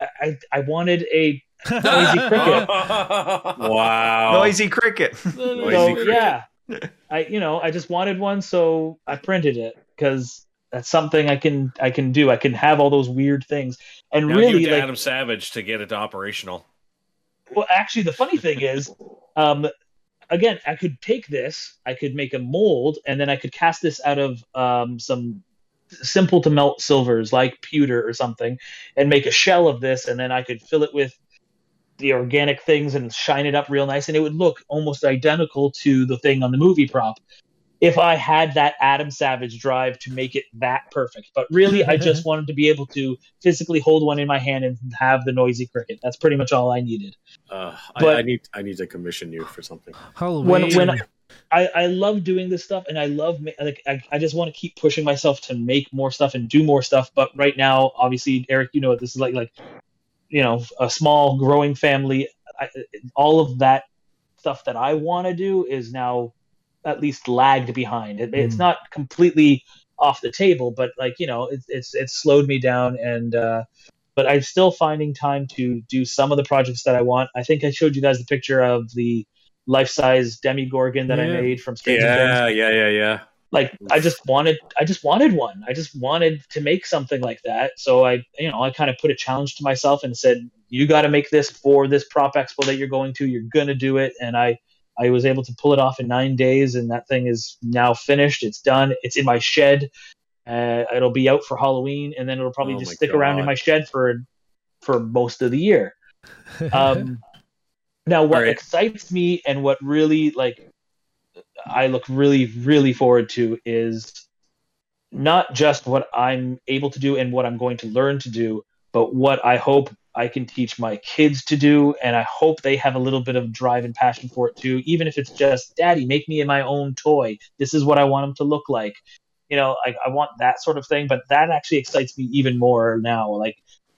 I I wanted a noisy cricket. wow. Noisy cricket. Noisy so cricket. yeah, I you know I just wanted one, so I printed it because that's something I can I can do. I can have all those weird things, and now really give like Adam Savage to get it operational. well, actually, the funny thing is, um, again, I could take this, I could make a mold, and then I could cast this out of um, some simple to melt silvers like pewter or something, and make a shell of this, and then I could fill it with the organic things and shine it up real nice, and it would look almost identical to the thing on the movie prop. If I had that Adam Savage drive to make it that perfect, but really, I just wanted to be able to physically hold one in my hand and have the noisy cricket. That's pretty much all I needed. Uh, But- I, I need I need to commission you for something. Halloween. when I, I love doing this stuff and I love like I, I just want to keep pushing myself to make more stuff and do more stuff but right now obviously Eric you know this is like like you know a small growing family I, all of that stuff that I want to do is now at least lagged behind it, it's Mm. not completely off the table but like you know it's it's it's slowed me down and uh but I'm still finding time to do some of the projects that I want. I think I showed you guys the picture of the life-size Demogorgon that I made from Stranger Things. Yeah, yeah, yeah, yeah. Like I just wanted, I just wanted one. I just wanted to make something like that. So I, you know, I kind of put a challenge to myself and said, "You got to make this for this prop expo that you're going to. You're gonna do it." And I, I was able to pull it off in nine days, and that thing is now finished. It's done. It's in my shed. Uh, it'll be out for Halloween, and then it'll probably Oh just my stick around in my shed for for most of the year. Um, now, what Alright. excites me and what really like I look really, really forward to is not just what I'm able to do and what I'm going to learn to do, but what I hope I can teach my kids to do. And I hope they have a little bit of drive and passion for it too, even if it's just, Daddy, make me my own toy. This is what I want them to look like. You know, I, I want that sort of thing, but that actually excites me even more now. Like,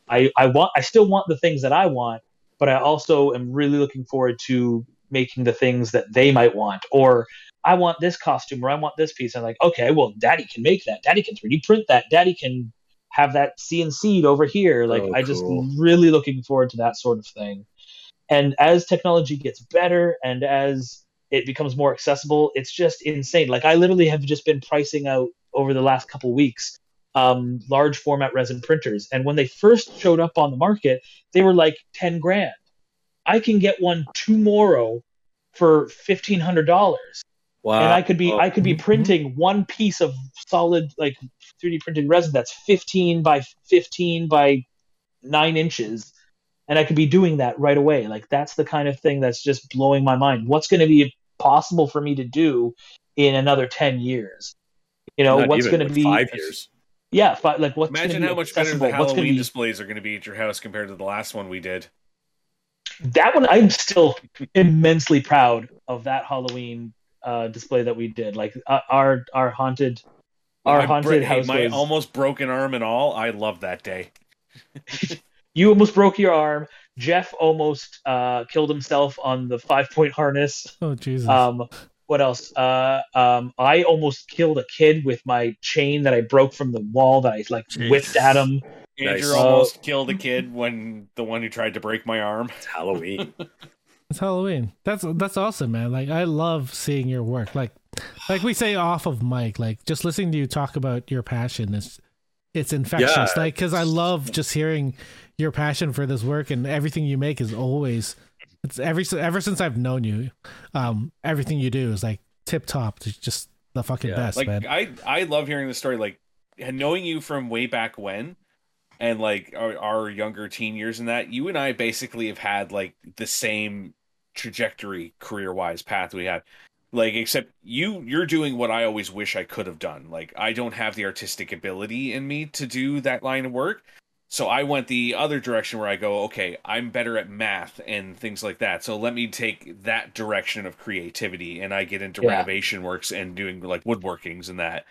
I, I want, I still want the things that I want, but I also am really looking forward to making the things that they might want. Or I want this costume or I want this piece. I'm like, okay, well, daddy can make that. Daddy can 3D print that. Daddy can have that CNC'd over here. Like, Oh, I just cool. really looking forward to that sort of thing. And as technology gets better and as it becomes more accessible, it's just insane. Like, I literally have just been pricing out over the last couple weeks um, large format resin printers. And when they first showed up on the market, they were like 10 grand. I can get one tomorrow for $1,500 Wow. and I could be Oh, I could be printing one piece of solid like 3D printed resin that's 15 by 15 by nine inches, and I could be doing that right away. Like that's the kind of thing that's just blowing my mind. What's going to be possible for me to do in another 10 years? You know, not what's going to be five years. Yeah, fi- like what's Imagine gonna be how much better the What's gonna Halloween be displays are going to be at your house compared to the last one we did. that one i'm still immensely proud of that halloween uh, display that we did like uh, our our haunted Our My haunted Brett, hey, house my was almost broken arm and all. I love that day. you almost broke your arm. Jeff almost uh, killed himself on the five point harness. Oh Jesus. Um, what else? Uh, um, I almost killed a kid with my chain that I broke from the wall that I like whipped at him. Andrew Nice. almost killed a kid when the one who tried to break my arm. It's Halloween. It's Halloween. That's that's awesome, man. Like I love seeing your work. Like like we say off of mic, like just listening to you talk about your passion is it's infectious. Yeah. Like cuz I love just hearing your passion for this work and everything you make is always it's every ever since I've known you. Um everything you do is like tip top. It's just the fucking Yeah, best, like man. I I love hearing the story. Like knowing you from way back when, and like our, our younger teen years and that you and I basically have had like the same trajectory career wise path we had. Like except you you're doing what I always wish I could have done. Like I don't have the artistic ability in me to do that line of work. So I went the other direction where I go, okay, I'm better at math and things like that. So let me take that direction of creativity and I get into Yeah. renovation works and doing like woodworkings and that.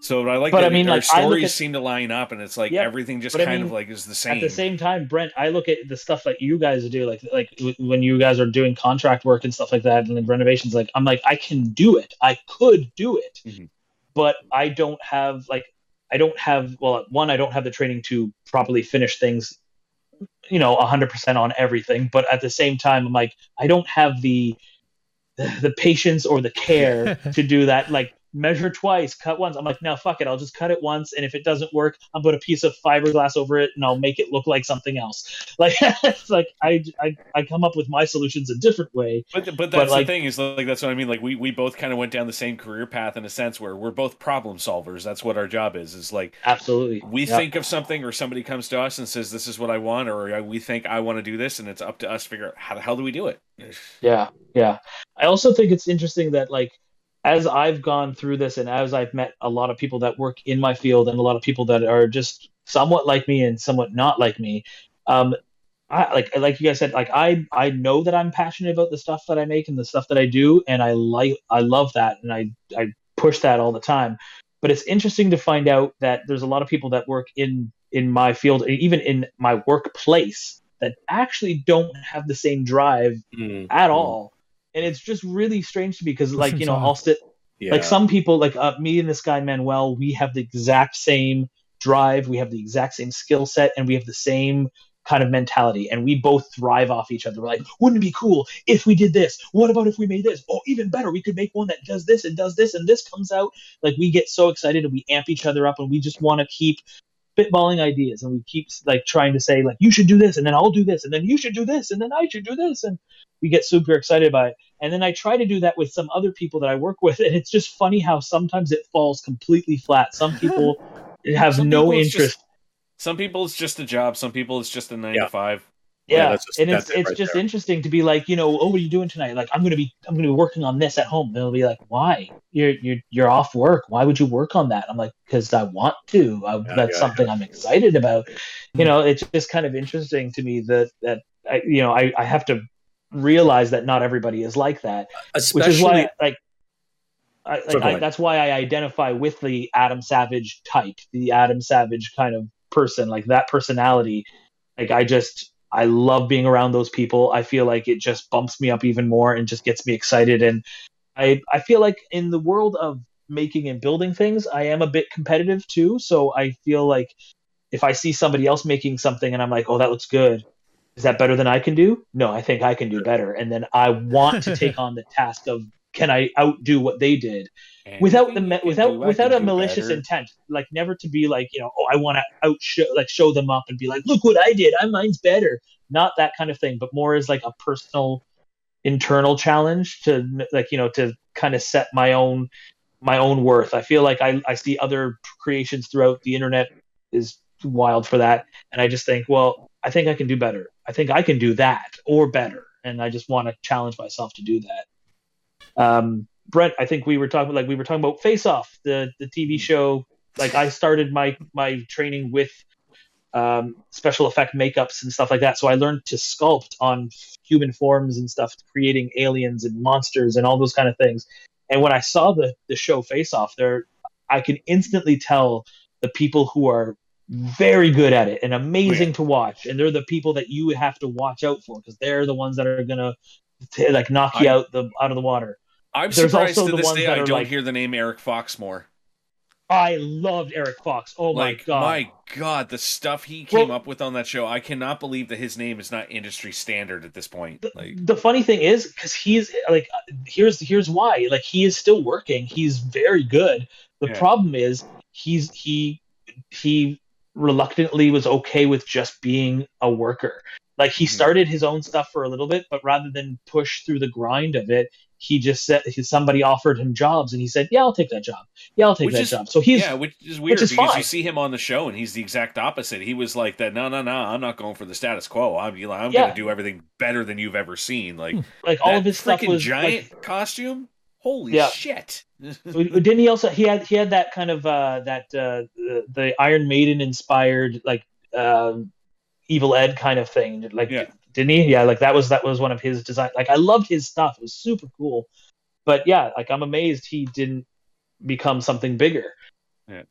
So I like But that I mean, our like, stories at- seem to line up and it's like Yeah, everything just but I kind of like is the same. At the same time, Brent, I look at the stuff that you guys do, like like when you guys are doing contract work and stuff like that, and renovations. Like I'm like, I can do it. I could do it, Mhm. but I don't have like I don't have well, one, I don't have the training to properly finish things, you know, 100% on everything. But at the same time, I'm like, I don't have the the patience or the care to do that. Like measure twice, cut once. I'm like, no, fuck it. I'll just cut it once, and if it doesn't work, I'll put a piece of fiberglass over it, and I'll make it look like something else. Like, it's like I, I I come up with my solutions a different way. But but But, that's like- the thing is like that's what I mean. Like we, we both kind of went down the same career path in a sense where we're both problem solvers. That's what our job is. Is like Absolutely. we Yeah. think of something or somebody comes to us and says this is what I want or we think I want to do this and it's up to us to figure out how the hell do we do it. Yeah, yeah. I also think it's interesting that like as I've gone through this and as I've met a lot of people that work in my field and a lot of people that are just somewhat like me and somewhat not like me, um, I like like you guys said, like I I know that I'm passionate about the stuff that I make and the stuff that I do, and I like I love that and I I push that all the time. But it's interesting to find out that there's a lot of people that work in in my field, even in my workplace, that actually don't have the same drive Mm, at all. And it's just really strange to me because, like, you know, Listen, I'll sit Yeah. like some people, like uh, me and this guy Manuel, we have the exact same drive, we have the exact same skill set, and we have the same kind of mentality, and we both thrive off each other. We're like, wouldn't it be cool if we did this? What about if we made this? Oh, even better, we could make one that does this and does this, and this comes out. Like, we get so excited and we amp each other up, and we just want to keep spitballing ideas, and we keep like trying to say like, you should do this, and then I'll do this, and then you should do this, and then I should do this, and we get super excited by it. And then I try to do that with some other people that I work with, and it's just funny how sometimes it falls completely flat. Some people have Some no people interest. just- some people it's just a job, some people it's just a 9 Yeah. to 5. Yeah, yeah, just- and it's it it's right just there. interesting to be like, you know, oh, what are you doing tonight? Like, I'm gonna be I'm gonna be working on this at home. They'll be like, why? You're you're you're off work. Why would you work on that? I'm like, because I want to. I, Yeah, that's yeah, something I'm excited about. You hmm. know, it's just kind of interesting to me that that I, you know I I have to realize that not everybody is like that Especially, which is why like I, like I, that's why I identify with the Adam Savage type, the Adam Savage kind of person, like that personality. Like I just I love being around those people. I feel like it just bumps me up even more and just gets me excited. And I I feel like in the world of making and building things, I am a bit competitive too. So I feel like if I see somebody else making something and I'm like, oh, that looks good. Is that better than I can do? No, I think I can do better. And then I want to take on the task of can I outdo what they did? Without the without without a malicious better. intent like never to be like you know oh i want to outshow like show them up and be like look what i did. I mine's better. Not that kind of thing but more as like a personal internal challenge to like you know to kind of set my own my own worth. I feel like i i see other creations throughout the internet is wild for that and i just think well i think i can do better. I think i can do that or better and i just want to challenge myself to do that um Brent, I think we were talking like we were talking about Face Off, the the TV show. Like I started my my training with um, special effect makeups and stuff like that, so I learned to sculpt on human forms and stuff, creating aliens and monsters and all those kind of things. And when I saw the the show Face Off, there I can instantly tell the people who are very good at it and amazing Yeah. to watch, and they're the people that you have to watch out for because they're the ones that are gonna t- like knock you I- out the out of the water. I'm There's surprised also to this day I don't like- hear the name Eric Fox more. I loved Eric Fox. Oh my god! my god, the stuff he came Well- up with on that show, I cannot believe that his name is not industry standard at this point. the, Like the funny thing is because he's like here's here's why like he is still working he's very good the Yeah. problem is he's he he reluctantly was okay with just being a worker like he Mhm. started his own stuff for a little bit but rather than push through the grind of it he just said somebody offered him jobs and he said yeah i'll take that job yeah i'll take Which that is- job so he's yeah, which is weird is because you see him on the show and he's the exact opposite. He was like that. No, no, no. I'm not going for the status quo. I'm, I'm Yeah. going to do everything better than you've ever seen. Like like all of his stuff was giant like, costume. Holy Yeah. shit! didn't he also he had he had that kind of uh that uh the, the iron maiden inspired like um evil ed kind of thing like Yeah. Didn't he yeah like that was that was one of his design like i loved his stuff. It was super cool. But yeah like i'm amazed he didn't become something bigger. Yeah.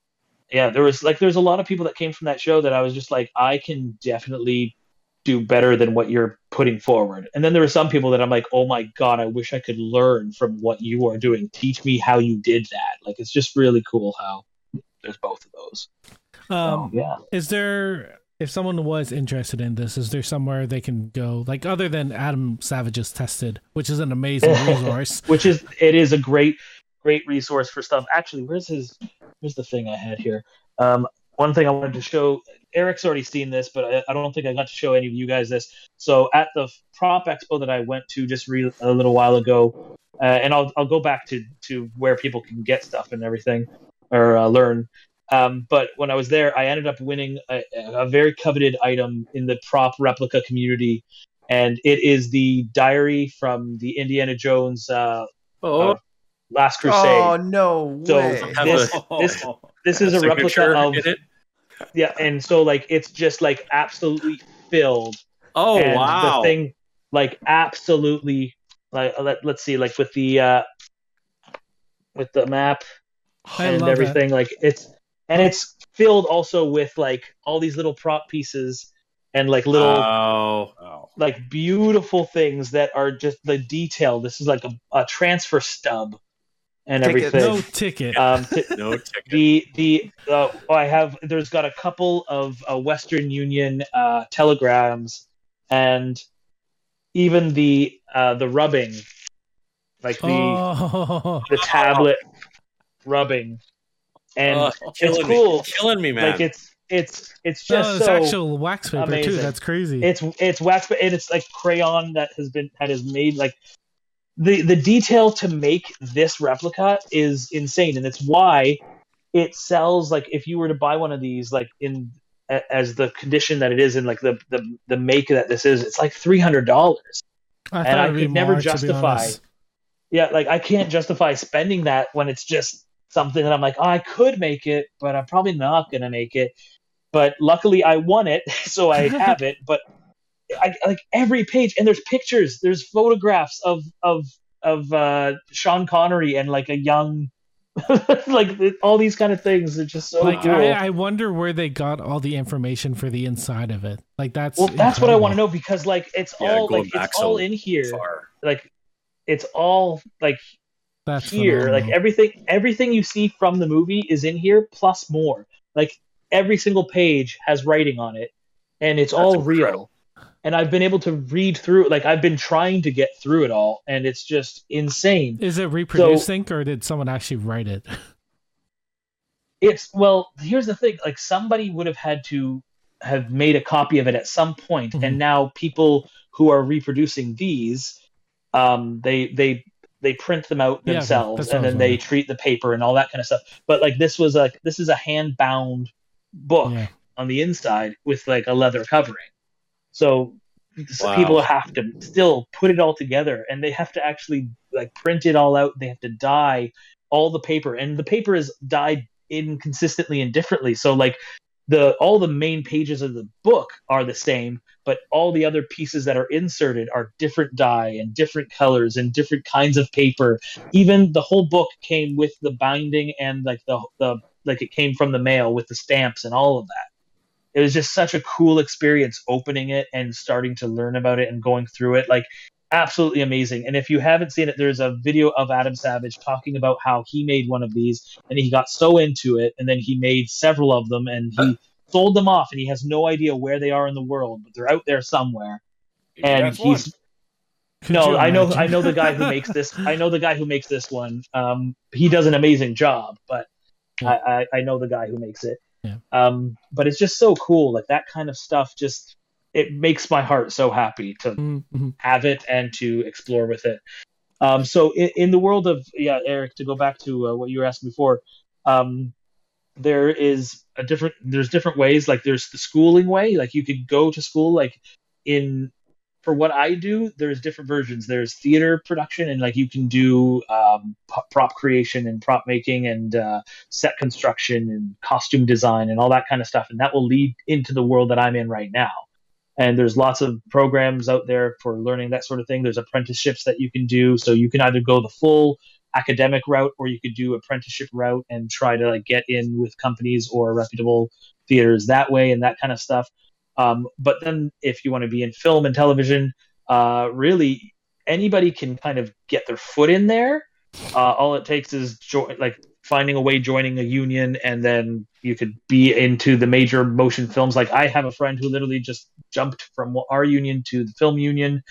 yeah there was like there's a lot of people that came from that show that i was just like i can definitely do better than what you're putting forward. And then there were some people that i'm like oh my god i wish i could learn from what you are doing. Teach me how you did that. Like it's just really cool how there's both of those. Um, So, yeah. Is there, if someone was interested in this, is there somewhere they can go, like other than Adam Savage's Tested, which is an amazing resource? which is it is a great great resource for stuff. Actually where's his where's the thing i had here? Um one thing i wanted to show eric's already seen this but i, I don't think i got to show any of you guys this. So at the prop expo that i went to just re- a little while ago uh, and I'll, I'll go back to to where people can get stuff and everything or uh, learn um, but when i was there i ended up winning a, a very coveted item in the prop replica community and it is the diary from the indiana jones uh, Oh, uh, Last Crusade. Oh no So way! Have this, this this is a replica signature of it? yeah, and so like it's just like absolutely filled. oh and wow! The thing like absolutely like let, let's see like with the uh with the map I and love everything like it's and it's filled also with like all these little prop pieces and like little Oh, Oh. like beautiful things that are just the detail. This is like a, a transfer stub and Tickets. everything. No ticket. Um, t- no ticket. the the uh, oh, I have there's got a couple of uh, Western Union uh, telegrams and even the uh, the rubbing, like the oh, the tablet rubbing, and Oh, it's cool. Me. Killing me, man. like it's it's it's no, just it's so actual wax paper too. That's crazy. it's it's wax paper and it's like crayon that has been that is made like the the detail to make this replica is insane and it's why it sells like if you were to buy one of these like in as the condition that it is in like the the, the make that this is it's like $300 I and I could never more, justify- yeah like i can't justify spending that when it's just something that i'm like oh, i could make it but i'm probably not going to make it. But luckily i won it so i have it. But I, like every page and there's pictures there's photographs of of of uh sean connery and like a young like all these kind of things are just so Like cool. I, I wonder where they got all the information for the inside of it. Like that's well that's what i want to know because like it's Yeah, all like it's all in here. Far. like it's all like That's here like everything everything you see from the movie is in here plus more like every single page has writing on it and it's all real incredible. and i've been able to read through like i've been trying to get through it all and it's just insane Is it reproducing, ink or did someone actually write it? it's well here's the thing like somebody would have had to have made a copy of it at some point Mhm. and now people who are reproducing these um they they they print them out themselves that's what and I was then they wondering. treat the paper and all that kind of stuff but like this was like this is a hand bound book Yeah. on the inside with like a leather covering so Wow. people have to still put it all together and they have to actually like print it all out they have to dye all the paper and the paper is dyed inconsistently and differently so like the all the main pages of the book are the same, but all the other pieces that are inserted are different dye and different colors and different kinds of paper. Even the whole book came with the binding and like the the like it came from the mail with the stamps and all of that. It was just such a cool experience opening it and starting to learn about it and going through it. Like absolutely amazing. And if you haven't seen it, there's a video of Adam Savage talking about how he made one of these and he got so into it and then he made several of them and he sold them off and he has no idea where they are in the world, but they're out there somewhere. And That's he's Could no, I know? I know the guy who makes this I know the guy who makes this one. Um he does an amazing job, but I, I, I know the guy who makes it. Yeah. Um but it's just so cool. Like that kind of stuff just it makes my heart so happy to Mm, mhm. have it and to explore with it. Um, so in, in the world of yeah, Eric, to go back to uh, what you were asking before, um, there is a different. There's different ways. Like there's the schooling way. Like you could go to school. Like in for what I do, there's different versions. There's theater production, and like you can do um, prop creation and prop making and uh, set construction and costume design and all that kind of stuff. And that will lead into the world that I'm in right now and there's lots of programs out there for learning that sort of thing. There's apprenticeships that you can do. So you can either go the full academic route or you could do apprenticeship route and try to like get in with companies or reputable theaters that way and that kind of stuff. Um, but then if you want to be in film and television uh, really anybody can kind of get their foot in there. Uh, all it takes is jo- like finding a way joining a union and then you could be into the major motion films. Like i have a friend who literally just jumped from our union to the film union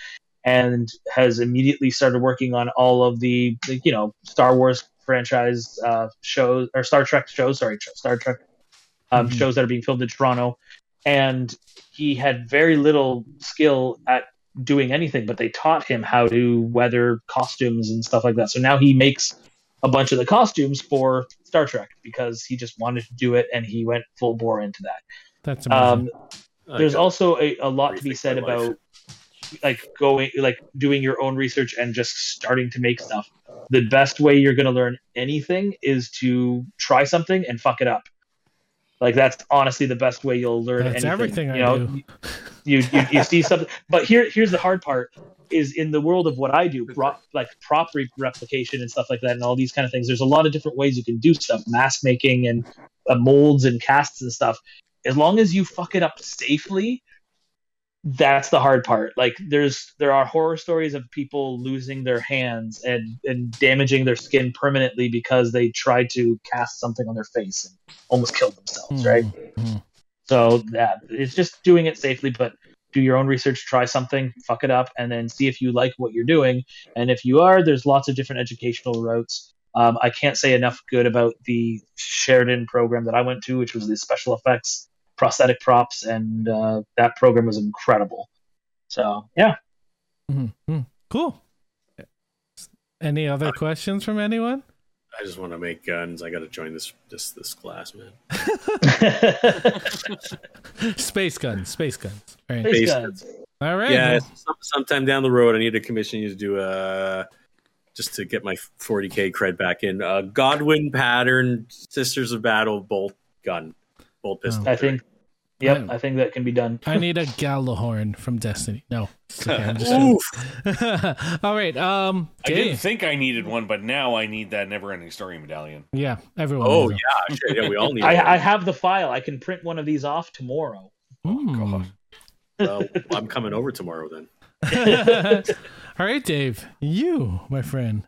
and has immediately started working on all of the, the you know star wars franchise uh, shows or star trek shows sorry star trek um, Mhm. shows that are being filmed in toronto. And he had very little skill at doing anything but they taught him how to weather costumes and stuff like that. So now he makes a bunch of the costumes for Star Trek because he just wanted to do it and he went full bore into that. That's amazing. Um, there's Okay. also a, a lot to be said my life. about like going like doing your own research and just starting to make stuff. The best way you're going to learn anything is to try something and fuck it up. Like that's honestly the best way you'll learn That's anything. everything you I know, do. you, you you see something but here here's the hard part is in the world of what i do prop like prop re- replication and stuff like that and all these kind of things. There's a lot of different ways you can do stuff mask making and uh, molds and casts and stuff. As long as you fuck it up safely that's the hard part. Like there's there are horror stories of people losing their hands and and damaging their skin permanently because they tried to cast something on their face and almost killed themselves right? Mhm. so yeah, it's just doing it safely, but do your own research, try something, fuck it up, and then see if you like what you're doing. And if you are, there's lots of different educational routes. Um, I can't say enough good about the Sheridan program that I went to, which was the special effects, prosthetic props, and uh, that program was incredible. So yeah, Mhm. Mhm. Cool. Any other questions from anyone? I just want to make guns. I got to join this this this class, man. Space guns. Space guns. All right. Space Space guns. All right. yeah, some, sometime down the road, I need to commission you to do a just to get my 40k cred back in. A Godwyn pattern Sisters of Battle bolt gun, bolt pistol. I think, yep, Yeah. I think that can be done. I need a Gjallarhorn from Destiny. No. okay, Oof. All right. Um. I didn't think I needed one, but now I need that never-ending story medallion. Yeah. Everyone. Oh yeah, shit, yeah, we all need. I. I have the file. I can print one of these off tomorrow. one. Hmm. Well, I'm coming over tomorrow then. All right, Dave. You, my friend.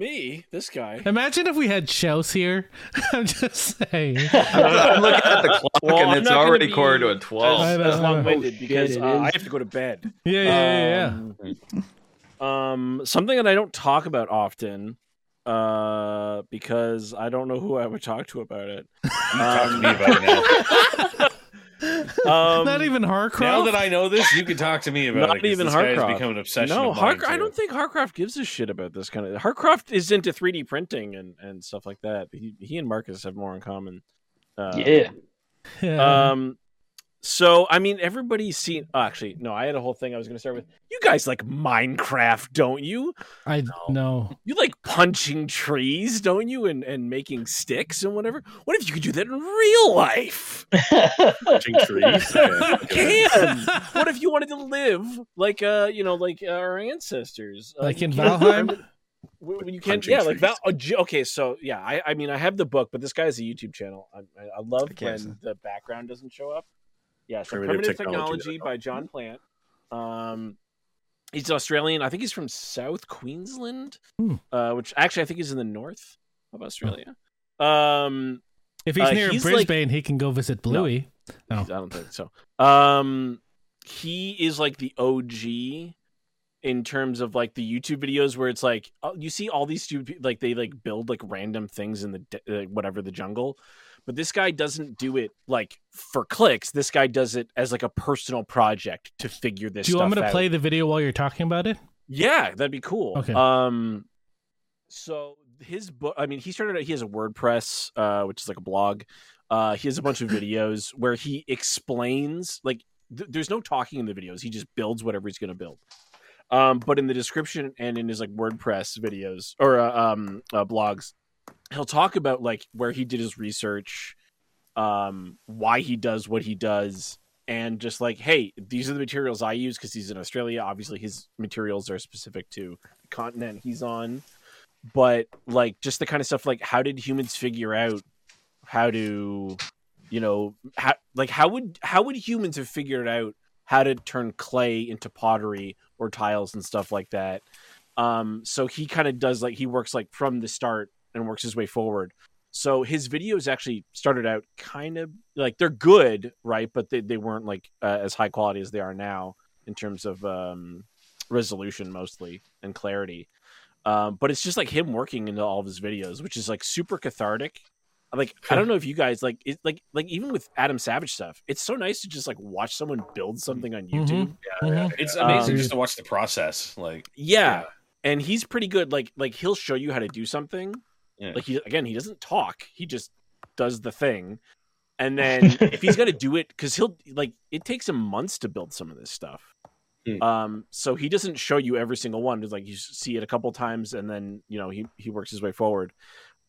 Me, this guy. Imagine if we had Chels here. I'm just saying. I'm looking at the clock Well, and I'm it's already quarter to as, twelve. I as long-winded Oh, because uh, I have to go to bed. Yeah, yeah, yeah, yeah. Um, um, something that I don't talk about often, uh, because I don't know who I would talk to about it. Talk to me about it now. Um, Not even Harcroft. Now that I know this, you can talk to me about it. Not even this guy has become an obsession. no, of mine, I don't think Harcroft gives a shit about this kind of. Harcroft is into 3D printing and, and stuff like that. He, he and Marcus have more in common. Uh, Yeah. Yeah. Um, So I mean, everybody's seen. Oh, actually, no. I had a whole thing I was going to start with. You guys like Minecraft, don't you? I know. You like punching trees, don't you? And and making sticks and whatever. What if you could do that in real life? Punching trees. Okay. You can. what if you wanted to live like uh, you know, like our ancestors, Uh, Like you in Valheim? When when you can, Punching yeah, like trees. Val. oh, Okay, so yeah, I, I mean, I have the book, but this guy has a YouTube channel. I, I, I love I can't when the background doesn't show up. Yeah, so Primitive primitive, Technology. technology, by John Plant. Um, he's Australian. I think he's from South Queensland, Hmm. uh, which actually I think he's in the north of Australia. Um, If he's Uh, near he's like- Brisbane, he can go visit Bluey. Oh. I don't think so. Um, he is like the OG in terms of like the YouTube videos where it's like uh, you see all these stupid like they like build like random things in the de- uh, whatever the jungle, but this guy doesn't do it like for clicks. This guy does it as like a personal project to figure this. Out. Do you want me to out. play the video while you're talking about it? Yeah, that'd be cool. Okay. Um, so his book. I mean, he started. out- He has a WordPress, uh, which is like a blog. Uh, he has a bunch of videos where he explains. Like, th- there's no talking in the videos. He just builds whatever he's going to build. Um, but in the description and in his like WordPress videos or uh, um uh, blogs, he'll talk about like where he did his research, um, why he does what he does, and just like, hey, these are the materials I use because he's in Australia. Obviously, his materials are specific to the continent he's on. But like, just the kind of stuff like, how did humans figure out how to, you know, how like how would how would humans have figured out how to turn clay into pottery or tiles and stuff like that? Um, so he kind of does like he works like from the start and works his way forward. So his videos actually started out kind of like they're good, right? But they, they weren't like uh, as high quality as they are now in terms of um, resolution mostly and clarity. Um, but it's just like him working into all of his videos, which is like super cathartic. Like I don't know if you guys like it, like like even with Adam Savage stuff, it's so nice to just like watch someone build something on YouTube. Mhm. It's amazing Um, just to watch the process. Like, Yeah. Yeah. And he's pretty good. Like like he'll show you how to do something. Yeah. Like he again, he doesn't talk. He just does the thing. And then if he's gonna do it, because he'll like it takes him months to build some of this stuff. Hmm. Um, so he doesn't show you every single one. It's like you see it a couple times and then you know he he works his way forward.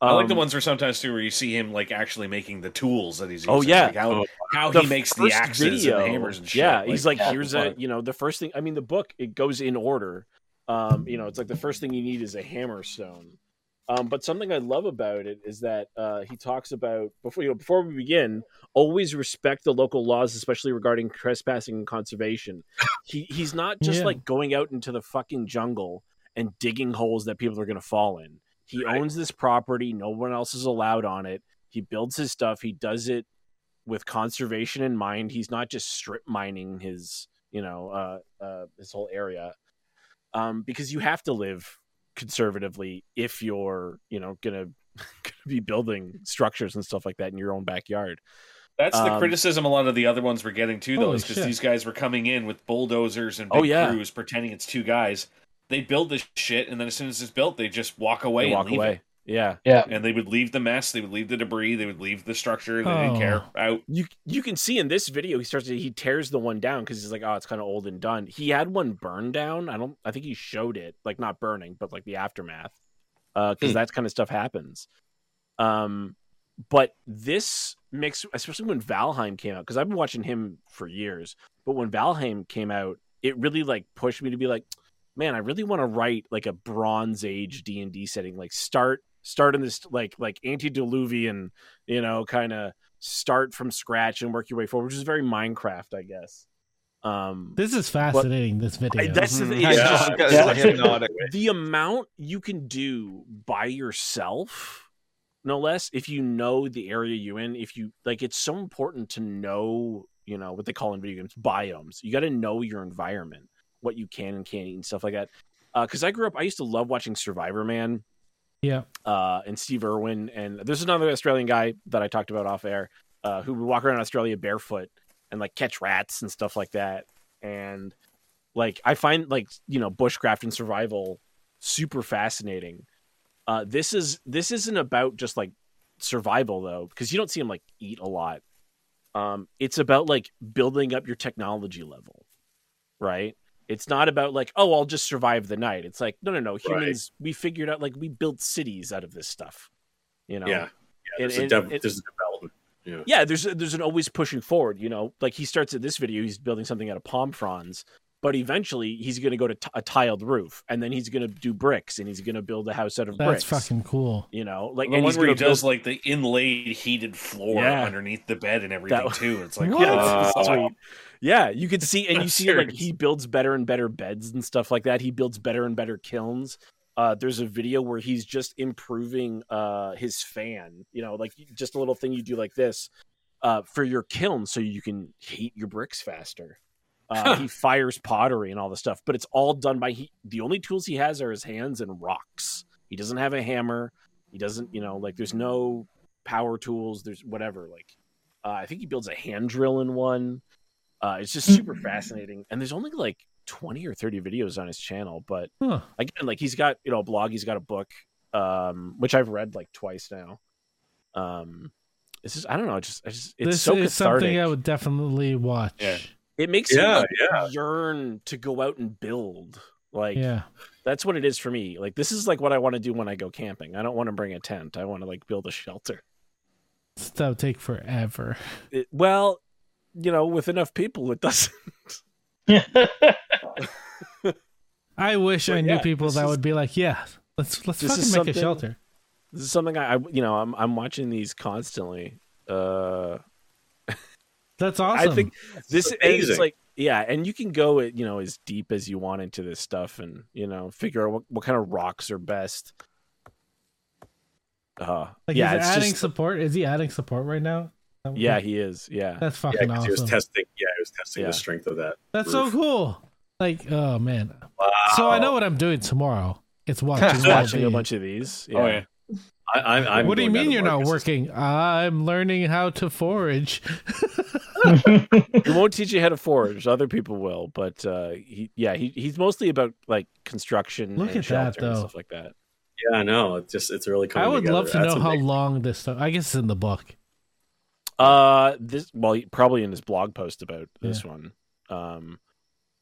I like the Um, ones where sometimes too where you see him like actually making the tools that he's using. Oh, yeah. like how, Oh, how the he makes the first axes and the hammers and shit. Yeah, he's like, yeah, here's a you know the first thing. I mean, the book it goes in order. Um, you know, it's like the first thing you need is a hammer stone. Um, but something I love about it is that uh, he talks about before you know before we begin, always respect the local laws, especially regarding trespassing and conservation. He he's not just Yeah. like going out into the fucking jungle and digging holes that people are going to fall in. He owns this property. No one else is allowed on it. He builds his stuff. He does it with conservation in mind. He's not just strip mining his, you know, uh, uh, his whole area, um, because you have to live conservatively if you're, you know, gonna, gonna be building structures and stuff like that in your own backyard. That's the Um, criticism a lot of the other ones were getting too, though, is because these guys were coming in with bulldozers and Oh, big yeah. crews, pretending it's two guys. They build this shit, and then as soon as it's built, they just walk away They and walk leave away. It. Yeah, Yeah. And they would leave the mess, they would leave the debris, they would leave the structure. They Oh. didn't care out. you you can see in this video he starts to, he tears the one down because he's like oh it's kind of old and done. He had one burned down. I don't. I think he showed it like not burning, but like the aftermath, because Hmm. that kind of stuff happens. Um, but this mix, especially when Valheim came out, because I've been watching him for years. But when Valheim came out, it really like pushed me to be like, man, I really want to write like a Bronze Age D and D setting. Like start start in this like like antediluvian, you know, kind of start from scratch and work your way forward, which is very Minecraft, I guess. Um, This is fascinating. this video. I- that's the, Mhm. it's Yeah. just Yeah, so- the amount you can do by yourself no less if you know the area you're in if you like it's so important to know you know what they call in video games biomes you got to know your environment what you can and can't eat and stuff like that because i grew up i used to love watching Survivorman yeah. uh, and Steve Irwin, and there's another Australian guy that I talked about off air uh, who would walk around Australia barefoot and like catch rats and stuff like that. And like I find like you know bushcraft and survival super fascinating. Uh, this is this isn't about just like survival though because you don't see him like eat a lot. um, it's about like building up your technology level, right? It's not about like, oh, I'll just survive the night. It's like, no, no, no. Humans, we figured out like we built cities out of this stuff. You know, Yeah, yeah. There's, And- a, dev- it- there's a development. Yeah. yeah there's there's an always pushing forward you know like he starts at this video he's building something out of palm fronds but eventually he's going to go to t- a tiled roof and then he's going to do bricks and he's going to build a house out of bricks. That's bricks fucking cool. you know like the and one he's where he build does like the inlaid heated floor Yeah. underneath the bed and everything That- too. It's like What? yeah, it's Wow. sweet. Yeah you can see and you see like he builds better and better beds and stuff like that he builds better and better kilns uh, there's a video where he's just improving uh, his fan you know like just a little thing you do like this uh, for your kiln so you can heat your bricks faster. Uh, he fires pottery and all this stuff, but it's all done by he. The only tools he has are his hands and rocks. He doesn't have a hammer. He doesn't, you know, like there's no power tools. There's whatever. Like, uh, I think he builds a hand drill in one. Uh, it's just super fascinating. And there's only like 20 or 30 videos on his channel, but Huh. again, like he's got you know a blog. He's got a book, um, which I've read like twice now. Um, it's just I don't know. It's just, it's just it's this so is cathartic. something I would definitely watch. Yeah. It makes Yeah, you like, yeah. yearn to go out and build. Like Yeah. that's what it is for me. Like this is like what I want to do when I go camping. I don't want to bring a tent. I want to like build a shelter. That would take forever. It, well, you know, with enough people, it doesn't. I wish But I knew yeah, people this that is- would be like, yeah, let's let's This fucking is make a something- shelter. This is something I, I you know, I'm I'm watching these constantly. Uh, That's awesome. I think this It's and it's amazing. like yeah, and you can go it you know as deep as you want into this stuff, and you know figure out what, what kind of rocks are best. Uh, like yeah, he's it's adding just support. Is he adding support right now? Yeah, he is. Yeah, That's Yeah, fucking 'cause he was testing. Yeah, he was testing Yeah. the strength of that. That's so cool. Like, oh man. Wow. So I know what I'm doing tomorrow. It's watching. Just watching a bunch of these. Oh yeah. I, I, I'm what do you mean you're not Marcus working? I'm learning how to forage. he won't teach you how to forage. Other people will, but uh, he, yeah, he, he's mostly about like construction Look and at shelter that, and though. stuff like that. Yeah, I know. It's just it's really coming I would together. love to That's know how amazing. long this stuff. I guess it's in the book. Uh, this well, probably in his blog post about this one. Um,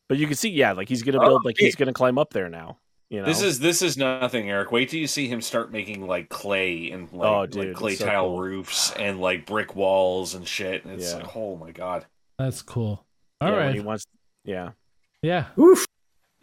but you can see, yeah, like he's gonna Oh, build, like he's gonna climb up there now. You know, This is this is nothing, Eric. Wait till you see him start making like clay and like, Oh, like clay so tile cool. roofs and like brick walls and shit. And it's Yeah. like, oh my god. That's cool. All yeah, right. he wants, yeah, Yeah. Oof.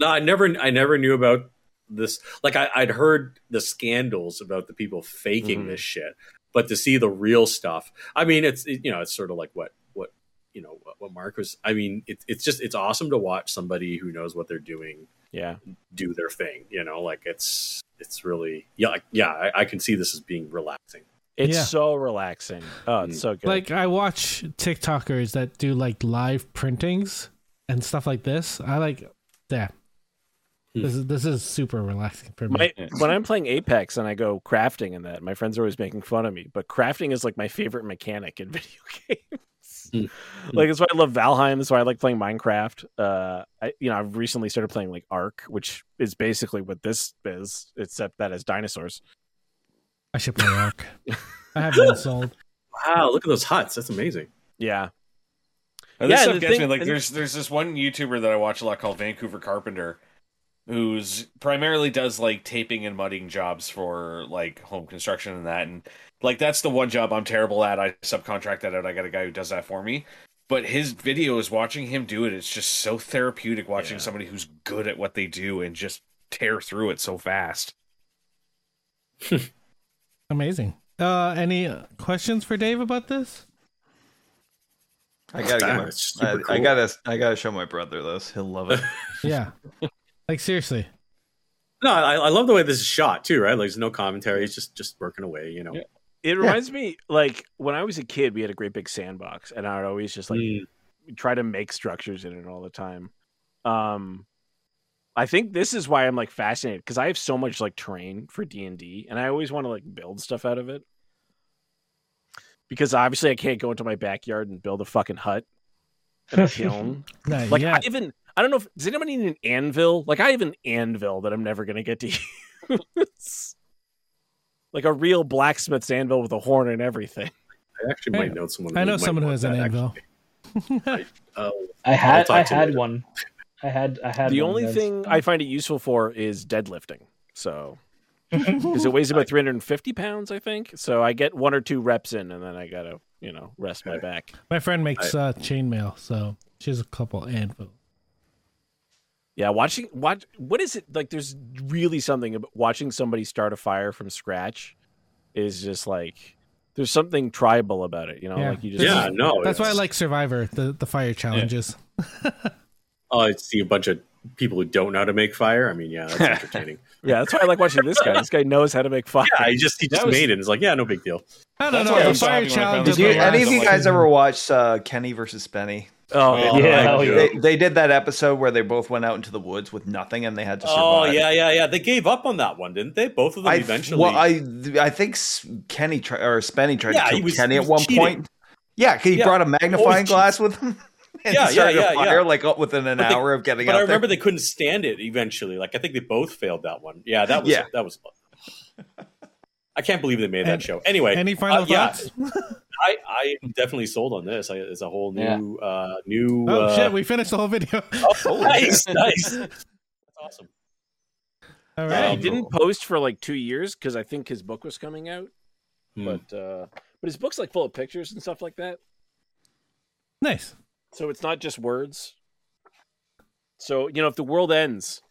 No, I never, I never knew about this. Like, I, I'd heard the scandals about the people faking Mhm. this shit, but to see the real stuff, I mean, it's it, you know, it's sort of like what what you know what, what Mark was. I mean, it, it's just it's awesome to watch somebody who knows what they're doing yeah. do their thing. You know, like it's it's really yeah yeah. I, I can see this as being relaxing. It's Yeah. so relaxing. Oh, it's Mm. so good. Like I watch TikTokers that do like live printings and stuff like this. I like yeah. Hmm. This is this is super relaxing for me. my when I'm playing Apex and I go crafting and that, my friends are always making fun of me. But crafting is like my favorite mechanic in video games. Hmm. like it's why I love Valheim. That's why I like playing Minecraft. Uh, I you know I've recently started playing like Ark, which is basically what this is, except that as dinosaurs. I should play Ark. I have it installed. Wow, look at those huts. That's amazing. Yeah, And this Yeah, stuff the gets thing- me like there's there's this one YouTuber that I watch a lot called Vancouver Carpenter, who's primarily does like taping and mudding jobs for like home construction and that, and like that's the one job I'm terrible at. I subcontract that out. I got a guy who does that for me. But his videos, watching him do it, it's just so therapeutic. Watching Yeah. somebody who's good at what they do and just tear through it so fast. Amazing. Uh, any questions for Dave about this? I gotta get my, That's super I, I gotta I gotta show my brother this. He'll love it. Yeah. like seriously. No, I, I love the way this is shot too. Right, like there's no commentary. It's just just working away. You know. Yeah. it reminds me like when I was a kid, we had a great big sandbox, and I would always just like Mm. try to make structures in it all the time. Um, I think this is why I'm like fascinated because I have so much like terrain for D and D, and I always want to like build stuff out of it. Because obviously, I can't go into my backyard and build a fucking hut and a kiln. Not Like yet. I even I don't know if does anybody need an anvil? Like I have an anvil that I'm never gonna get to use. like a real blacksmith's anvil with a horn and everything. I actually might know someone. Who I know someone who has an anvil. actually. Oh, I had I had later. one. I had I had the one only that's- thing I find it useful for is deadlifting. So, because it weighs about 350 pounds, I think. So I get one or two reps in, and then I gotta, you know, rest my back. My friend makes uh, chainmail, so she has a couple anvil. Yeah, watching watch. What is it like? There's really something about watching somebody start a fire from scratch. Is just like there's something tribal about it. You know, Yeah. like you just yeah, no. That's why I like Survivor, the the fire challenges. Oh, I see a bunch of people who don't know how to make fire. I mean, yeah, that's entertaining. yeah. That's why I like watching this guy. This guy knows how to make fire. yeah, he just he just was- made it. and It's like, yeah, no big deal. I don't That's know. why The fire happy when I found challenges. this Did you, any of you guys ever watched uh, Kenny versus Benny? Oh, Yeah. Yeah, I hell do. yeah. They, they did that episode where they both went out into the woods with nothing and they had to survive. Oh yeah, yeah, yeah. They gave up on that one, didn't they? Both of them I, eventually. well, I I think Kenny tri- or Spenny tried Yeah, to kill was- Kenny at one cheating. point. Yeah, he Yeah. brought a magnifying glass with him. And Yeah, yeah, started yeah, a fire yeah. like up within an they- hour of getting but out I remember there. they couldn't stand it eventually. Like I think they both failed that one. Yeah, that was Yeah. that was. I can't believe they made that And- show. Anyway, Any final uh, yeah, thoughts? I I am definitely sold on this. I, it's a whole new Yeah. uh new. Oh uh, shit! We finished the whole video. oh, nice, nice. That's awesome. All Yeah, he didn't post for like two years because I think his book was coming out. Hmm. But uh, but his book's like full of pictures and stuff like that. Nice. So it's not just words. So you know, if the world ends,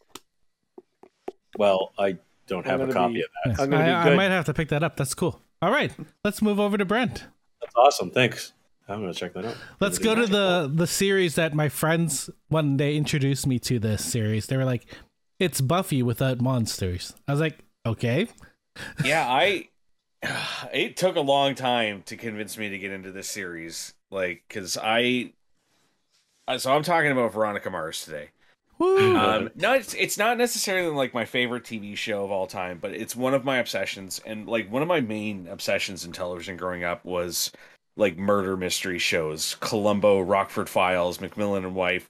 Well, I don't have a copy be- of that. Nice. I'm gonna be I, I might have to pick that up. That's cool. All right, let's move over to Brent. That's awesome. Thanks. I'm gonna check that out. Let's go gonna to do the the series that my friends one day introduced me to. This series, they were like, "It's Buffy without monsters." I was like, "Okay." yeah, I. It took a long time to convince me to get into this series, like because I. So I'm talking about Veronica Mars today. Woo. Um, no, it's it's not necessarily like my favorite TV show of all time, but it's one of my obsessions, and like one of my main obsessions in television growing up was like murder mystery shows, Columbo, Rockford Files, McMillan and Wife.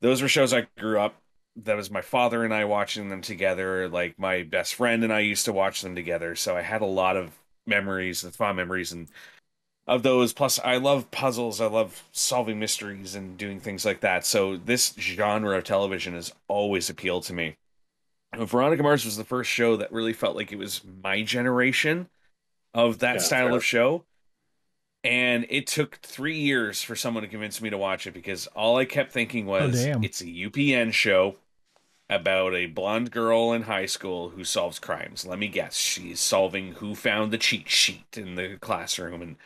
Those were shows I grew up. That was my father and I watching them together. Like my best friend and I used to watch them together, so I had a lot of memories and fond memories and of those. Plus, I love puzzles. I love solving mysteries and doing things like that. So this genre of television has always appealed to me. And Veronica Mars was the first show that really felt like it was my generation of that Yeah, style fair. of show. And it took three years for someone to convince me to watch it because all I kept thinking oh, was damn. it's a UPN show about a blonde girl in high school who solves crimes. Let me guess, she's solving who found the cheat sheet in the classroom and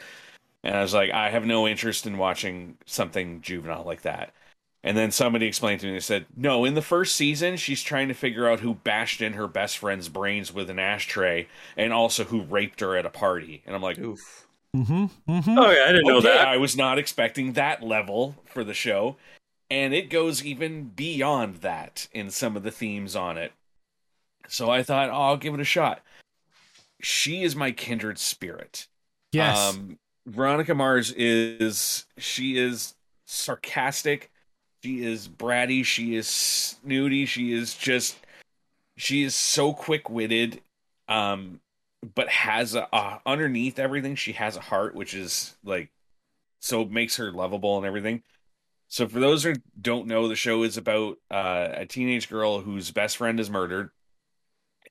and I was like, I have no interest in watching something juvenile like that. And then somebody explained to me, they said, no, in the first season, she's trying to figure out who bashed in her best friend's brains with an ashtray and also who raped her at a party. And I'm like, Oof. Mm-hmm. Mm-hmm. Oh yeah, I didn't know that. I was not expecting that level for the show. And it goes even beyond that in some of the themes on it. So I thought, oh, I'll give it a shot. She is my kindred spirit. Yes. Um, Veronica Mars is she is sarcastic, she is bratty, she is snooty, she is just she is so quick witted, um, but has a, a underneath everything she has a heart, which is like so makes her lovable and everything. So for those who don't know, the show is about uh, a teenage girl whose best friend is murdered,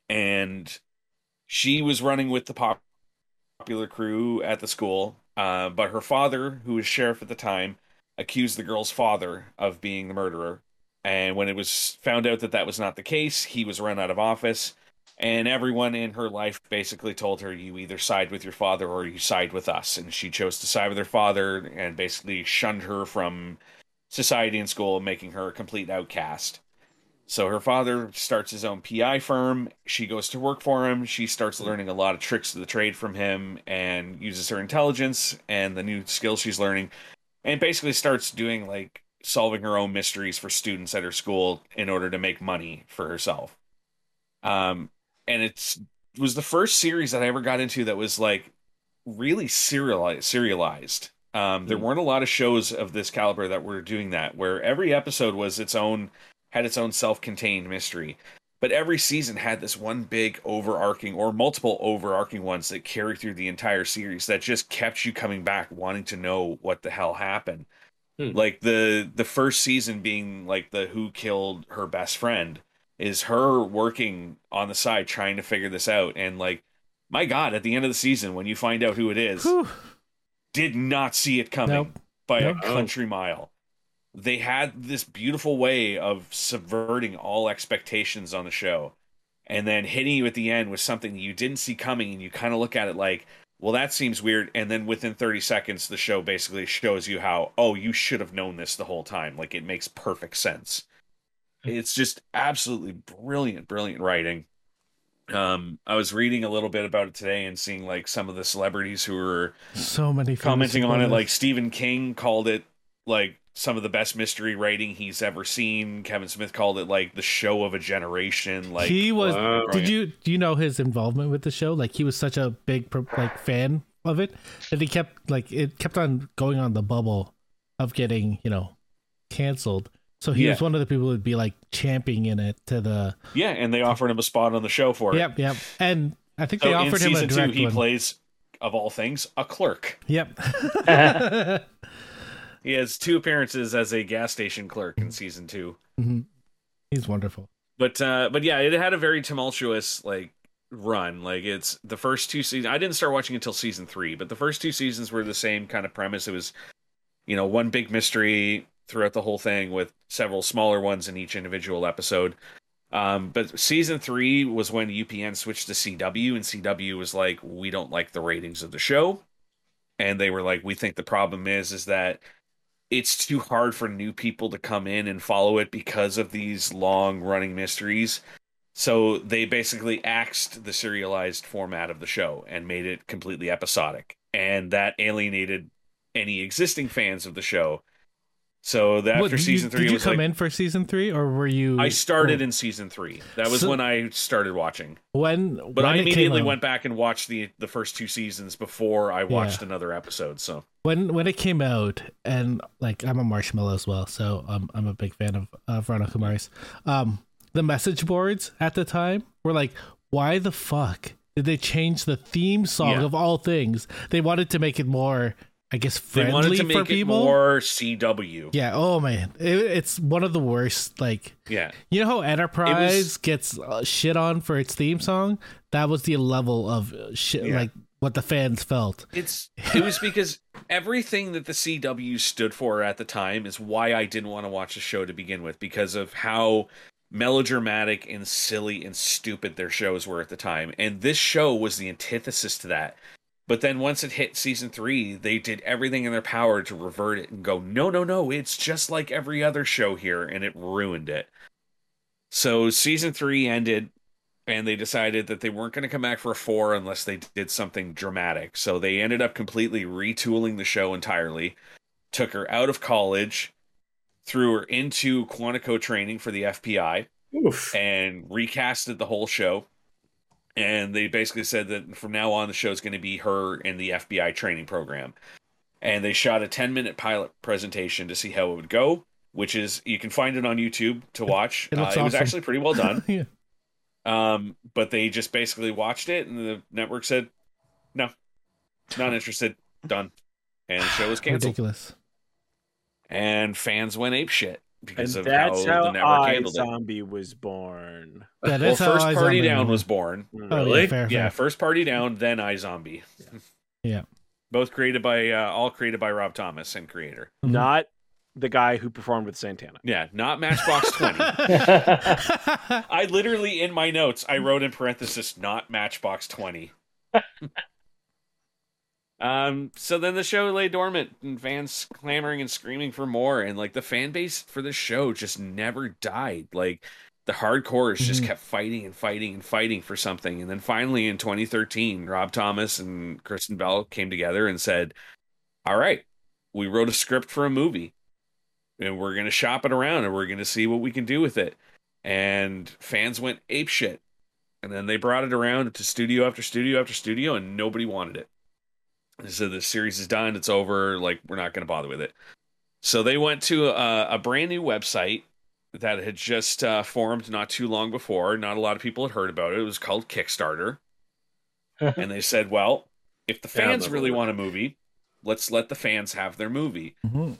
and she was running with the pop popular crew at the school. Uh, but her father, who was sheriff at the time, accused the girl's father of being the murderer. And when it was found out that that was not the case, he was run out of office. And everyone in her life basically told her, you either side with your father or you side with us. And she chose to side with her father and basically shunned her from society and school, making her a complete outcast. So her father starts his own PI firm. She goes to work for him. She starts learning a lot of tricks of the trade from him and uses her intelligence and the new skills she's learning and basically starts doing like solving her own mysteries for students at her school in order to make money for herself. Um and it's it was the first series that I ever got into that was like really serialized serialized. Um there Hmm. weren't a lot of shows of this caliber that were doing that where every episode was its own had its own self-contained mystery. but every season had this one big overarching or multiple overarching ones that carry through the entire series that just kept you coming back wanting to know what the hell happened Hmm. like the the first season being like the who killed her best friend is her working on the side trying to figure this out and like my god at the end of the season when you find out who it is Whew. did not see it coming Nope. by Nope. a country mile. They had this beautiful way of subverting all expectations on the show and then hitting you at the end with something you didn't see coming and you kind of look at it like, well that seems weird and then within 30 seconds the show basically shows you how oh you should have known this the whole time like it makes perfect sense. It's just absolutely brilliant brilliant writing. Um I was reading a little bit about it today and seeing like some of the celebrities who were So many commenting on it like Stephen King called it like some of the best mystery writing he's ever seen. Kevin Smith called it like the show of a generation. Like he was. Wow. Did you do you know his involvement with the show? Like he was such a big like fan of it that he kept like it kept on going on the bubble of getting you know canceled. So he Yeah. was one of the people who'd be like champing in it to the. Yeah, and they offered him a spot on the show for it. Yep, yep. And I think So they in offered him a season two, he one. plays of all things a clerk. Yep. He has two appearances as a gas station clerk in season two. Mhm. He's wonderful. but uh but yeah it had a very tumultuous like run like it's the first two seasons i didn't start watching until season three but the first two seasons were the same kind of premise it was you know one big mystery throughout the whole thing with several smaller ones in each individual episode um but season three was when upn switched to cw and cw was like we don't like the ratings of the show and they were like we think the problem is is that it's too hard for new people to come in and follow it because of these long running mysteries. So they basically axed the serialized format of the show and made it completely episodic. And that alienated any existing fans of the show. So What, after did season you, three did you come like in for season three, or were you? I started in season three. That was So- when I started watching. when, But when I immediately went back and watched the the first two seasons before I watched another episode. So when when it came out and like i'm a marshmallow as well so um, i'm a big fan of uh, veronica mars um the message boards at the time were like why the fuck did they change the theme song Yeah. of all things they wanted to make it more i guess they friendly wanted to for make it people more CW. yeah oh man it, it's one of the worst like Yeah. you know how enterprise gets uh, shit on for its theme song that was the level of uh, shit Yeah. like what the fans felt It's it was because everything that the CW stood for at the time is why I didn't want to watch the show to begin with because of how melodramatic and silly and stupid their shows were at the time. And this show was the antithesis to that. But then once it hit season 3, they did everything in their power to revert it and go, "No, no, no, it's just like every other show here," and it ruined it. So season 3 ended and they decided that they weren't going to come back for a four unless they did something dramatic. So they ended up completely retooling the show entirely, took her out of college, threw her into Quantico training for the FBI, Oof. and recasted the whole show. And they basically said that from now on, the show is going to be her in the FBI training program. And they shot a 10 minute pilot presentation to see how it would go, which is, you can find it on YouTube to watch. It Uh, looks it was actually pretty well done. yeah Um, but they just basically watched it, and the network said, "No, not interested. Done." And the show was canceled. ridiculous And fans went ape shit because and of that's how, how, the network I handled it. Zombie was born. that Well, is first I party down was. was born. Oh, yeah, Really? fair, Yeah, fair. first party down, then iZombie. Yeah. Both created by uh, all created by Rob Thomas and creator. Mhm. Not the guy who performed with Santana. Yeah, not Matchbox Twenty. I literally in my notes I wrote in parenthesis not Matchbox 20. Um so then the show lay dormant and fans clamoring and screaming for more and like the fan base for the show just never died. Like the hardcores just Mhm. kept fighting and fighting and fighting for something and then finally in 2013 Rob Thomas and Kristen Bell came together and said, "All right, we wrote a script for a movie and we're going to shop it around and we're going to see what we can do with it." and fans went ape shit. And then they brought it around to studio after studio after studio, and nobody wanted it. They said the series is done, it's over. Like we're not going to bother with it. So they went to a, a brand new website that had just uh, formed not too long before. Not a lot of people had heard about it. It was called Kickstarter, and they said, "Well, if the fans that's really want a movie, let's let the fans have their movie." Mhm.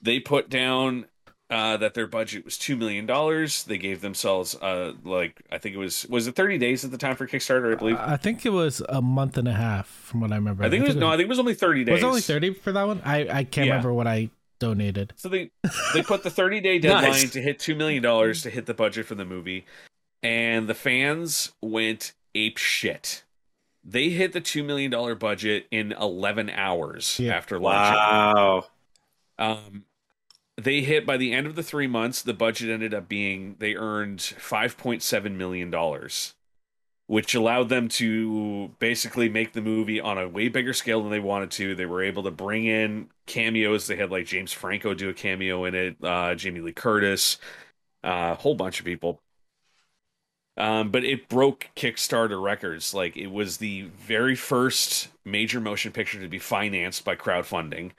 They put down uh, that their budget was two million dollars. They gave themselves uh, like I think it was was it thirty days at the time for Kickstarter, I believe. I think it was a month and a half from what I remember. I think it was no, I think it was only thirty days. was it only thirty for that one. I I can't Yeah. remember what I donated. So they they put the 30 day deadline Nice. to hit two million dollars to hit the budget for the movie, and the fans went ape shit. They hit the two million dollar budget in 11 hours Yeah. after launching. Wow. Um, they hit by the end of the three months. The budget ended up being they earned 5.7 million dollars, which allowed them to basically make the movie on a way bigger scale than they wanted to. They were able to bring in cameos. They had like James Franco do a cameo in it, uh, Jamie Lee Curtis, uh, a whole bunch of people. Um, but it broke Kickstarter records. Like it was the very first major motion picture to be financed by crowdfunding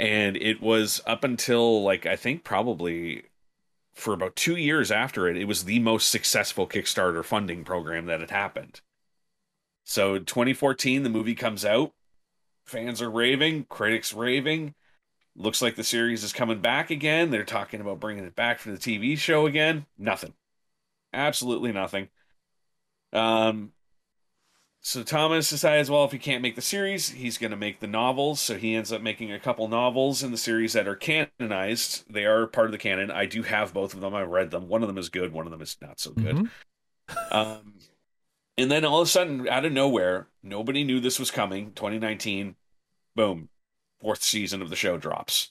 and it was up until like I think probably for about two years after it, it was the most successful Kickstarter funding program that had happened. So 2014, the movie comes out, fans are raving, critics raving. Looks like the series is coming back again. They're talking about bringing it back for the TV show again. Nothing, absolutely nothing. Um, so Thomas decides, well, if he can't make the series, he's going to make the novels. So he ends up making a couple novels in the series that are canonized. They are part of the canon. I do have both of them. I read them. One of them is good. One of them is not so good. Mhm. Um, and then all of a sudden, out of nowhere, nobody knew this was coming. 2019, boom, fourth season of the show drops.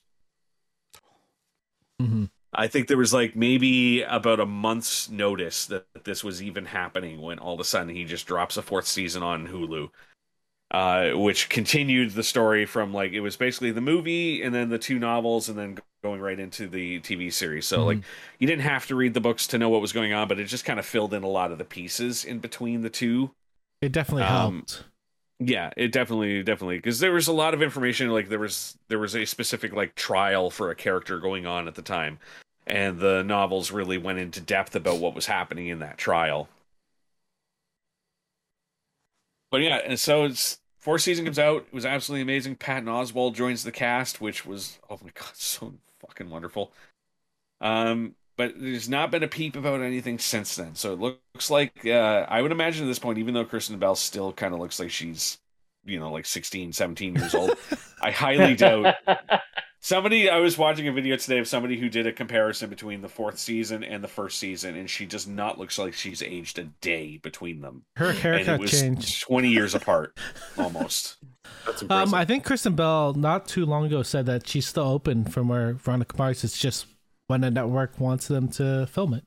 Mhm. I think there was like maybe about a month's notice that this was even happening when all of a sudden he just drops a fourth season on Hulu, uh, which continued the story from like it was basically the movie and then the two novels and then going right into the TV series. So like you didn't have to read the books to know what was going on, but it just kind of filled in a lot of the pieces in between the two. It definitely Um, helped. Yeah, it definitely, definitely, because there was a lot of information. Like there was, there was a specific like trial for a character going on at the time, and the novels really went into depth about what was happening in that trial. But yeah, and so it's fourth season comes out. It was absolutely amazing. Patton Oswalt joins the cast, which was oh my god, so fucking wonderful. Um, but there's not been a peep about anything since then. So it looks like uh, I would imagine at this point, even though Kristen Bell still kind of looks like she's, you know, like 16, 17 years old, I highly doubt somebody. I was watching a video today of somebody who did a comparison between the fourth season and the first season, and she does not look like she's aged a day between them. Her And it haircut was changed. 20 years apart, almost. That's impressive. Um, I think Kristen Bell not too long ago said that she's still open from where Veronica Mars. It's just when a network wants them to film it.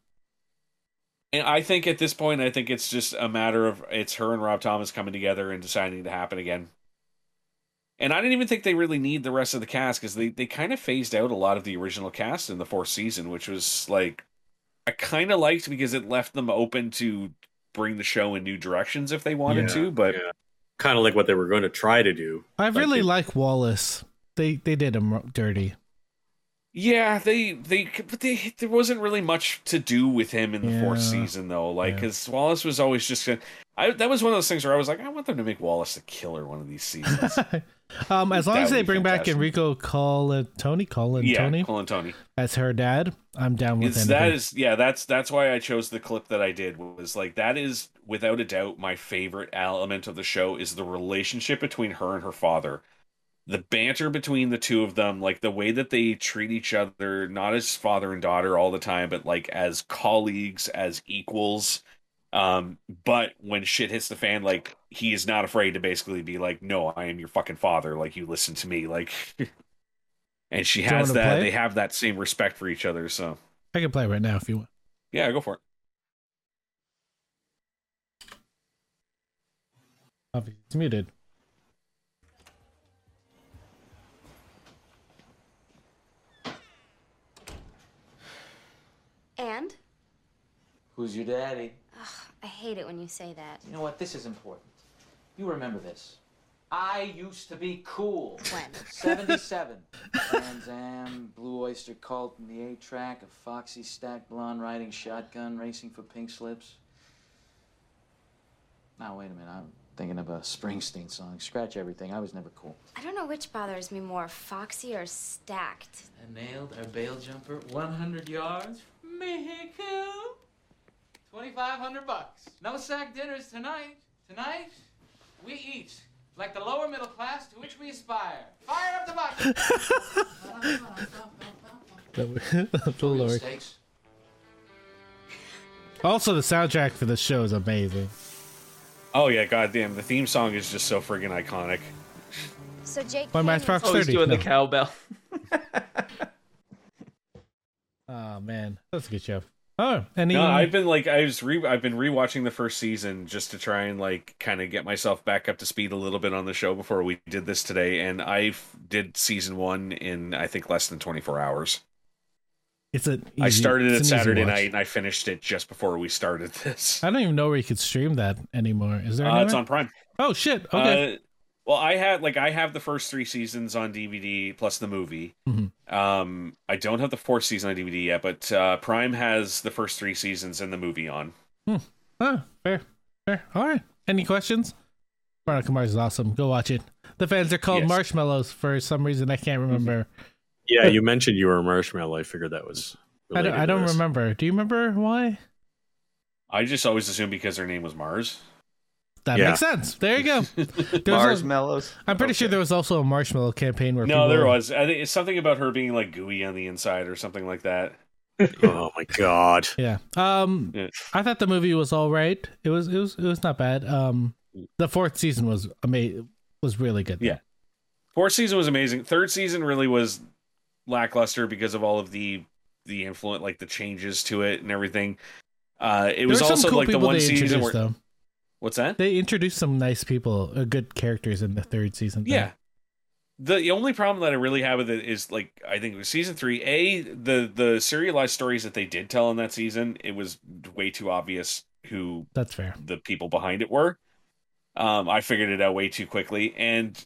And I think at this point, I think it's just a matter of it's her and Rob Thomas coming together and deciding to happen again. And I didn't even think they really need the rest of the cast because they, they kind of phased out a lot of the original cast in the fourth season, which was like I kind of liked because it left them open to bring the show in new directions if they wanted Yeah, to. But yeah. kind of like what they were going to try to do. I Like really it- like Wallace. They they did him dirty. Yeah, they they but they there wasn't really much to do with him in the fourth season though. Like Yeah. because Wallace was always just gonna, I that was one of those things where I was like, I want them to make Wallace the killer one of these seasons. um, as long That as they bring back fantastic. Enrico Colantoni, Colantoni yeah, Tony. as her dad, I'm down with that is yeah that's that's why I chose the clip that I did was like that is without a doubt my favorite element of the show is the relationship between her and her father. The banter between the two of them, like the way that they treat each other, not as father and daughter all the time, but like as colleagues, as equals. Um, but when shit hits the fan, like he is not afraid to basically be like, "No, I am your fucking father. Like you listen to me." Like, and she has that. They have that same respect for each other. So I can play right now if you want. yeah, go for it. Obviously, It's muted. Who's your daddy? I hate it when you say that. You know what? This is important. You remember this. I used to be cool. When? 77. Trans Am, Blue Oyster Cult, and the 8 track, a Foxy Stack Blonde riding shotgun, racing for pink slips. Now, wait a minute. I'm thinking of a Springsteen song. Scratch everything. I was never cool. I don't know which bothers me more, Foxy or Stacked. I nailed our bail jumper 100 yards. Mexico. 2,500 bucks. No sack dinners tonight. Tonight, we eat like the lower middle class to which we aspire. Fire up the bucket. the Lord. Steaks. Also, the soundtrack for the show is amazing. Oh yeah, goddamn! The theme song is just so friggin' iconic. So Jake. Why Canyon's- Matchbox Oh, he's 30? doing the cowbell. Oh man, that's a good show. Oh, any? No, I've been like I was re I've been rewatching the first season just to try and like kind of get myself back up to speed a little bit on the show before we did this today, and I did season one in I think less than twenty four hours. it's a. I easy- started it Saturday night and I finished it just before we started this. I don't even know where you could stream that anymore. Is there? Uh, it's on Prime. Oh shit! Okay. Uh, well, I had like I have the first three seasons on DVD plus the movie. Mhm. Um, I don't have the fourth season on DVD yet, but uh, Prime has the first three seasons and the movie on. Oh, fair, fair. All right. Any questions? Veronica Mars is awesome. Go watch it. The fans are called Yes. marshmallows for some reason. I can't remember. Yeah, you mentioned you were a marshmallow. I figured that was. I don't, I don't remember. Do you remember why? I just always assumed because her name was Mars. That Yeah. makes sense. There you go. There's a- Marshmallows. I'm pretty sure there was also a marshmallow campaign where No, people, there was. I think it's something about her being like gooey on the inside or something like that. Oh my god. Yeah. Um, Yeah. I thought the movie was all right. It was. It was. It was not bad. Um, the fourth season was amazing. Was really good. Yeah. Fourth season was amazing. Third season really was lackluster because of all of the the influence, like the changes to it and everything. Uh, it There was also cool like the one season where though. What's that? They introduced some nice people, uh, good characters in the third season. Yeah. The, the only problem that I really have with it is like I think it was season three. A the the serialized stories that they did tell in that season, it was way too obvious who that's fair. the people behind it were. Um, I figured it out way too quickly, and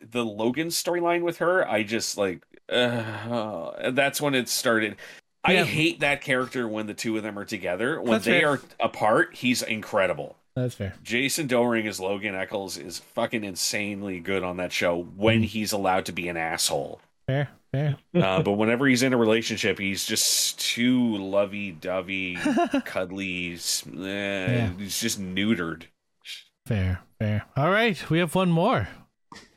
the Logan storyline with her, I just like uh, that's when it started. I hate that character when the two of them are together. When That's they fair. are apart, he's incredible. That's fair. Jason Dohring as Logan Echolls is fucking insanely good on that show when he's allowed to be an asshole. Fair. Fair. Uh, but whenever he's in a relationship, he's just too lovey-dovey, cuddly. s- eh, He's just neutered. Fair. Fair. All right. We have one more.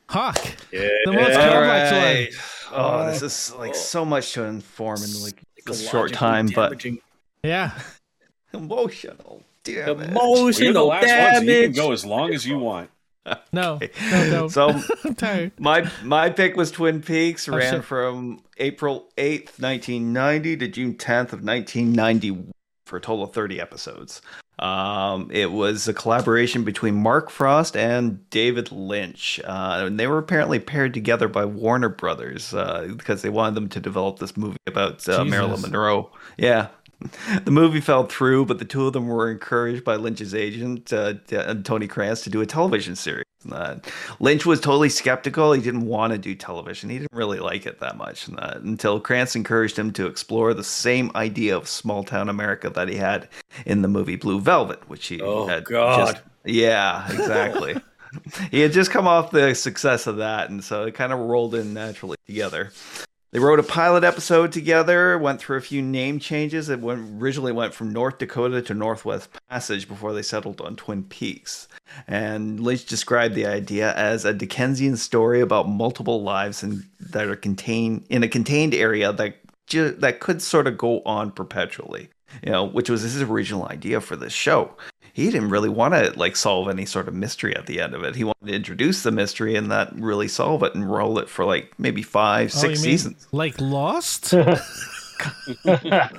Hawk. Yeah. The most complex right. one. Oh, this is like so much to inform in like a short time, but Yeah. emotional. Damn it. Well, you're the last one, so you can go as long as you want. No. No. No. So my my pick was Twin Peaks. Oh, ran shit. from April eighth, nineteen ninety, to June tenth of nineteen ninety, for a total of thirty episodes. Um, it was a collaboration between Mark Frost and David Lynch, uh, and they were apparently paired together by Warner Brothers uh, because they wanted them to develop this movie about uh, Marilyn Monroe. Yeah. The movie fell through, but the two of them were encouraged by Lynch's agent, uh, uh, Tony Krantz, to do a television series. Uh, Lynch was totally skeptical. He didn't want to do television. He didn't really like it that much uh, until Krantz encouraged him to explore the same idea of small town America that he had in the movie Blue Velvet, which he Oh, had God. just- yeah, exactly. he had just come off the success of that, and so it kind of rolled in naturally together. They wrote a pilot episode together, went through a few name changes. It went, originally went from North Dakota to Northwest Passage before they settled on Twin Peaks. And Lynch described the idea as a Dickensian story about multiple lives and that are contained in a contained area that ju- that could sort of go on perpetually. You know, which was his original idea for this show. He didn't really want to like solve any sort of mystery at the end of it. He wanted to introduce the mystery and not really solve it and roll it for like maybe five, Oh, six you mean seasons. Like Lost?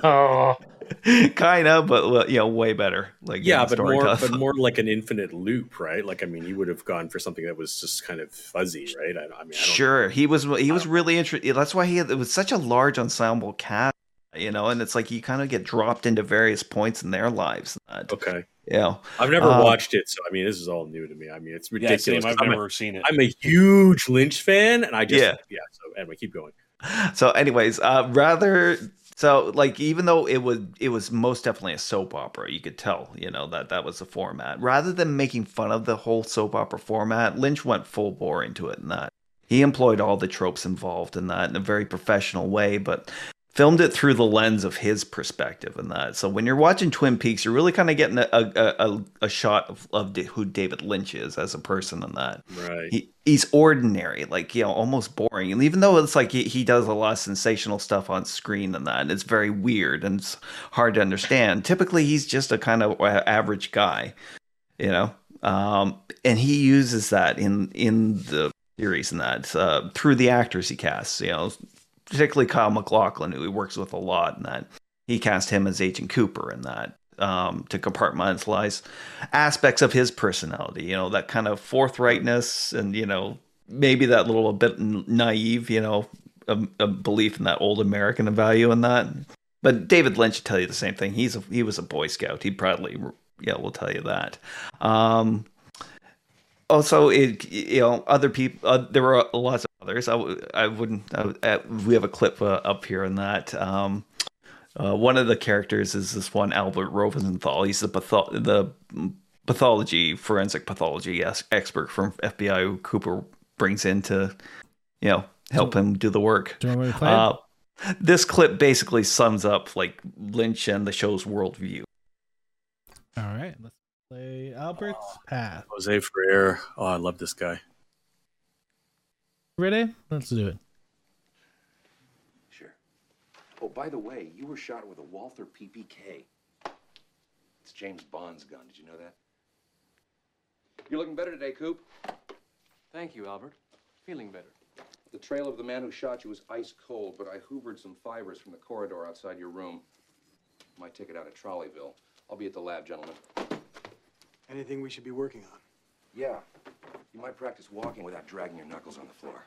oh, kind of, but well, you know, way better. Like Yeah, but more, storytelling. but more like an infinite loop, right? Like, I mean, you would have gone for something that was just kind of fuzzy, right? I, I mean, I don't Sure, he was he was really interested. That's why he had, it was such a large ensemble cast, you know. And it's like you kind of get dropped into various points in their lives. Okay. You know, I've never Um, watched it, so I mean, this is all new to me. I mean, it's Yeah, ridiculous. same. I've I'm, never a, seen it. I'm a huge Lynch fan, and I just Yeah. yeah. So anyway, keep going. so anyways uh rather so like even though it was it was most definitely a soap opera you could tell you know that that was the format rather than making fun of the whole soap opera format lynch went full bore into it in that he employed all the tropes involved in that in a very professional way but filmed it through the lens of his perspective and that so when you're watching twin peaks you're really kind of getting a, a, a, a shot of, of who david lynch is as a person and that Right. he, he's ordinary, like you know, almost boring. And even though it's like he, he does a lot of sensational stuff on screen and that, and it's very weird and it's hard to understand. Typically, he's just a kind of average guy, you know. Um, and he uses that in in the series and that uh, through the actors he casts, you know, particularly Kyle MacLachlan, who he works with a lot, and that he cast him as Agent Cooper in that um, to compartmentalize aspects of his personality. You know, that kind of forthrightness, and you know, maybe that little bit naive. You know, a, a belief in that old American value and that. But David Lynch will tell you the same thing. He's a, he was a Boy Scout. He proudly, yeah, will tell you that. Um, also, it you know other people. Uh, there were lots of others. I, w- I wouldn't. I, we have a clip uh, up here on that. Um, uh, one of the characters is this one Albert Rosenthal. He's the patho- the pathology forensic pathology expert from FBI who Cooper brings in to you know help him do the work. Do you want me to play it? Uh, this clip basically sums up like Lynch and the show's worldview. All right, let's play Albert's uh, Path. Jose Ferrer. Oh, I love this guy. Ready? Let's do it. Sure. Oh, by the way, you were shot with a Walther PPK. It's James Bond's gun. Did you know that? You're looking better today, Coop. Thank you, Albert. Feeling better. The trail of the man who shot you was ice cold, but I hoovered some fibers from the corridor outside your room. My ticket out of Trolleyville. I'll be at the lab, gentlemen. Anything we should be working on? Yeah. You might practice walking without dragging your knuckles on the floor.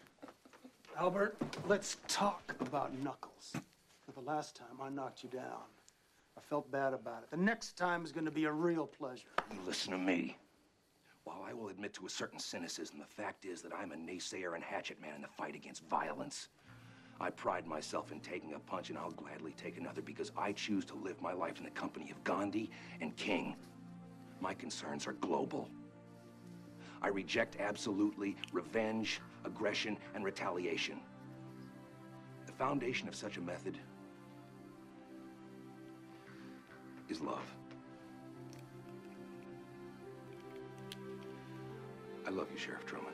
Albert, let's talk about Knuckles. The last time I knocked you down, I felt bad about it. The next time is going to be a real pleasure. You listen to me. While I will admit to a certain cynicism, the fact is that I'm a naysayer and hatchet man in the fight against violence. I pride myself in taking a punch, and I'll gladly take another because I choose to live my life in the company of Gandhi and King. My concerns are global. I reject absolutely revenge, aggression, and retaliation. The foundation of such a method is love. I love you, Sheriff Truman.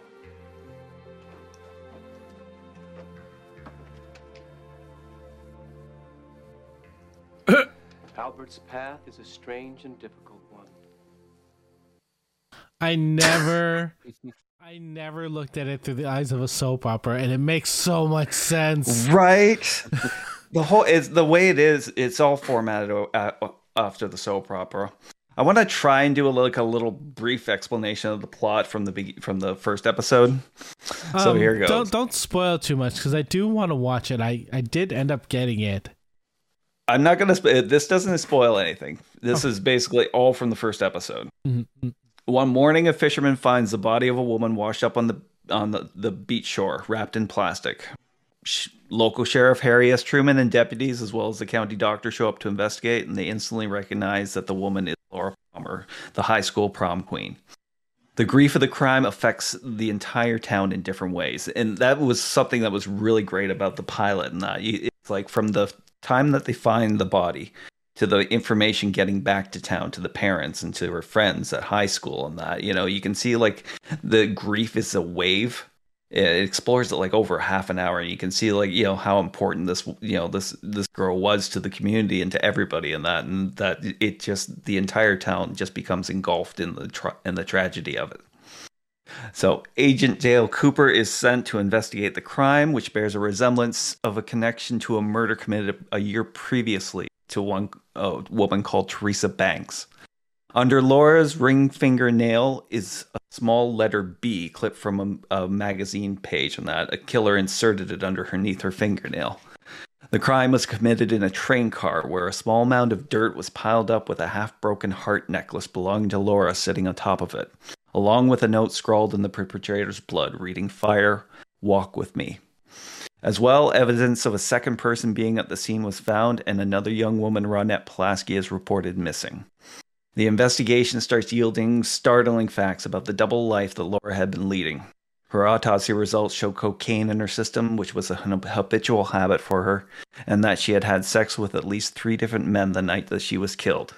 Albert's path is a strange and difficult. I never, I never looked at it through the eyes of a soap opera, and it makes so much sense. Right. the whole is the way it is. It's all formatted after the soap opera. I want to try and do a, like a little brief explanation of the plot from the be- from the first episode. So Um, here goes. Don't don't spoil too much because I do want to watch it. I I did end up getting it. I'm not gonna. Sp- this doesn't spoil anything. This is basically all from the first episode. Mhm. One morning, a fisherman finds the body of a woman washed up on the on the, the beach shore, wrapped in plastic. Sh- local sheriff Harry S. Truman and deputies, as well as the county doctor, show up to investigate, and they instantly recognize that the woman is Laura Palmer, the high school prom queen. The grief of the crime affects the entire town in different ways, and that was something that was really great about the pilot. And that it's like from the time that they find the body to the information getting back to town to the parents and to her friends at high school and that you know you can see like the grief is a wave. It explores it like over half an hour and you can see like you know how important this you know this this girl was to the community and to everybody and that and that it just the entire town just becomes engulfed in the tra- in the tragedy of it. So, Agent Dale Cooper is sent to investigate the crime, which bears a resemblance of a connection to a murder committed a year previously to one a woman called Teresa Banks. Under Laura's ring finger nail is a small letter B clipped from a, a magazine page, and that a killer inserted it underneath her fingernail. The crime was committed in a train car where a small mound of dirt was piled up with a half broken heart necklace belonging to Laura sitting on top of it, along with a note scrawled in the perpetrator's blood reading Fire, walk with me. As well, evidence of a second person being at the scene was found, and another young woman, Ronette Pulaski, is reported missing. The investigation starts yielding startling facts about the double life that Laura had been leading. Her autopsy results show cocaine in her system, which was a habitual habit for her, and that she had had sex with at least three different men the night that she was killed.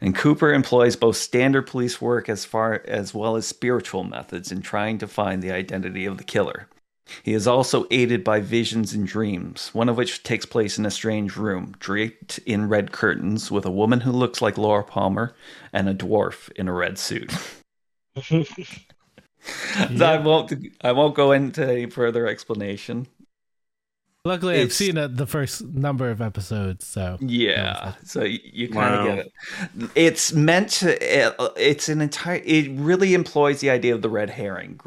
And Cooper employs both standard police work as far as well as spiritual methods in trying to find the identity of the killer. He is also aided by visions and dreams, one of which takes place in a strange room, draped in red curtains, with a woman who looks like Laura Palmer and a dwarf in a red suit. so I won't. I won't go into any further explanation. Luckily, I've seen uh, the first number of episodes, so Yeah, so you kind of Wow. get it. It's meant to. it- It's an entire. It really employs the idea of the red herring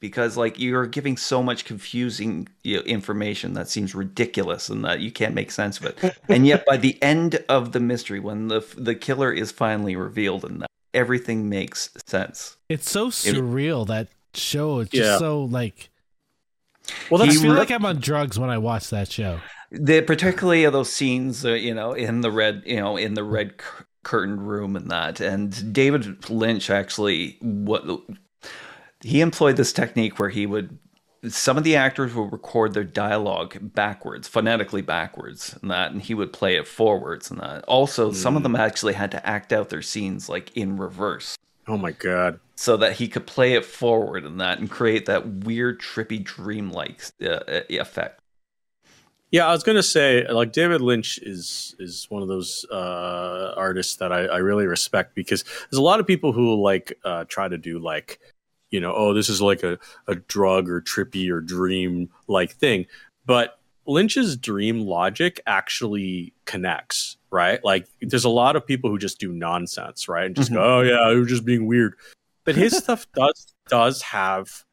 because, like, you're giving so much confusing you know, information that seems ridiculous and that you can't make sense of it. and yet, by the end of the mystery, when the the killer is finally revealed, and that everything makes sense. it's so It- surreal that show. It's just Yeah. so like. Well, I that's- feel He like I'm on drugs when I watch that show. the particularly of those scenes uh, you know in the red you know in the red cur- curtained room and that and david lynch actually what he employed this technique where he would some of the actors would record their dialogue backwards phonetically backwards and that and he would play it forwards and that. Also some of them actually had to act out their scenes like in reverse. Oh my god. so that he could play it forward and that and create that weird trippy dreamlike uh, effect. Yeah, I was gonna say like David Lynch is is one of those uh, artists that I, I really respect because there's a lot of people who like uh, try to do like you know oh this is like a, a drug or trippy or dream like thing, but Lynch's dream logic actually connects right. Like there's a lot of people who just do nonsense right and just go Mhm. oh yeah you're just being weird, but his stuff does does have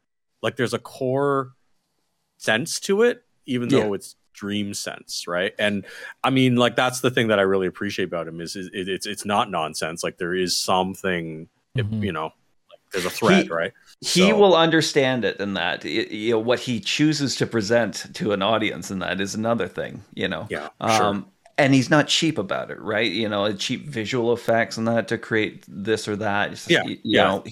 like there's a core sense to it even Yeah. though it's dream sense right and i mean like that's the thing that i really appreciate about him is, is it, it's it's not nonsense like there is something it- you know like there's a threat, He- right? he So- will understand it in that It- you know what he chooses to present to an audience and that is another thing you know? Yeah um and he's not cheap about it right? You know cheap visual effects and that to create this or that. It's- Yeah, you yeah. know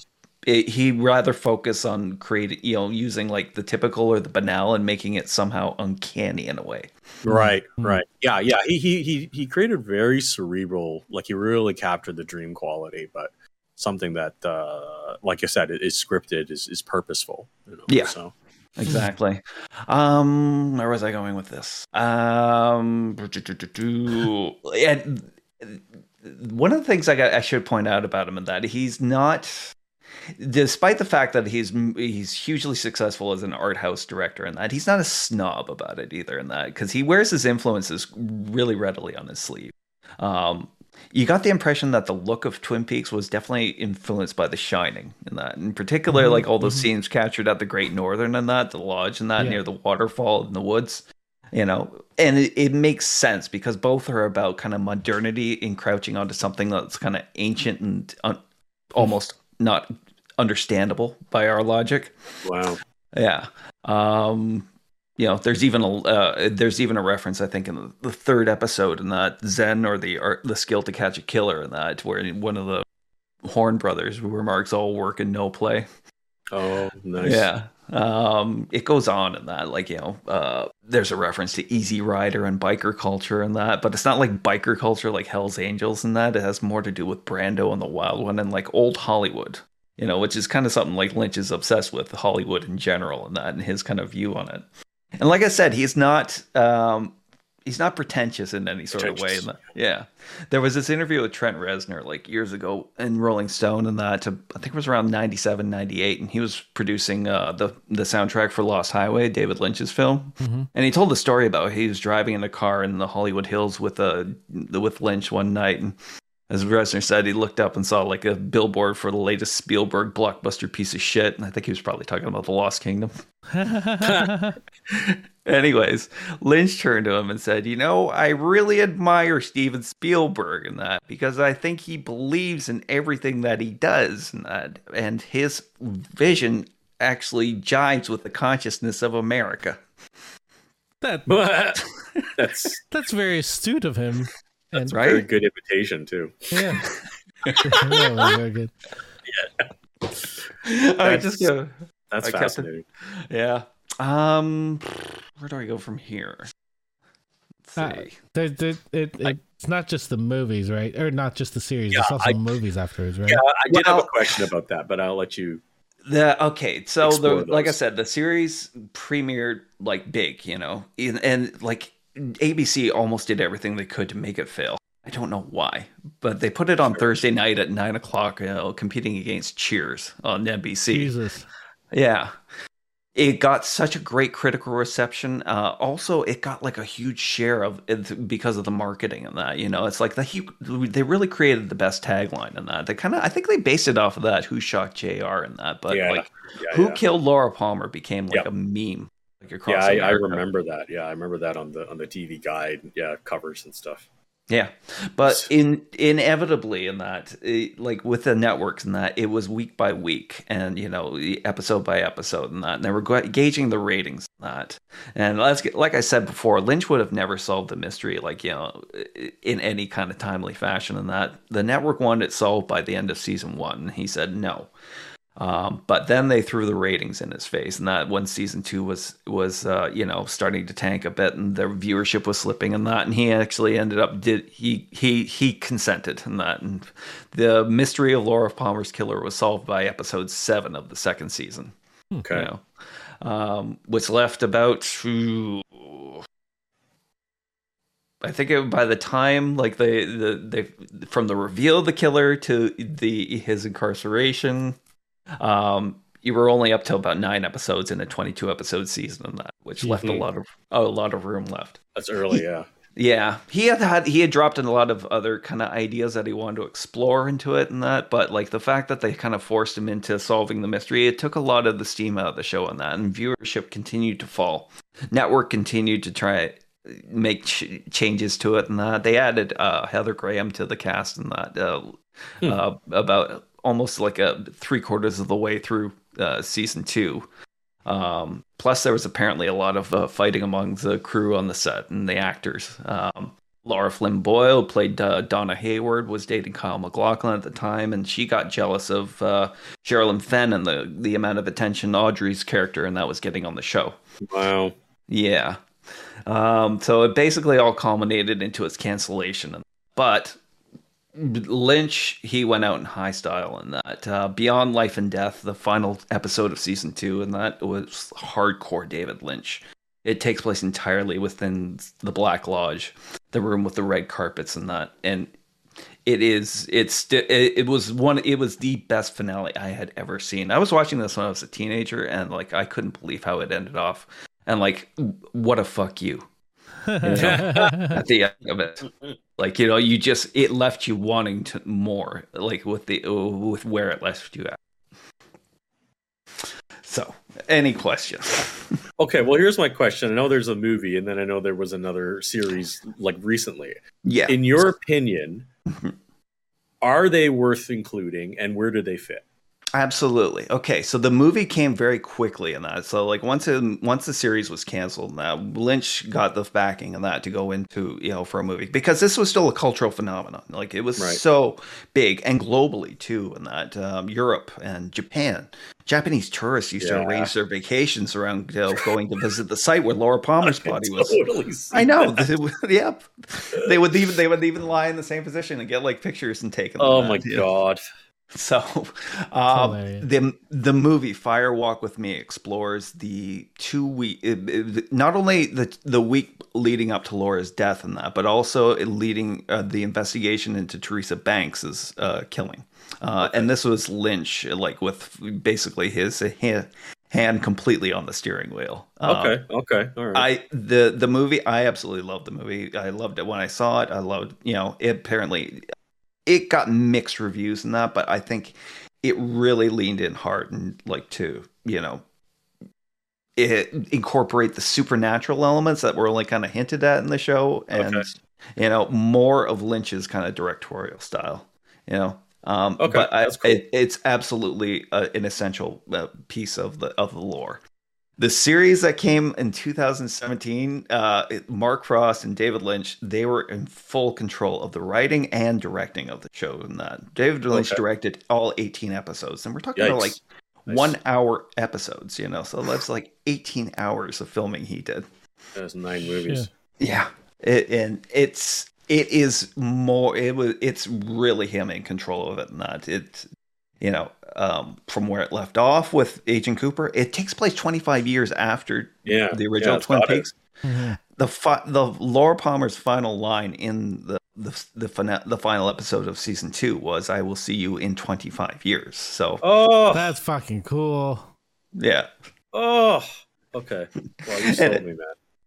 it, he rather focus on creating you know using like the typical or the banal and making it somehow uncanny in a way. Right Mm. right. Yeah yeah. He, he he he created very cerebral like he really captured the dream quality but something that uh like i said is scripted is is purposeful you know, Yeah. so Exactly. Um, where was I going with this? Um, and one of the things I got I should point out about him is that he's not, despite the fact that he's he's hugely successful as an art house director, and that he's not a snob about it either. In that because he wears his influences really readily on his sleeve. Um, you got the impression that the look of Twin Peaks was definitely influenced by The Shining, in that, in particular, Mhm, like all those mhm. scenes captured at the Great Northern and that, the lodge and that, Yeah. near the waterfall in the woods, you know, and it, it makes sense because both are about kind of modernity encroaching onto something that's kind of ancient and un- almost not understandable by our logic. wow Yeah. Um, you know, there's even a uh, there's even a reference I think in the, third episode in that Zen or the the skill to catch a killer in that where one of the Horne brothers remarks all work and no play. oh nice Yeah. Um, it goes on in that, like, you know, uh, there's a reference to Easy Rider and biker culture and that, but it's not like biker culture like Hell's Angels and that. It has more to do with Brando and the Wild One and like old Hollywood, you know, which is kind of something like Lynch is obsessed with Hollywood in general and that and his kind of view on it. And like I said, he's not um he's not pretentious in any sort of way. Pretentious. In that. Yeah. There was this interview with Trent Reznor like years ago in Rolling Stone and that to, I think it was around 97, 98 and he was producing uh the the soundtrack for Lost Highway, David Lynch's film. Mhm. And he told the story about he was driving in a car in the Hollywood Hills with uh with Lynch one night and As Reznor said, he looked up and saw like a billboard for the latest Spielberg blockbuster piece of shit, and I think he was probably talking about the Lost Kingdom. Anyways, Lynch turned to him and said, You know, I really admire Steven Spielberg in that because I think he believes in everything that he does and that, and his vision actually jives with the consciousness of America. That that's that's very astute of him. That's and, a very good invitation too. Yeah. that very good. Yeah, I just go. That's I kept it- fascinating. Yeah. Um, where do I go from here? Uh, there, there, it, it's not just the movies, right? Or not just the series. Yeah, it's also I- movies afterwards, right? Yeah, I did have a question about that, but I'll let you. The okay, so the Explore like I said, the series premiered like big, you know, and, and like ABC almost did everything they could to make it fail. I don't know why, but they put it on Thursday night at nine o'clock, you know, competing against Cheers on NBC. Jesus. Yeah. It got such a great critical reception. Uh, also, it got like a huge share of it because of the marketing and that. You know, it's like the hu- they really created the best tagline in that. They kind of, I think they based it off of that. Who shot Jr. in that? But Yeah, like, yeah, who yeah. killed Laura Palmer became like Yep. a meme. Like across Yeah, I, I remember that. Yeah, I remember that on the on the TV guide. Yeah, covers and stuff. Yeah, but in inevitably in that, eh, like with the networks and that, it was week by week, and you know, episode by episode and that, and they were gauging the ratings and that. And let's get, like I said before, Lynch would have never solved the mystery, like you know, in any kind of timely fashion. And that the network wanted it solved by the end of season one. He said no. Um, but then they threw the ratings in his face, and that when season two was was uh, you know starting to tank a bit, and their viewership was slipping, and that, and he actually ended up did he he he consented in that, and the mystery of Laura Palmer's killer was solved by episode seven of the second season. Okay. You know, um, which left about ooh, I think it, by the time like the the they from the reveal of the killer to the his incarceration, um, you were only up to about nine episodes in a twenty two episode season, and that which left a Mhm. lot of a lot of room left. That's early. Yeah. Yeah, he had had he had dropped in a lot of other kind of ideas that he wanted to explore into it and that, but like the fact that they kind of forced him into solving the mystery, it took a lot of the steam out of the show on that, and viewership continued to fall. Network continued to try make ch- changes to it and that. They added uh, Heather Graham to the cast and that uh, Hmm. uh, about almost like a three quarters of the way through uh, season two. Um, plus, there was apparently a lot of uh, fighting among the crew on the set and the actors. Um, Lara Flynn Boyle played uh, Donna Hayward, was dating Kyle MacLachlan at the time, and she got jealous of uh, Sherilyn Fenn and the the amount of attention Audrey's character and that was getting on the show. Wow. Yeah. Um, so it basically all culminated into its cancellation. But Lynch, he went out in high style in that. Uh, Beyond Life and Death, the final episode of season two, and that was hardcore David Lynch. It takes place entirely within the Black Lodge, the room with the red carpets and that. And it is it's it, was one it was the best finale I had ever seen. I was watching this when I was a teenager and like I couldn't believe how it ended off. And like what a fuck you. You know, at the end of it. Like, you know, you just it left you wanting to more, like with the with where it left you at. So, any questions? Okay, well, here's my question. I know there's a movie, and then I know there was another series like recently. Yeah. In your opinion, are they worth including, and where do they fit? Absolutely. Okay, so the movie came very quickly in that. So like once it, once the series was canceled, now Lynch got the backing of that to go into you know for a movie because this was still a cultural phenomenon. Like it was Right. so big and globally too. In that um, Europe and Japan, Japanese tourists used to arrange their vacations around you know, going to visit the site where Laura Palmer's body was. totally I know. that. yep. They would even they would even lie in the same position and get like pictures and take them. Oh my yeah. So, um, the the movie Fire Walk with Me explores the two week, it- it- not only the the week leading up to Laura's death and that, but also leading uh, the investigation into Teresa Banks's uh, killing. Uh, And this was Lynch, like with basically his hand, hand completely on the steering wheel. Um, Okay, okay, all right. I the the movie I absolutely loved the movie. I loved it when I saw it. I loved you know it apparently it got mixed reviews and that, but I think it really leaned in hard and like to you know it incorporate the supernatural elements that were only kind of hinted at in the show and Okay. you know more of lynch's kind of directorial style you know um Okay, but I, cool. it, it's absolutely uh, an essential uh, piece of the of the lore the series that came in 2017 uh mark frost and david lynch they were in full control of the writing and directing of the show and that david lynch Okay. directed all 18 episodes and we're talking about like Nice. one hour episodes you know so that's like 18 hours of filming he did That's nine movies. yeah, it, and it's it is more. It was. It's really him in control of it, not it. You know, um, from where it left off with Agent Cooper, it takes place 25 years after Yeah, the original yeah, Twin got it. Peaks. The fi- the Laura Palmer's final line in the the the, fina- the final episode of season two was, "I will see you in 25 years." So, Oh, That's fucking cool. yeah, oh, okay. Well, you sold me, man.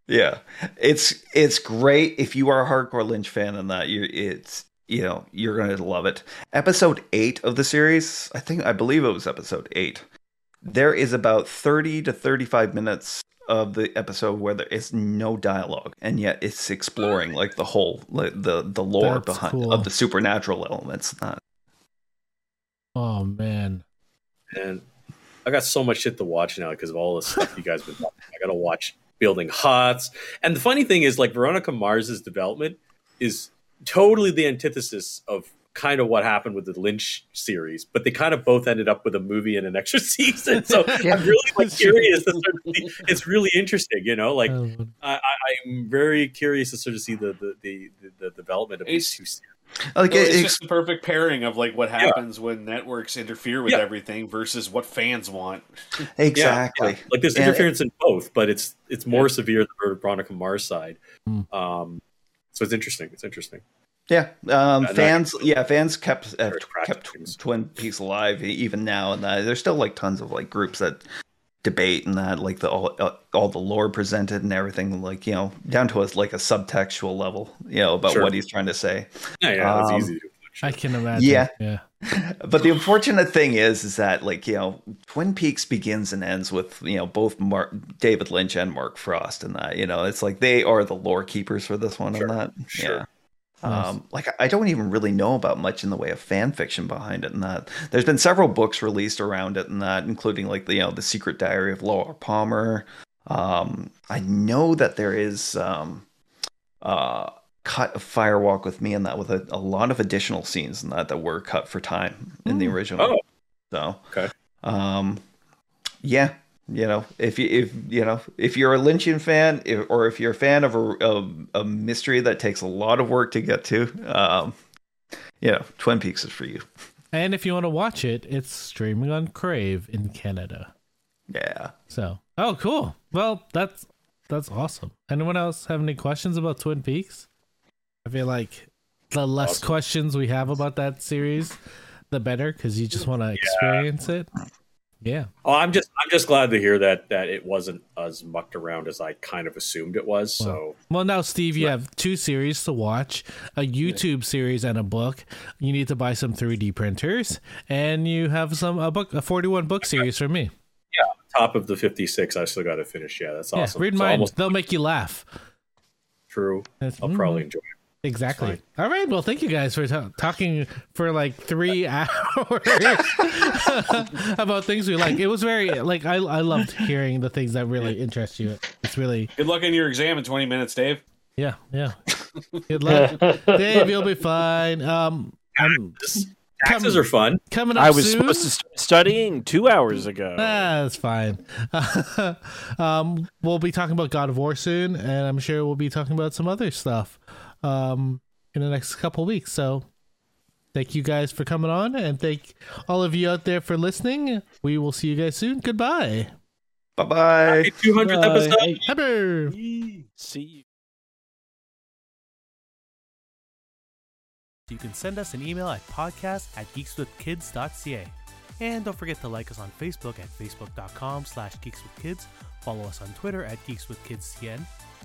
Yeah, it's it's great if you are a hardcore Lynch fan and that you it's you know you're gonna love it. Episode eight of the series, I think I believe it was episode eight. There is about thirty to thirty five minutes of the episode where there is no dialogue, and yet it's exploring like the whole like the the lore That's behind cool. of the supernatural elements. and That Oh man. And I got so much shit to watch now because of all the stuff you guys been talking. I got to watch Building Huts. And the funny thing is, like Veronica Mars's development is totally the antithesis of kind of what happened with the Lynch series, but they kind of both ended up with a movie and an extra season. So I'm really like curious to sort of see. It's really interesting, you know. Like Um, I, I, I'm very curious to sort of see the the the, the, the development of these two series. like Well, it- it's it's- just the perfect pairing of like what happens when networks interfere with Yeah. everything versus what fans want. exactly Yeah, yeah. Like there's And- interference in both, but it's it's more severe than Veronica Mars side. Hmm. Um, so it's interesting. It's interesting. Yeah, um, no, fans. Yeah, fans kept uh, kept Twin Peaks alive even now, and that there's still like tons of like groups that debate and that like the all uh, all the lore presented and everything like you know down to us like a subtextual level you know about Sure. what he's trying to say. Yeah, yeah, it's Um, easy. To I can imagine. Yeah. Yeah. But the unfortunate thing is, is that like you know, Twin Peaks begins and ends with you know both Mark, David Lynch and Mark Frost, and that you know it's like they are the lore keepers for this one, Sure, and that sure. yeah. Um, like I don't even really know about much in the way of fan fiction behind it, and that there's been several books released around it, and that including like the you know the Secret Diary of Laura Palmer. Um, I know that there is um, uh, cut of Fire Walk with Me, and that with a, a lot of additional scenes and that that were cut for time in the original. Oh, So okay. um, yeah, you know, if you if you know if you're a Lynchian fan, if, or if you're a fan of a, of a mystery that takes a lot of work to get to, um, you know, Twin Peaks is for you. And if you want to watch it, it's streaming on Crave in Canada. Yeah. So, oh, cool. Well, that's that's awesome. Anyone else have any questions about Twin Peaks? I feel like the less Awesome. questions we have about that series, the better, because you just want to experience it. Yeah. Oh, I'm just I'm just glad to hear that that it wasn't as mucked around as I kind of assumed it was. So Well, now, Steve, you have two series to watch a YouTube series and a book. You need to buy some 3D printers, and you have some a book, a 41 book series for me. Yeah, top of the 56, I still got to finish. Yeah, that's Yeah, awesome. read So mine. almost They'll make you laugh. true. That's- I'll probably mhm. enjoy it. Exactly. All right. Well, thank you guys for ta- talking for like three hours about things we like. It was very like I I loved hearing the things that really interest you. It's really Good luck in your exam in 20 minutes, Dave. yeah yeah. Good luck, Dave. You'll be fine. Um, I'm Taxes are fun. coming up I was soon. supposed to start studying two hours ago. Ah, that's fine. um, we'll be talking about God of War soon, and I'm sure we'll be talking about some other stuff um, in the next couple weeks. So, thank you guys for coming on, and thank all of you out there for listening. We will see you guys soon. Goodbye. Bye bye. Happy 200th episode. Bye. See you. You can send us an email at podcast at geekswithkids.ca. And don't forget to like us on Facebook at facebook.com slash geekswithkids. Follow us on Twitter at geekswithkidscn.